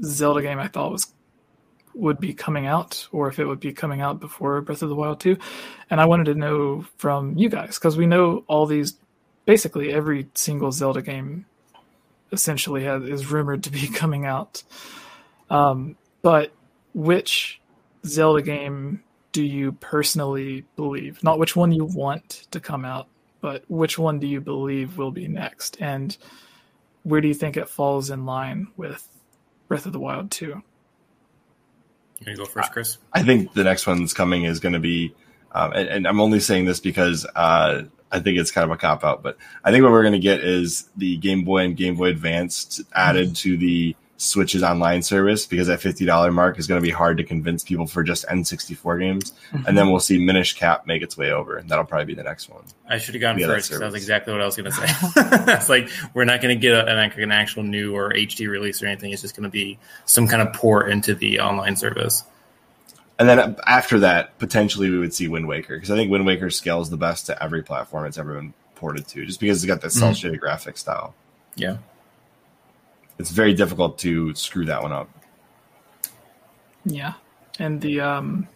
Zelda game I thought was would be coming out, or if it would be coming out before Breath of the Wild 2. And I wanted to know from you guys because we know all these, basically every single Zelda game, essentially has, is rumored to be [laughs] coming out. Um, but which Zelda game do you personally believe? Not which one you want to come out, but which one do you believe will be next? And where do you think it falls in line with Breath of the Wild 2? You to go first, Chris? I think the next one that's coming is going to be, um, and, and, I'm only saying this because uh, I think it's kind of a cop out, but I think what we're going to get is the Game Boy and Game Boy Advance added mm-hmm. to the Switch's online service because that fifty dollar mark is going to be hard to convince people for just N sixty four games, mm-hmm. and then we'll see Minish Cap make its way over, and that'll probably be the next one. I should have gone first because that was exactly what I was going to say. [laughs] it's like we're not going to get a, an, an actual new or HD release or anything. It's just going to be some kind of port into the online service. And then after that, potentially we would see Wind Waker because I think Wind Waker scales the best to every platform it's ever been ported to, just because it's got that cell shaded mm-hmm. graphic style. Yeah it's very difficult to screw that one up. Yeah, and the um,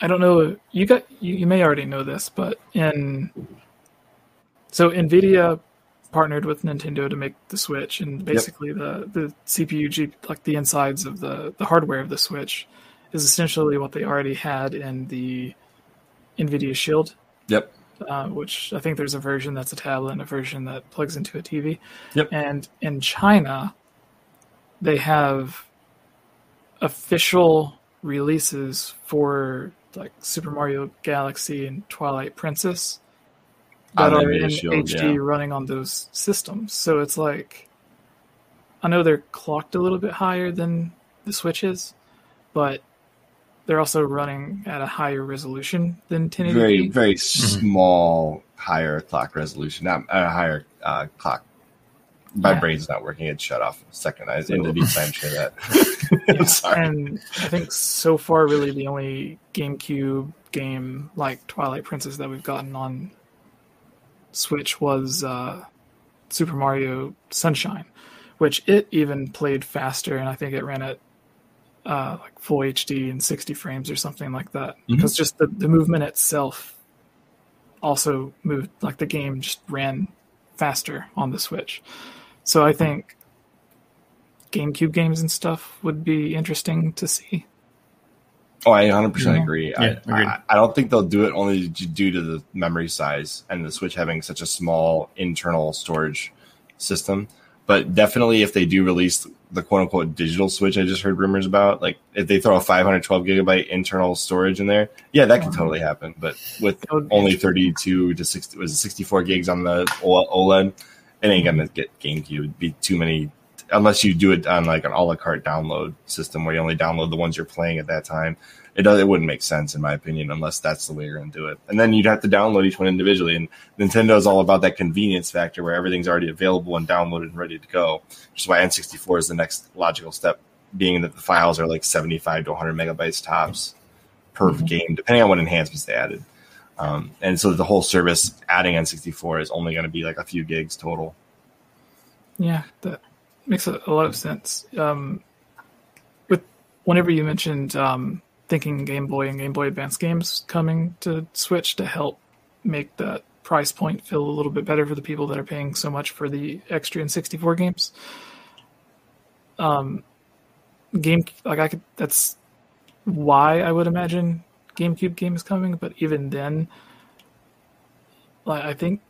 I don't know. You got you, you may already know this, but in so Nvidia partnered with Nintendo to make the Switch, and basically yep. the the CPU, G, like the insides of the the hardware of the Switch, is essentially what they already had in the Nvidia Shield. Yep uh, which I think there's a version that's a tablet and a version that plugs into a TV. Yep. And in China, they have official releases for like Super Mario Galaxy and Twilight Princess that are in Shield, HD yeah. running on those systems. So it's like I know they're clocked a little bit higher than the Switch is, but they're also running at a higher resolution than 1080p. Very, very mm-hmm. small, higher clock resolution, not a higher uh, clock. My yeah. brain's not working. It shut off a second. I was into the time share that. [laughs] [laughs] yeah. sorry. And I think so far, really, the only GameCube game like Twilight Princess that we've gotten on Switch was uh, Super Mario Sunshine, which it even played faster, and I think it ran at uh, like full HD and 60 frames or something like that. Mm-hmm. Because just the, the movement itself also moved, like the game just ran faster on the Switch. So I think GameCube games and stuff would be interesting to see. Oh, I 100% yeah. agree. Yeah, I, I, I, don't think they'll do it only due to the memory size and the Switch having such a small internal storage system. But definitely, if they do release the quote unquote digital switch I just heard rumors about. Like if they throw a 512 gigabyte internal storage in there, yeah, that could totally happen. But with only 32 to 60 was 64 gigs on the OLED, it ain't gonna get GameCube. It'd be too many unless you do it on like an a la carte download system where you only download the ones you're playing at that time. It does it wouldn't make sense in my opinion unless that's the way you're going to do it. And then you'd have to download each one individually. And Nintendo is all about that convenience factor where everything's already available and downloaded and ready to go, which is why N64 is the next logical step, being that the files are like 75 to 100 megabytes tops per mm-hmm. game, depending on what enhancements they added. Um, and so the whole service adding N64 is only going to be like a few gigs total. Yeah, that makes a, a lot of sense. Um, with whenever you mentioned um, thinking Game Boy and Game Boy Advance games coming to Switch to help make that price point feel a little bit better for the people that are paying so much for the extra N64 games. Um, game like I could that's why I would imagine GameCube games coming, but even then, like I think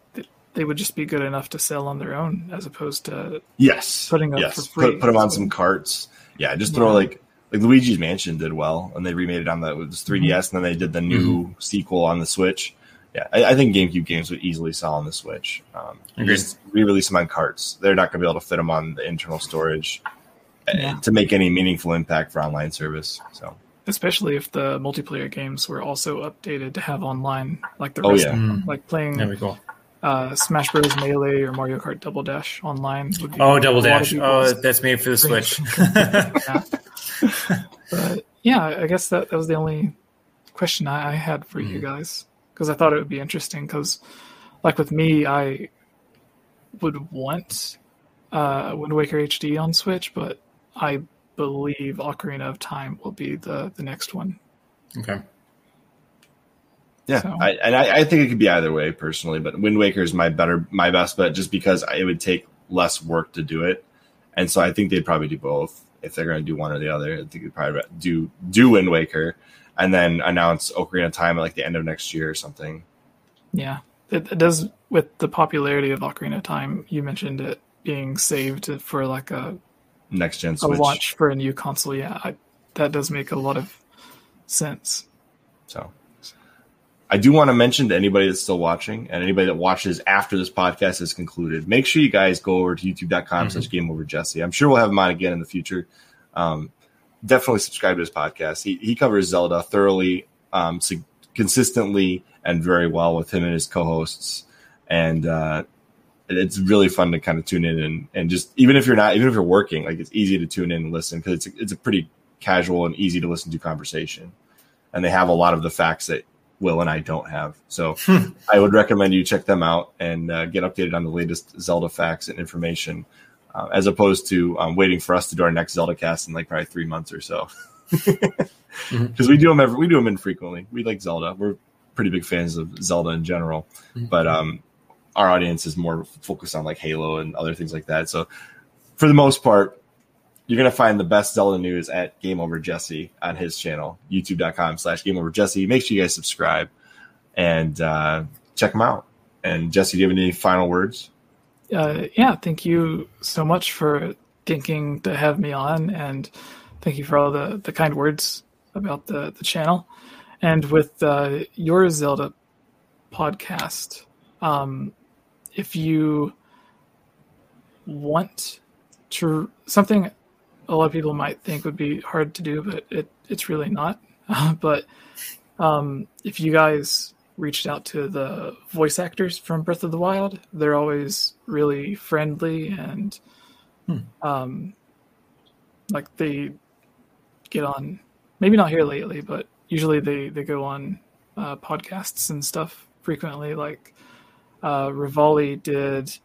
they would just be good enough to sell on their own as opposed to yes putting up yes. for free. Put, put them on some carts. Yeah, just throw yeah. like like Luigi's Mansion did well, and they remade it on the 3DS, mm-hmm. and then they did the new mm-hmm. sequel on the Switch. Yeah, I, I, think GameCube games would easily sell on the Switch. Um, just re-release them on carts. They're not going to be able to fit them on the internal storage eh, yeah. to make any meaningful impact for online service. So, especially if the multiplayer games were also updated to have online, like the oh, rest, oh, yeah. mm. like playing. There we go uh, Smash Bros. Melee or Mario Kart Double Dash online. oh, Double Dash! Oh, that's made for the Switch. yeah. [laughs] [laughs] but yeah, I guess that, that was the only question I, I had for mm. you guys because I thought it would be interesting. Because, like with me, I would want uh, Wind Waker HD on Switch, but I believe Ocarina of Time will be the the next one. Okay. Yeah, so. I, and I, I, think it could be either way personally, but Wind Waker is my better, my best bet, just because it would take less work to do it, and so I think they'd probably do both if they're going to do one or the other. I think they'd probably do do Wind Waker, and then announce Ocarina of Time at like the end of next year or something. Yeah, it, it does with the popularity of Ocarina of Time. You mentioned it being saved for like a next gen Switch. a launch for a new console. Yeah, I, that does make a lot of sense. So I do want to mention to anybody that's still watching and anybody that watches after this podcast is concluded, make sure you guys go over to youtube.com mm-hmm. slash game over Jesse. I'm sure we'll have him on again in the future. Um, definitely subscribe to his podcast. He, he covers Zelda thoroughly, um, so consistently and very well with him and his co-hosts. And, uh, it's really fun to kind of tune in and, and just, even if you're not, even if you're working, like it's easy to tune in and listen because it's, it's a pretty casual and easy to listen to conversation. And they have a lot of the facts that Will and I don't have. So. [laughs] I would recommend you check them out and uh, get updated on the latest Zelda facts and information, uh, as opposed to um, waiting for us to do our next Zelda cast in like probably three months or so. Because [laughs] mm-hmm. we do them every, we do them infrequently. We like Zelda. We're pretty big fans of Zelda in general, mm-hmm. but um, our audience is more focused on like Halo and other things like that. So for the most part, you're going to find the best Zelda news at Game Over Jesse on his channel, youtube.com slash Game Over Jesse. Make sure you guys subscribe and uh, check him out. And Jesse, do you have any final words? Uh, yeah, thank you so much for thinking to have me on, and thank you for all the, the kind words about the, the channel. And with uh, your Zelda podcast, um, if you want to something a lot of people might think would be hard to do, but it it's really not. [laughs] but um, if you guys reached out to the voice actors from Breath of the Wild, they're always really friendly and hmm. um, like they get on. Maybe not here lately, but usually they they go on uh, podcasts and stuff frequently. Like uh, Revali did,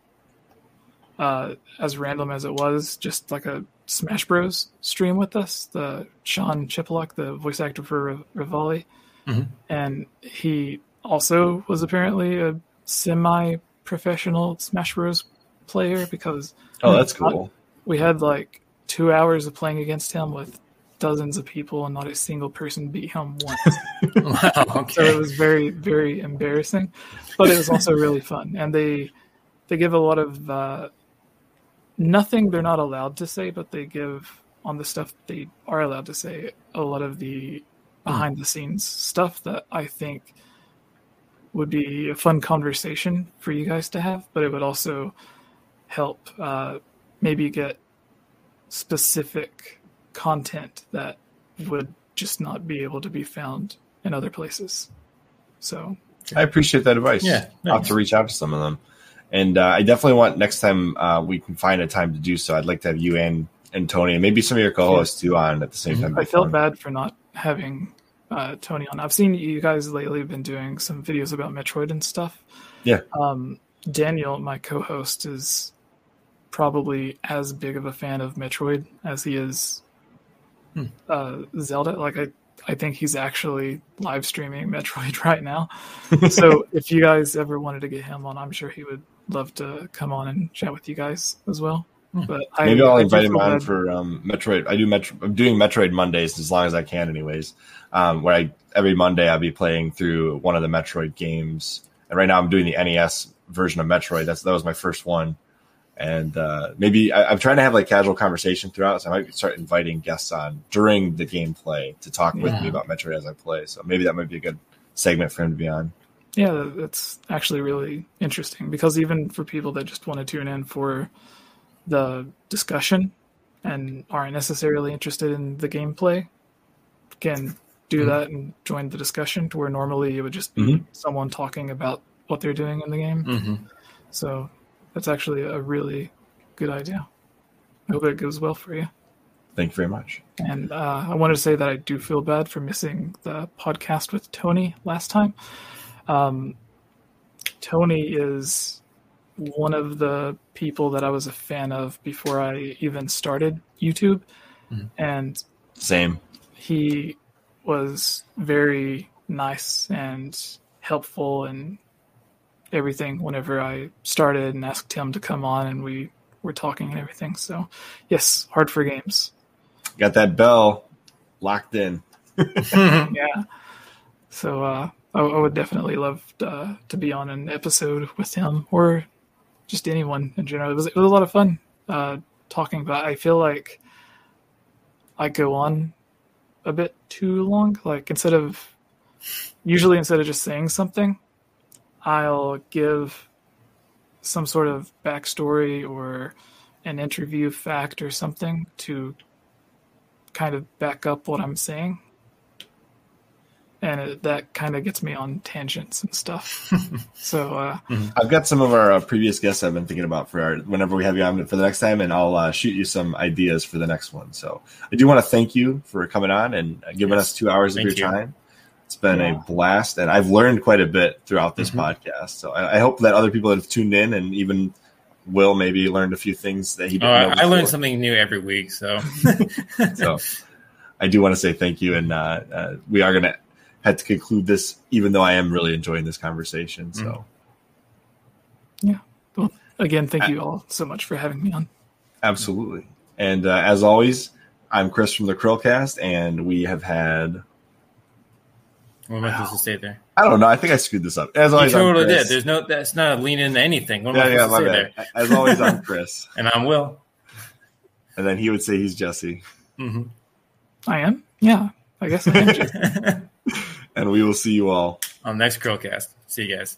uh, as random as it was, just like a Smash Bros. stream with us, the Sean Chiplock, the voice actor for Revali, mm-hmm. and he also was apparently a semi-professional Smash Bros. player because oh, that's cool. We had like two hours of playing against him with dozens of people, and not a single person beat him once. [laughs] wow, okay. [laughs] So it was very, very embarrassing, but it was also really fun, and they they give a lot of uh, nothing they're not allowed to say, but they give on the stuff they are allowed to say a lot of the behind the scenes stuff that I think would be a fun conversation for you guys to have, but it would also help uh, maybe get specific content that would just not be able to be found in other places. So I appreciate that advice. Yeah, I'll have to reach out to some of them. And uh, I definitely want next time uh, we can find a time to do so. I'd like to have you and, and Tony and maybe some of your co-hosts too on at the same time. I felt bad for not having uh, Tony on. I've seen you guys lately have been doing some videos about Metroid and stuff. Yeah. Um, Daniel, my co-host, is probably as big of a fan of Metroid as he is Hmm. uh, Zelda. Like I, I think he's actually live streaming [laughs] Metroid right now. [laughs] so if you guys ever wanted to get him on, I'm sure he would love to come on and chat with you guys as well. Hmm. But Maybe I, I'll I do invite him on for um, Metroid. I do Metro. I'm doing Metroid Mondays as long as I can, anyways. Um, where I every Monday I'll be playing through one of the Metroid games, and right now I'm doing the NES version of Metroid. That's that was my first one, and uh, maybe I, I'm trying to have like casual conversation throughout. So I might start inviting guests on during the gameplay to talk with me about Metroid as I play. So maybe that might be a good segment for him to be on. Yeah, that's actually really interesting because even for people that just want to tune in for the discussion and aren't necessarily interested in the gameplay, can do Mhm. that and join the discussion to where normally it would just be Mhm. someone talking about what they're doing in the game. hmm So that's actually a really good idea. I hope it goes well for you. Thank you very much. And uh, I wanted to say that I do feel bad for missing the podcast with Tony last time. Um, Tony is one of the people that I was a fan of before I even started YouTube. Mhm. And Same. he was very nice and helpful and everything whenever I started and asked him to come on and we were talking and everything. So, yes, Hard4Games. Got that bell locked in. [laughs] yeah. So uh, I, I would definitely love uh, to be on an episode with him or just anyone in general. It was, it was a lot of fun uh, talking, but I feel like I go on a bit too long. Like instead of usually instead of just saying something, I'll give some sort of backstory or an interview fact or something to kind of back up what I'm saying. And it, that kind of gets me on tangents and stuff. [laughs] so, uh, I've got some of our uh, previous guests I've been thinking about for our, whenever we have you on for the next time, and I'll uh, shoot you some ideas for the next one. So I do want to thank you for coming on and giving Yes. us two hours Thank of your you. time. It's been Yeah. a blast, and I've learned quite a bit throughout this Mhm. podcast. So I, I hope that other people that have tuned in and even Will maybe learned a few things that he Oh, didn't know. I, I learn something new every week. So, [laughs] So I do want to say thank you, and uh, uh, we are going to have to conclude this, even though I am really enjoying this conversation. So. yeah. well, again, thank you all so much for having me on. Absolutely. And uh, as always, I'm Chris from the Chrillcast, and we have had. what am I supposed to say there? I don't know. I think I screwed this up. As You always, I'm totally Chris. did. There's no. That's not a lean into anything. What am Yeah, I yeah, supposed my to say bad. there? As always, I'm [laughs] Chris, And I'm Will. and then he would say he's Jesse, hmm I am? Yeah, I guess I am. [laughs] [laughs] And we will see you all On next Chrillcast. See you guys.